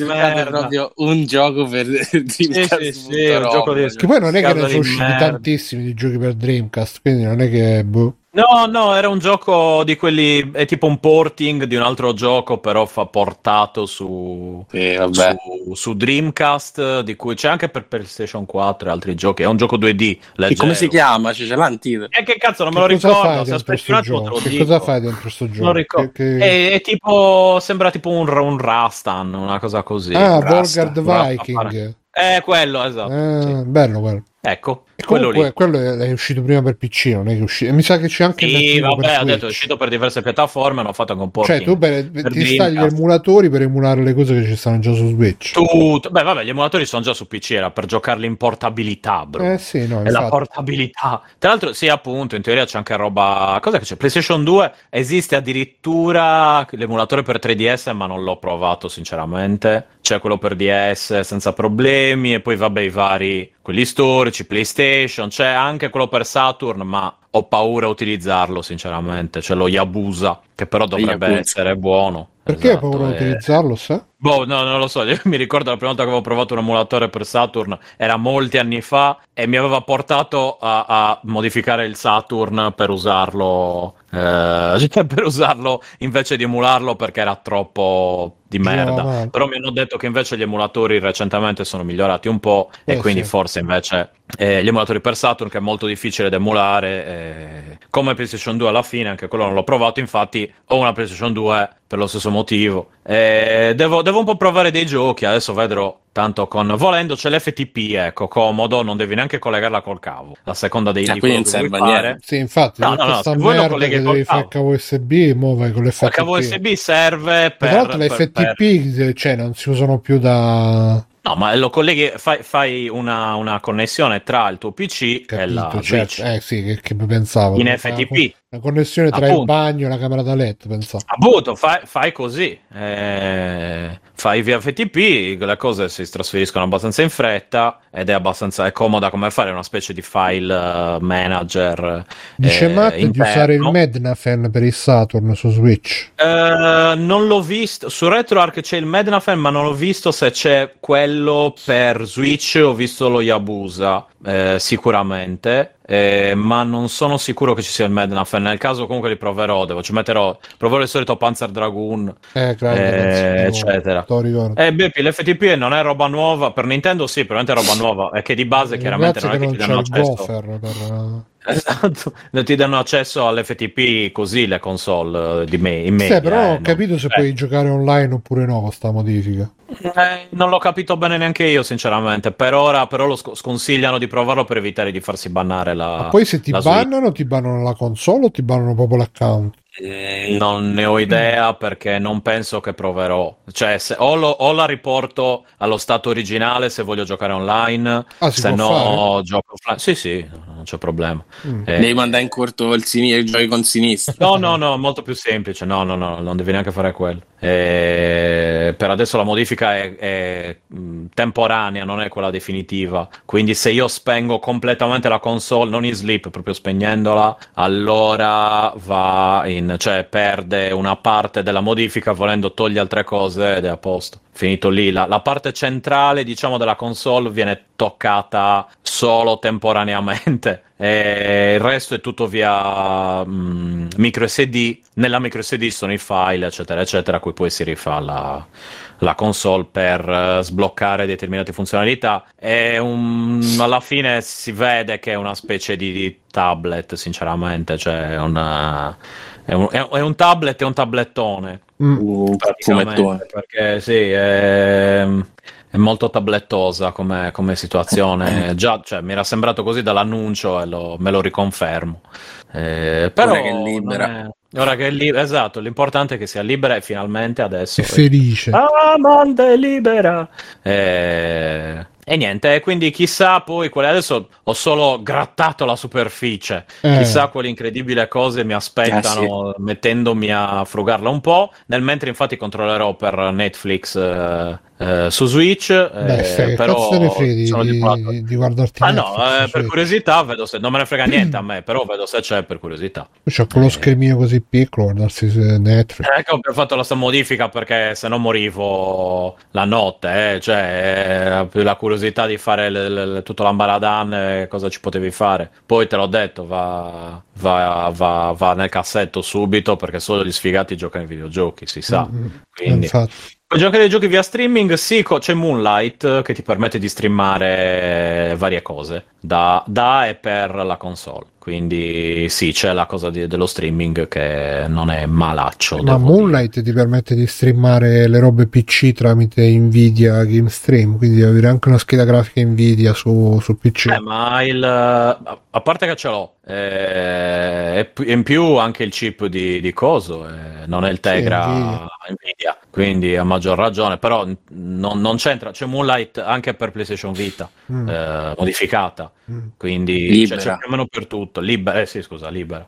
Merda. proprio un gioco per Sì, Dreamcast. sì, sì, è un gioco di- Che poi non è che ne sono usciti tantissimi di giochi per Dreamcast, quindi non è che. boh. No, no, era un gioco di quelli, è tipo un porting di un altro gioco, però fa portato su, Sì, vabbè. su, su Dreamcast, di cui c'è anche per PlayStation 4 e altri giochi. È un gioco 2D. E leggero. come si chiama? Cioè, c'è l'antico. E che cazzo, non me lo Che cosa ricordo. fai Se aspetti un attimo, te lo Che dico. cosa fai dentro sto gioco? Non ricordo. Che- che- È, è tipo, sembra tipo un, un Rastan, una cosa così. Ah, Rasta, Viking. Eh, quello, esatto. Ah, sì. Bello quello. Ecco, E quello lì. quello è, uscito prima per PC, non è che è uscito. Mi sa che c'è anche Sì, vabbè, ho detto, è uscito per diverse piattaforme, hanno fatto anche un porting. Cioè, tu per ti installi gli emulatori per emulare le cose che ci stanno già su Switch. Tutto. Beh, vabbè, gli emulatori sono già su PC, era per giocarli in portabilità, bro. Eh sì, no, È la portabilità. Tra l'altro, sì, appunto, in teoria c'è anche roba. Cos'è che c'è? PlayStation 2 esiste addirittura l'emulatore per 3DS, ma non l'ho provato, sinceramente. C'è quello per DS senza problemi, e poi, vabbè, i vari quelli storici, PlayStation. C'è anche quello per Saturn, ma ho paura a utilizzarlo, sinceramente. C'è lo Yabusa, che però dovrebbe Yakuza. essere buono. Perché hai Esatto, paura di e- utilizzarlo, sa? Boh, no, non lo so, io mi ricordo la prima volta che avevo provato un emulatore per Saturn, era molti anni fa e mi aveva portato a, a modificare il Saturn per usarlo, eh, cioè per usarlo invece di emularlo perché era troppo di merda. male. Però mi hanno detto che invece gli emulatori recentemente sono migliorati un po' e Eh, quindi sì. forse invece eh, gli emulatori per Saturn che è molto difficile da emulare, eh, come PlayStation 2 alla fine, anche quello non l'ho provato, infatti ho una PlayStation 2 per lo stesso motivo. Eh, devo, devo un po' provare dei giochi, adesso vedrò. Tanto con volendo c'è l'FTP, ecco, comodo, non devi neanche collegarla col cavo. La seconda dei Cioè, di quindi non serve niente. Sì, infatti, No, no, no, se vuoi lo colleghi che col devi fare il cavo. cavo USB e mo vai con l'FTP. Il cavo USB serve per... Tra l'altro le per- FTP per- cioè, non si usano più da... No, ma lo colleghi, fai, fai una, una connessione tra il tuo PC e la Capito, Switch. certo. Eh sì, che, che pensavo. In FTP. Una connessione tra il Appunto. bagno e la camera da letto, pensavo. Appunto, fai, fai così, eh, fai via FTP, le cose si trasferiscono abbastanza in fretta ed è abbastanza è comoda come fare una specie di file eh, manager. Dice eh, Matt di interno. usare il Mednafen per il Saturn su Switch. Eh, non l'ho visto su RetroArch c'è il Mednafen, ma non ho visto se c'è quello per Switch. Ho visto lo Yabusa eh, sicuramente, eh, ma non sono sicuro che ci sia il Mednafen. Nel caso, comunque, li proverò. Devo, ci metterò, proverò il solito Panzer Dragoon, Eh, grande, Eh, cazzo, eccetera. Eh, beh, l'FTP non è roba nuova. Per Nintendo, sì, probabilmente è roba nuova. È che di base, chiaramente, Grazie non è che non ti danno accesso. per... Esatto, non ti danno accesso all'FTP così le console eh, di me, in Sì, media. però eh, ho capito se eh. puoi giocare online oppure no con sta modifica. Eh, non l'ho capito bene neanche io, sinceramente. Per ora, però, lo sc- sconsigliano di provarlo per evitare di farsi bannare la. Ma poi se ti bannano, ti bannano la console o ti bannano proprio l'account? Eh, Non ne ho idea perché non penso che proverò. Cioè, se, o, lo- o la riporto allo stato originale se voglio giocare online, Ah, se no gioco offline. Sì, sì, non c'è problema. Mm. Eh, Devi mandare in corto il, sin- il giochi con sinistra. No, no, no, molto più semplice. No, no, no, non devi neanche fare quello. Eh, per adesso la modifica è, è, mh, temporanea, non è quella definitiva. Quindi se io spengo completamente la console, non in sleep, proprio spegnendola, allora va in, cioè perde una parte della modifica, volendo toglie altre cose ed è a posto. Finito lì, la, la parte centrale, diciamo, della console viene toccata solo temporaneamente. E il resto è tutto via mm, micro SD. Nella micro SD sono i file, eccetera, eccetera, a cui poi si rifà la, la console per eh, sbloccare determinate funzionalità. È un, alla fine si vede che è una specie di, di tablet, sinceramente, cioè è, una, è, un, è, è un tablet e un tablettone. Mm. Perché sì, è, è molto tablettosa come, come situazione. Già, cioè, mi era sembrato così dall'annuncio e lo- me lo riconfermo. Eh, però Ora che è libera. è- ora che è libera, esatto. L'importante è che sia libera e finalmente adesso. È felice. Ah, mondo è libera! Eh, E niente, quindi chissà poi quelle adesso ho solo grattato la superficie, Eh. chissà quelle incredibili cose mi aspettano mettendomi a frugarla un po', nel mentre infatti controllerò per Netflix eh, eh, su Switch, Beh, eh, stai, però cazzo ne sono di, di, di guardarti Ah no, Netflix, eh, sì. per curiosità vedo se non me ne frega niente a me, però vedo se c'è per curiosità. C'ha quello schermino così piccolo, guardarsi Netflix. Ecco, ho fatto la sta modifica perché se no morivo la notte, eh, cioè la curiosità di fare l- l- tutto l'ambaradan, eh, cosa ci potevi fare. Poi te l'ho detto, va, va- va- va nel cassetto subito perché solo gli sfigati giocano ai videogiochi, si sa. Mm, Quindi, Infatti. Per giocare ai giochi via streaming, sì, co- c'è Moonlight eh, che ti permette di streamare varie cose da, da e per la console. Quindi sì, c'è la cosa di- dello streaming che non è malaccio. Ma devo dire. Moonlight ti permette di streamare le robe PC tramite Nvidia Game Stream, quindi devi avere anche una scheda grafica Nvidia su, su PC. Eh, ma il a parte che ce l'ho, eh, e in più anche il chip di, di coso eh, non è il Tegra Nvidia. Nvidia, quindi a maggior ragione, però non, non c'entra, c'è Moonlight anche per PlayStation Vita Mm, eh, modificata, mm. quindi Libera. c'è, c'è più o meno per tutto, libera, eh sì scusa, libera.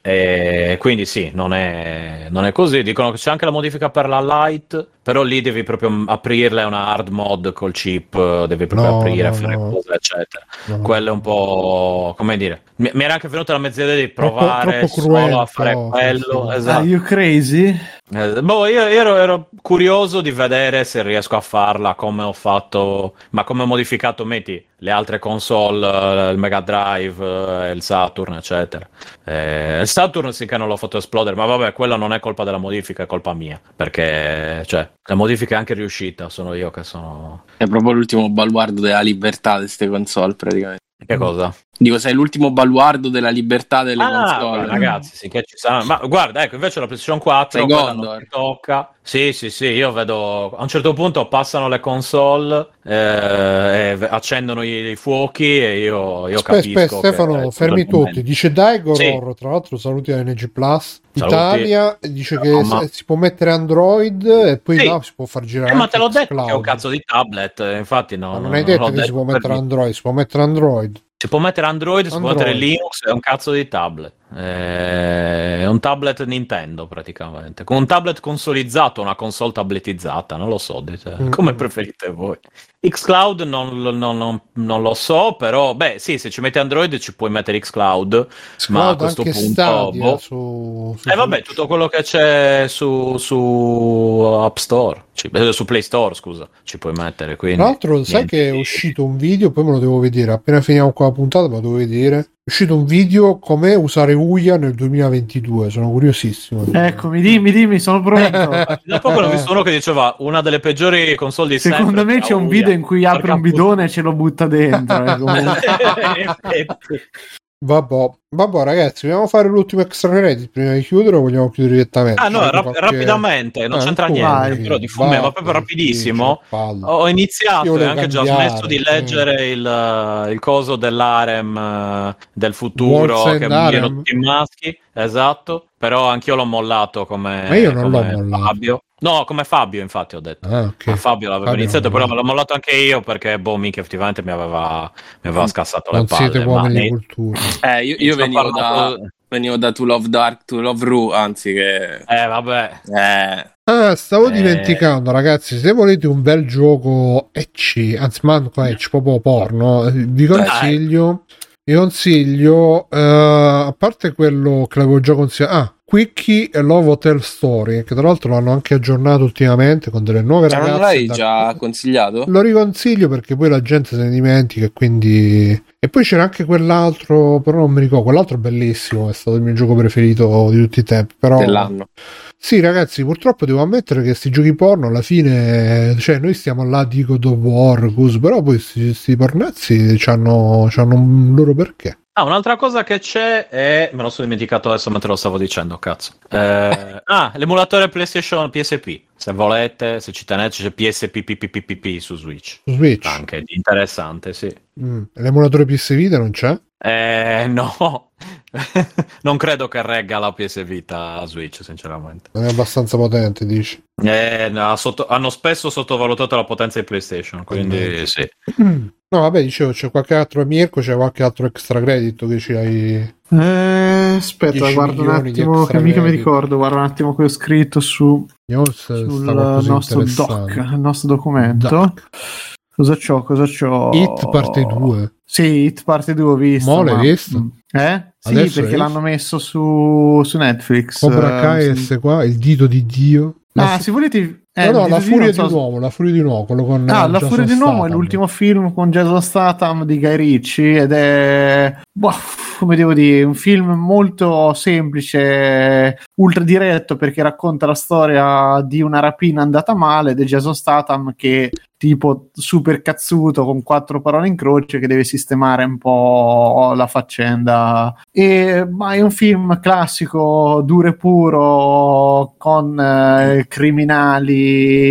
E quindi sì, non è, non è così. Dicono che c'è anche la modifica per la Lite, però lì devi proprio aprirla, è una hard mod col chip, eh, devi proprio No, aprire, no, fare no. cose, eccetera. No. Quello è un po' come dire. Mi, mi era anche venuta la mezza idea di Troppo- provare troppo solo a cruento, fare quello. sì. Esatto. Are you crazy? Eh, boh, io ero, ero curioso di vedere se riesco a farla come ho fatto, ma come ho modificato, metti, le altre console, eh, il Mega Drive, eh, il Saturn, eccetera. Eh, il Saturn sì che non l'ho fatto esplodere, ma vabbè, quella non è colpa della modifica, è colpa mia, perché, cioè, la modifica è anche riuscita, sono io che sono... È proprio l'ultimo baluardo della libertà di queste console, praticamente. Che cosa? Dico, sei l'ultimo baluardo della libertà delle Ah, console. ragazzi, sì che ci saranno. Ma guarda, ecco, invece la PlayStation 4 Sei quella Gondor. non ti tocca. Sì, sì, sì, io vedo a un certo punto passano le console, eh, e accendono i, i fuochi e io, io Aspetta, capisco. che è Stefano, fermi tutti. Dice Daigor, Sì. tra l'altro saluti da NG Plus. Saluti. Italia dice che No, ma- s- si può mettere Android e poi Sì. là si può far girare Eh, ma te l'ho detto Xcloud. che è un cazzo di tablet, eh, infatti no, Ma non no, hai non detto l'ho che si può mettere. Android, si può mettere Android. Si può mettere Android, si può Android. mettere Linux, è un cazzo di tablet. Eh, È un tablet Nintendo praticamente. Con un tablet consolizzato, una console tabletizzata, non lo so, dite- Mm. come preferite voi. Xcloud non, non- non- non lo so, però beh sì, se ci metti Android ci puoi mettere Xcloud, ma a Xcloud questo punto... Boh. su, su Eh vabbè, tutto quello che c'è su, su App Store, ci- eh, su Play Store, scusa, ci puoi mettere. Quindi, Tra l'altro, sai niente che è uscito un video, poi me lo devo vedere. Appena finiamo qua la puntata, me lo devo vedere. È uscito un video come usare Uia nel 2022. Sono curiosissimo. Eccomi, dimmi, dimmi, sono pronto. Da poco ne ho visto uno che diceva una delle peggiori console di Secondo sempre. me c'è un Uia. video in cui apre un bidone e ce lo butta dentro. eh. Vabbè, vabbè, ragazzi, vogliamo fare l'ultimo extra credit prima di chiudere o vogliamo chiudere direttamente? ah no, rap- qualche- rapidamente, non Eh, c'entra niente, vai, però di fume, vai, ma proprio rapidissimo. Ho iniziato e anche già cambiare, smesso di leggere il, il coso dell'arem eh, del futuro and che muoiono tutti i maschi, esatto, però anch'io l'ho mollato come, Ma io non l'ho come mollato. Fabio. No, come Fabio infatti ho detto. Ah, ok. Ma Fabio l'aveva Fabio iniziato, non però l'ho- me l'ho mollato anche io perché, boh, mica effettivamente mi aveva, mi aveva scassato le Non palle. siete ma uomini di cultura. Eh, io, io venivo, da, parlato- venivo da To Love Dark, To Love Ru, anzi che... Eh, vabbè. Eh, Ah, stavo Eh. dimenticando, ragazzi. Se volete un bel gioco ecci, anzi, manco ecci, proprio porno, eh, vi consiglio. Vi consiglio, eh, a parte quello che l'avevo già consigliato, ah, Quickie e Love Hotel Story, che tra l'altro l'hanno anche aggiornato ultimamente con delle nuove cioè, ragazze. non l'hai da- già consigliato? Lo riconsiglio perché poi la gente se ne dimentica e quindi... E poi c'era anche quell'altro, però non mi ricordo, quell'altro è bellissimo, è stato il mio gioco preferito di tutti i tempi, però... Dell'anno. Sì, ragazzi, purtroppo devo ammettere che questi giochi porno alla fine, cioè, noi stiamo là di God of War, così, però poi questi pornazzi hanno un loro perché. Ah, un'altra cosa che c'è è. Me lo sono dimenticato adesso mentre lo stavo dicendo, cazzo. Eh, ah, l'emulatore PlayStation PSP. Se volete, se ci tenete, c'è PSP su Switch. Su Switch. Anche interessante, sì. Mm. L'emulatore PS Vita non c'è? Eh, no. non credo che regga la PS Vita a Switch, sinceramente. Non è abbastanza potente, dici? Eh, no, sotto... hanno spesso sottovalutato la potenza di PlayStation, quindi mm. sì. No, vabbè, dicevo, c'è qualche altro Mirko, c'è qualche altro extra credito che ci hai... Eh, aspetta, guardo un attimo, che mica mi ricordo, guarda un attimo che ho scritto su News, sul nostro doc, il nostro documento. Doc. Cosa c'ho? Cosa c'ho? Hit parte 2. Sì, Hit parte 2 ho visto. Mo' l'hai ma... visto? Mm. Eh? Sì, Adesso perché l'hanno messo su, su Netflix. Cobra Kai uh, qua, il dito di Dio. La ah, se volete... Eh, no, no, la furia di, so... di un uomo, la furia di un uomo, quello con Ah, la furia di un uomo è l'ultimo film con Jason Statham di Guy Ritchie ed è boh, come devo dire, un film molto semplice, ultra diretto perché racconta la storia di una rapina andata male ed è Jason Statham che tipo super cazzuto con quattro parole in croce che deve sistemare un po' la faccenda. E ma è un film classico duro e puro con eh, criminali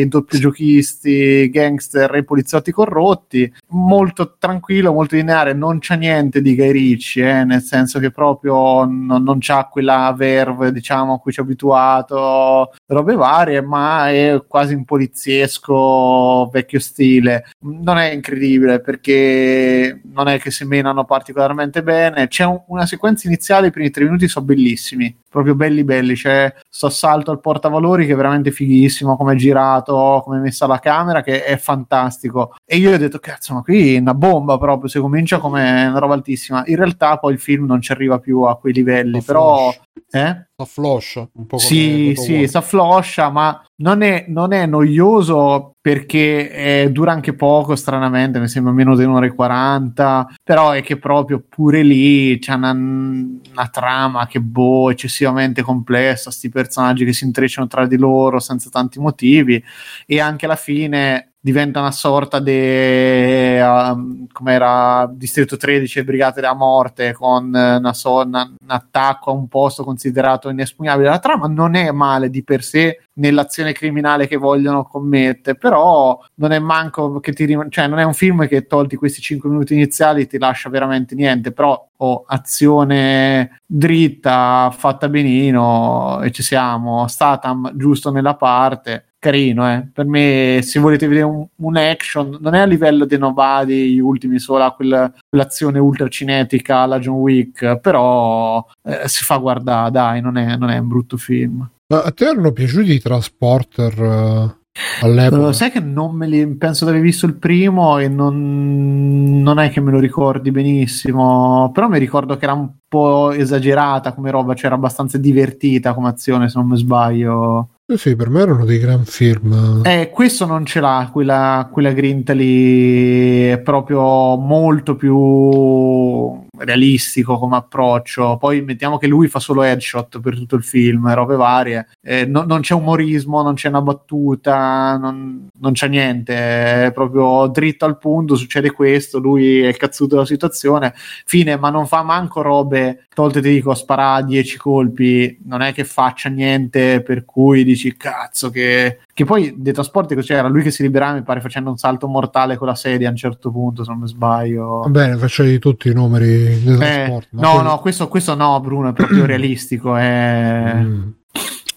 doppio giochisti gangster e poliziotti corrotti molto tranquillo molto lineare non c'è niente di Guy Ritchie eh, nel senso che proprio non, non c'ha quella verve diciamo a cui ci ho abituato robe varie ma è quasi un poliziesco vecchio vecchio stile. Non è incredibile perché non è che si menano particolarmente bene. C'è un, una sequenza iniziale, i primi tre minuti sono bellissimi, proprio belli belli. C'è questo assalto al portavalori che è veramente fighissimo, come è girato, come è messa la camera, che è fantastico. E io ho detto, cazzo, ma qui è una bomba proprio, si comincia come una roba altissima. In realtà poi il film non ci arriva più a quei livelli, però... Eh? S'affloscia un po' Sì, sì, s'affloscia, ma non è, non è noioso perché eh, dura anche poco, stranamente, mi sembra meno di un'ora e 40, però è che proprio pure lì c'è una, una trama che boh, eccessivamente complessa, sti personaggi che si intrecciano tra di loro senza tanti motivi e anche alla fine diventa una sorta di uh, come era Distretto 13 e Brigate della Morte con una so, una, un attacco a un posto considerato inespugnabile. La trama non è male di per sé nell'azione criminale che vogliono commettere però non è manco che ti cioè non è un film che tolti questi 5 minuti iniziali ti lascia veramente niente però oh, azione dritta fatta benino e ci siamo. Statham giusto nella parte carino, eh. Per me, se volete vedere un, un, action, non è a livello di Nobody, gli ultimi solo a quella, quell'azione ultra cinetica alla John Wick, però eh, si fa guardare, dai, non è, non è, un brutto film. Ma a te erano piaciuti i Transporter? Uh... All'epoca. Uh, sai che non me li penso di aver visto il primo e non, non, è che me lo ricordi benissimo, però mi ricordo che era un po' esagerata come roba, cioè era abbastanza divertita come azione, se non mi sbaglio. Sì, sì, per me erano dei gran film. Eh, questo non ce l'ha, quella, quella grinta lì è proprio molto più realistico come approccio. Poi mettiamo che lui fa solo headshot per tutto il film, robe varie. Eh, no, non c'è umorismo, non c'è una battuta, non, non, c'è niente, è proprio dritto al punto, succede questo, lui è il cazzuto della situazione, fine, ma non fa manco robe, tolte ti dico, spara 10 colpi, non è che faccia niente per cui dici cazzo che... Che poi dei trasporti così era lui che si liberava, mi pare, facendo un salto mortale con la sedia a un certo punto, se non mi sbaglio. Va bene, facevi tutti i numeri del eh, trasporto. No, quelli... no, questo, questo, no, Bruno, è proprio realistico. È... Mm.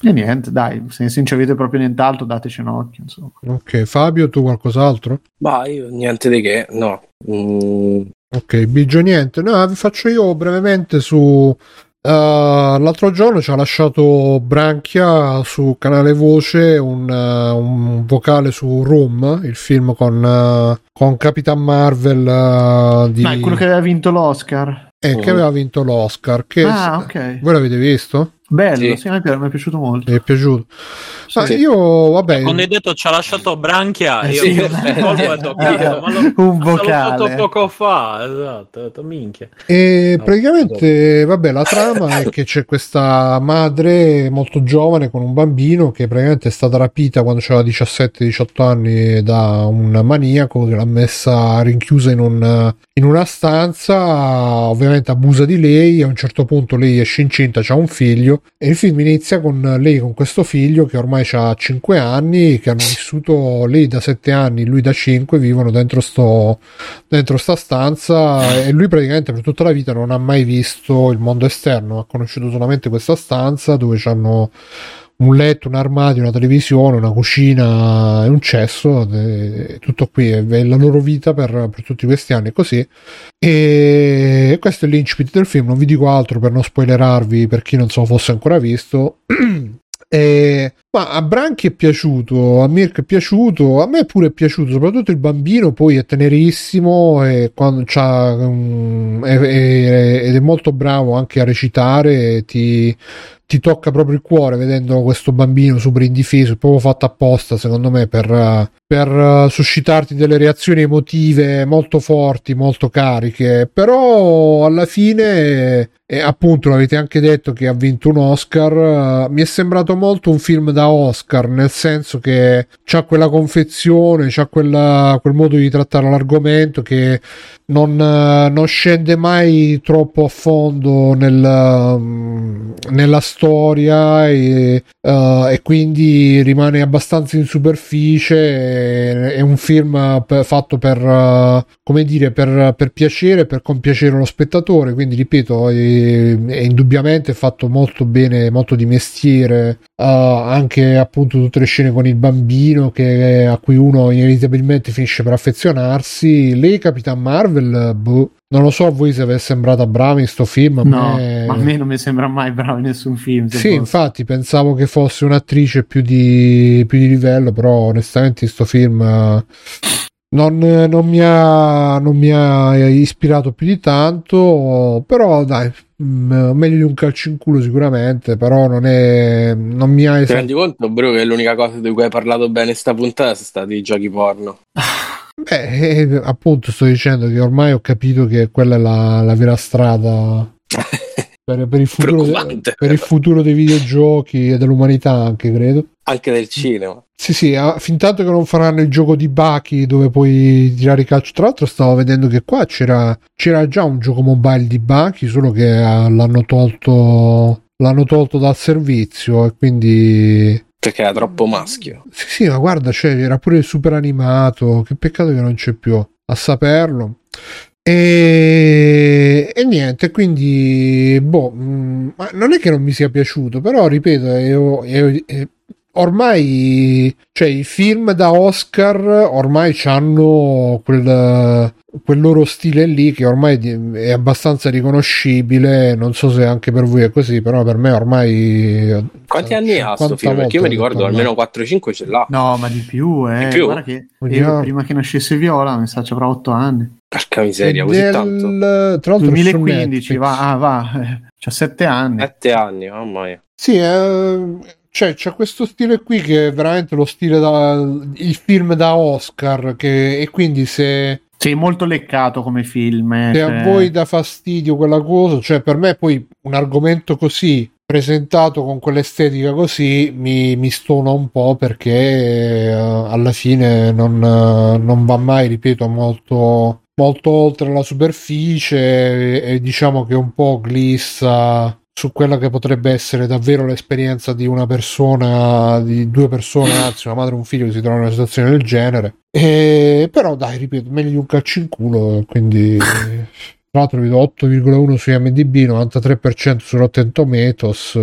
E niente, dai, se, se non ci avete proprio nient'altro, dateci un occhio. Insomma. Ok, Fabio, tu qualcos'altro? Ma io niente di che, no. Mm. Ok, Bigio niente. No, vi faccio io brevemente su Uh, l'altro giorno ci ha lasciato Branchia su canale Voce un, uh, un vocale su Room, il film con, uh, con Capitan Marvel. di... Ma è quello che aveva vinto l'Oscar. Eh, oh. che aveva vinto l'Oscar. Che ah, ok. Voi l'avete visto? Bello, Sì. sì, mi, è pi- mi è piaciuto molto. Mi è piaciuto. Ma Sì. io, vabbè, Quando hai detto ci ha lasciato Branchia, Eh, io sì. ho detto, "Cazzo, ma l'ho- Un vocale. poco fa. Esatto, ho detto, minchia. E No, praticamente, vabbè, la trama è che c'è questa madre molto giovane con un bambino che praticamente è stata rapita quando aveva 17-18 anni da un maniaco che l'ha messa rinchiusa in, un- in una stanza, ovviamente abusa di lei, a un certo punto lei esce incinta, ha un figlio e il film inizia con lei con questo figlio che ormai ha 5 anni, che hanno vissuto lei da 7 anni, lui da 5, vivono dentro sto dentro sta stanza e lui praticamente per tutta la vita non ha mai visto il mondo esterno, ha conosciuto solamente questa stanza dove c'hanno un letto, un armadio, una televisione, una cucina e un cesso, e tutto qui, è la loro vita per, per tutti questi anni così. E questo è l'incipit del film, non vi dico altro per non spoilerarvi per chi non se lo fosse ancora visto. E- ma a Branchi è piaciuto, a Mirko è piaciuto, a me pure è piaciuto, soprattutto il bambino poi è tenerissimo e quando c'ha, um, è- è- ed è molto bravo anche a recitare, ti, ti tocca proprio il cuore vedendo questo bambino super indifeso, proprio fatto apposta secondo me per, per suscitarti delle reazioni emotive molto forti, molto cariche, però alla fine, e appunto l'avete anche detto che ha vinto un Oscar, mi è sembrato molto un film da Oscar, nel senso che c'ha quella confezione, c'ha quella, quel modo di trattare l'argomento che non, eh, non scende mai troppo a fondo nel, um, nella storia e, eh, e quindi rimane abbastanza in superficie. È, un film fatto per, eh, come dire, per, per piacere, per compiacere lo spettatore. Quindi, ripeto, è, è indubbiamente fatto molto bene, molto di mestiere. Eh, anche appunto tutte le scene con il bambino che, a cui uno inevitabilmente finisce per affezionarsi. Lei, Capitan Marvel, boh, non lo so a voi se vi è sembrata brava in sto film. A No, me... ma a me non mi sembra mai bravo in nessun film. Sì, posso. infatti pensavo che fosse un'attrice più di, più di livello, però onestamente in sto film eh, non, non mi ha, non mi ha ispirato più di tanto, però dai, mm, meglio di un calcio in culo sicuramente, però non è, non mi ha Ti esa- rendi conto, bro, che l'unica cosa di cui hai parlato bene sta puntata sono stati i giochi porno? Beh, eh, appunto sto dicendo che ormai ho capito che quella è la, la vera strada per, per il futuro per il futuro dei videogiochi e dell'umanità anche, credo. Anche del cinema. Sì, sì, ah, fin tanto che non faranno il gioco di Baki dove puoi tirare i calcio. Tra l'altro, stavo vedendo che qua c'era, c'era già un gioco mobile di Baki, solo che ah, l'hanno tolto, l'hanno tolto dal servizio e quindi. Perché era troppo maschio. Sì, sì, ma guarda, cioè, era pure il super animato. Che peccato che non c'è più a saperlo. E, e niente, quindi, boh, mh, ma non è che non mi sia piaciuto, però ripeto, è- è- è- ormai, cioè, i film da Oscar ormai hanno quel, quel loro stile lì che ormai è abbastanza riconoscibile. Non so se anche per voi è così, però per me ormai. Quanti anni ha sto 50 film? Perché io mi ricordo almeno 4-5 ce l'ha. No, ma di più, eh. Di più? Guarda che io, prima che nascesse Viola, mi sa, ci avrà 8 anni. Porca miseria, così Del- tanto. Tra l'altro, su 2015, Netflix. va, ah, va, eh, c'ha 7 anni. 7 anni, mamma mia. Sì, eh, cioè, c'è questo stile qui che è veramente lo stile da il film da Oscar. Che, e quindi se, Sì, molto leccato come film. eh, se cioè- a voi dà fastidio quella cosa, cioè per me poi un argomento così presentato con quell'estetica così mi, mi stona un po' perché eh, alla fine non, eh, non va mai, ripeto, molto, molto oltre la superficie e, e diciamo che un po' glissa su quella che potrebbe essere davvero l'esperienza di una persona, di due persone, anzi una madre e un figlio che si trovano in una situazione del genere. E, però dai, ripeto, meglio di un calcio in culo, quindi... Tra l'altro vedo 8,1 su IMDb, 93% su Rotten Tomatoes.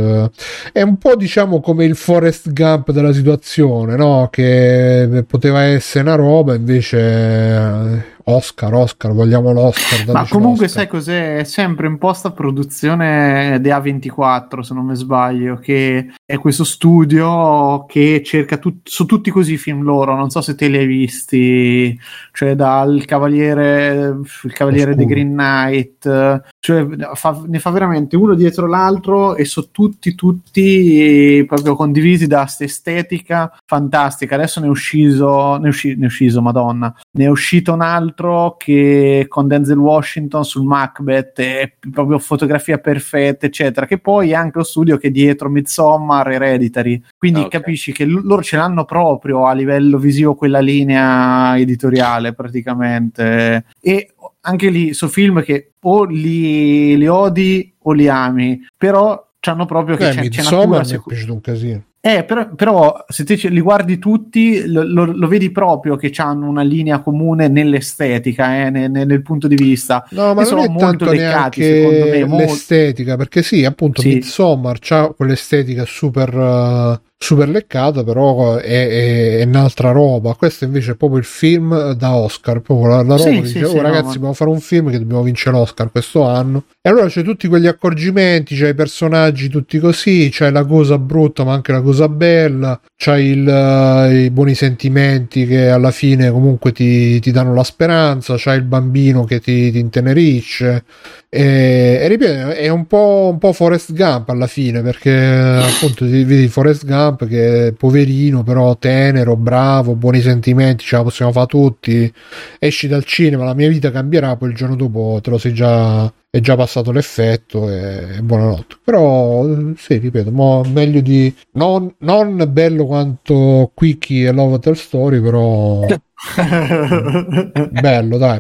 È un po' diciamo come il Forest Gump della situazione, no? Che poteva essere una roba, invece Oscar, Oscar, vogliamo l'Oscar. Ma comunque l'Oscar. sai cos'è? È sempre in posta produzione di A24, se non mi sbaglio, che è questo studio che cerca tut- su tutti così i film loro, non so se te li hai visti, cioè dal Cavaliere, il Cavaliere di. Green Knight, cioè fa- ne fa veramente uno dietro l'altro e sono tutti, tutti proprio condivisi da questa estetica fantastica. Adesso ne è uscito, ne è usci- ne è uscito, madonna, ne è uscito un altro che con Denzel Washington sul Macbeth è proprio fotografia perfetta, eccetera. Che poi è anche lo studio che è dietro Midsommar Hereditary. Quindi Ok. capisci che l- loro ce l'hanno proprio a livello visivo quella linea editoriale praticamente. E anche lì sono film che o li, li odi o li ami, però c'hanno proprio che Eh, c'è, c'è cura mi è piaciuto un casino. Eh, però, però se te li guardi tutti, lo, lo- lo vedi proprio che hanno una linea comune nell'estetica, eh, ne- ne- nel punto di vista. No, ma E sono non è molto tanto leccati, secondo me, molto- l'estetica, perché sì, appunto, Sì. Midsommar c'ha quell'estetica super, eh, super leccata, però è, è- è un'altra roba. Questo invece è proprio il film da Oscar, proprio la, la roba Sì, che sì, dice, sì, "Oh, no, ragazzi, ma- dobbiamo fare un film che dobbiamo vincere l'Oscar questo anno. E allora c'è tutti quegli accorgimenti, c'hai i personaggi tutti così, c'hai la cosa brutta ma anche la cosa bella, c'hai il, eh, i buoni sentimenti che alla fine comunque ti, ti danno la speranza, c'hai il bambino che ti, ti intenerisce. E, e ripeto, è un po', un po' Forrest Gump alla fine perché appunto vedi Forrest Gump che è poverino, però tenero, bravo, buoni sentimenti, ce la possiamo fare tutti. Esci dal cinema, la mia vita cambierà, poi il giorno dopo te lo sei già è già passato l'effetto e, buonanotte. Però sì, ripeto, mo meglio di non, non bello quanto Quickie e Love Hotel Story, però bello, dai.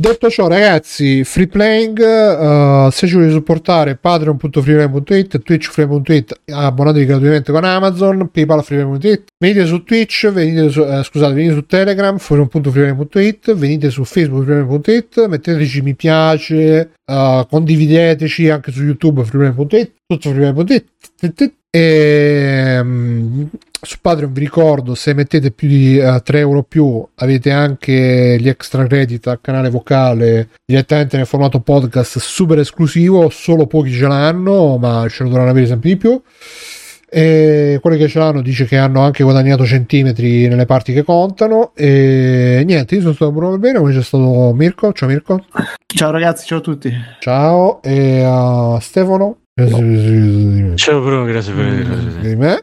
Detto ciò, ragazzi, free playing, uh, se ci volete supportare patreon.freeplay.it, twitch.freeplay.it, abbonatevi gratuitamente con Amazon, paypal.freeplay.it, venite su Twitch, venite su, eh, scusate, venite su Telegram, forum.freeplay.it, venite su Facebook.freeplay.it, metteteci mi piace, uh, condivideteci anche su YouTube freeplay.it, tutto freeplay.it, e mm, su Patreon vi ricordo se mettete più di eh, 3 euro più avete anche gli extra credit al canale vocale direttamente nel formato podcast super esclusivo solo pochi ce l'hanno ma ce lo dovranno avere sempre di più. E quelli che ce l'hanno dice che hanno anche guadagnato centimetri nelle parti che contano. E niente io sono stato Bruno bene come c'è stato Mirko. Ciao Mirko. Ciao ragazzi, ciao a tutti. ciao e uh, Stefano Ciao Bruno, grazie di me.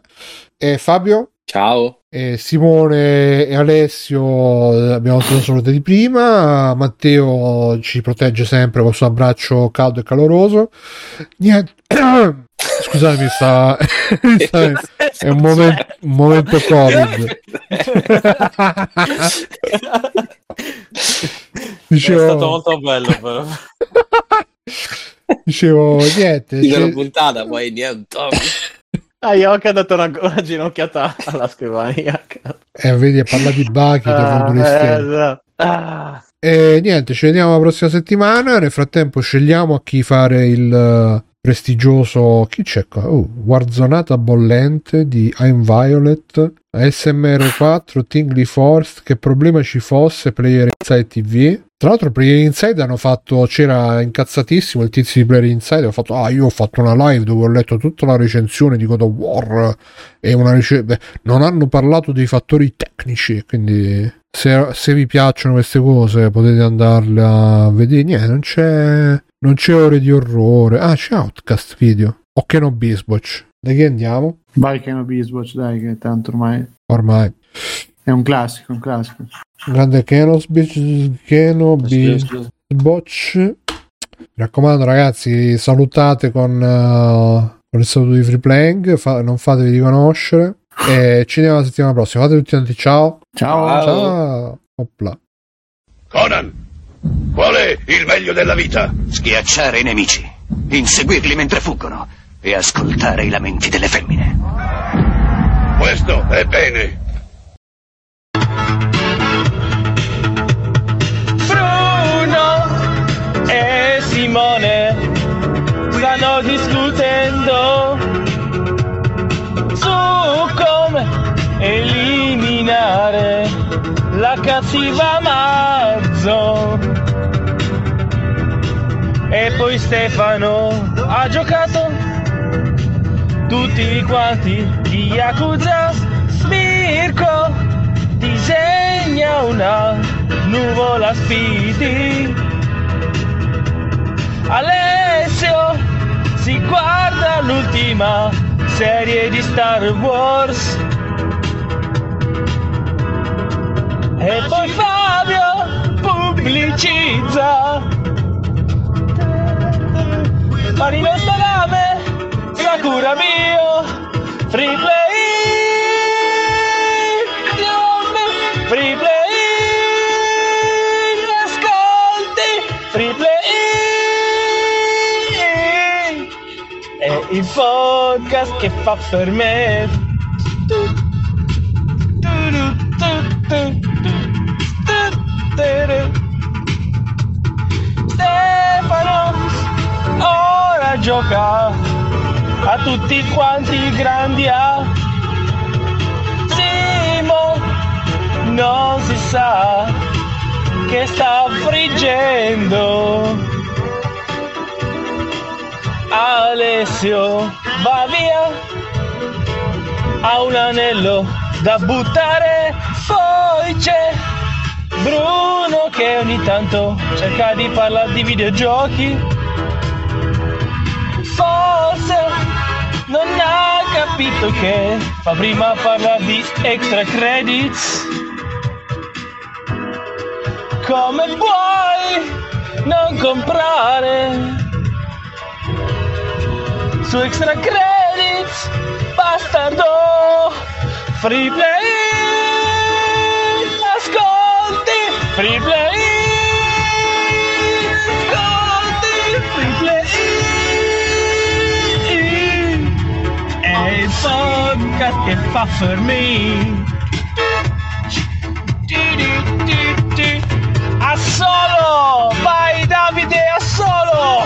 E Fabio? Ciao. e Simone e Alessio abbiamo salute di prima. Matteo ci protegge sempre con il suo abbraccio caldo e caloroso. Niente. Scusatemi sta, sta- è un momento, un momento covid. È dicevo, stato molto bello però. dicevo niente Di una puntata, poi niente. Ah, io ho anche dato una, una ginocchiata alla scrivania. eh, vedi parla di Bachi Ah, eh, stelle. esatto. Ah. E niente, ci vediamo la prossima settimana. Nel frattempo, scegliamo a chi fare il eh, prestigioso. Chi c'è qua? Oh, Warzonata bollente di I'm Violet. SMR4 Tingly Force. Che problema ci fosse? Player Inside TV. Tra l'altro, Player Inside hanno fatto. C'era incazzatissimo il tizio di Player Inside. Ha fatto: Ah, io ho fatto una live dove ho letto tutta la recensione di God of War. E una recensione. Non hanno parlato dei fattori tecnici. Quindi se, se vi piacciono queste cose potete andarle a vedere niente non c'è non c'è ore di orrore ah c'è Outcast video o che no Bisbotch da chi andiamo? Vai Keno Biswatch, dai, che tanto ormai ormai è un classico, un classico. grande Keno Keno Bisbotch mi raccomando ragazzi salutate con, uh, con il saluto di free playing fa- non fatevi riconoscere e ci vediamo la settimana prossima fate tutti quanti ciao Ciao. Ciao. ciao Opla. Conan, qual è il meglio della vita? Schiacciare i nemici, inseguirli mentre fuggono e ascoltare i lamenti delle femmine. Questo è bene. Bruno e Simone stanno discutendo su come eliminare la cattiva ucciso. E poi Stefano ha giocato tutti quanti di Yakuza. Mirko disegna una nuvola spiti. Alessio si guarda l'ultima serie di Star Wars. E poi Fabio pubblicizza. Marino Salame, Sakura mio, free play. Free play Ascolti Free play. È il podcast che fa per me Stefano ora gioca a tutti quanti grandi A. Simo non si sa che sta friggendo. Alessio va via ha un anello da buttare poi c'è Bruno che ogni tanto cerca di parlare di videogiochi. Forse non ha capito che fa prima parlare di extra credits. Come puoi non comprare? Su extra credits bastardo free play ascolti free play. Ascolti free play è il podcast che fa per me. A solo vai Davide a solo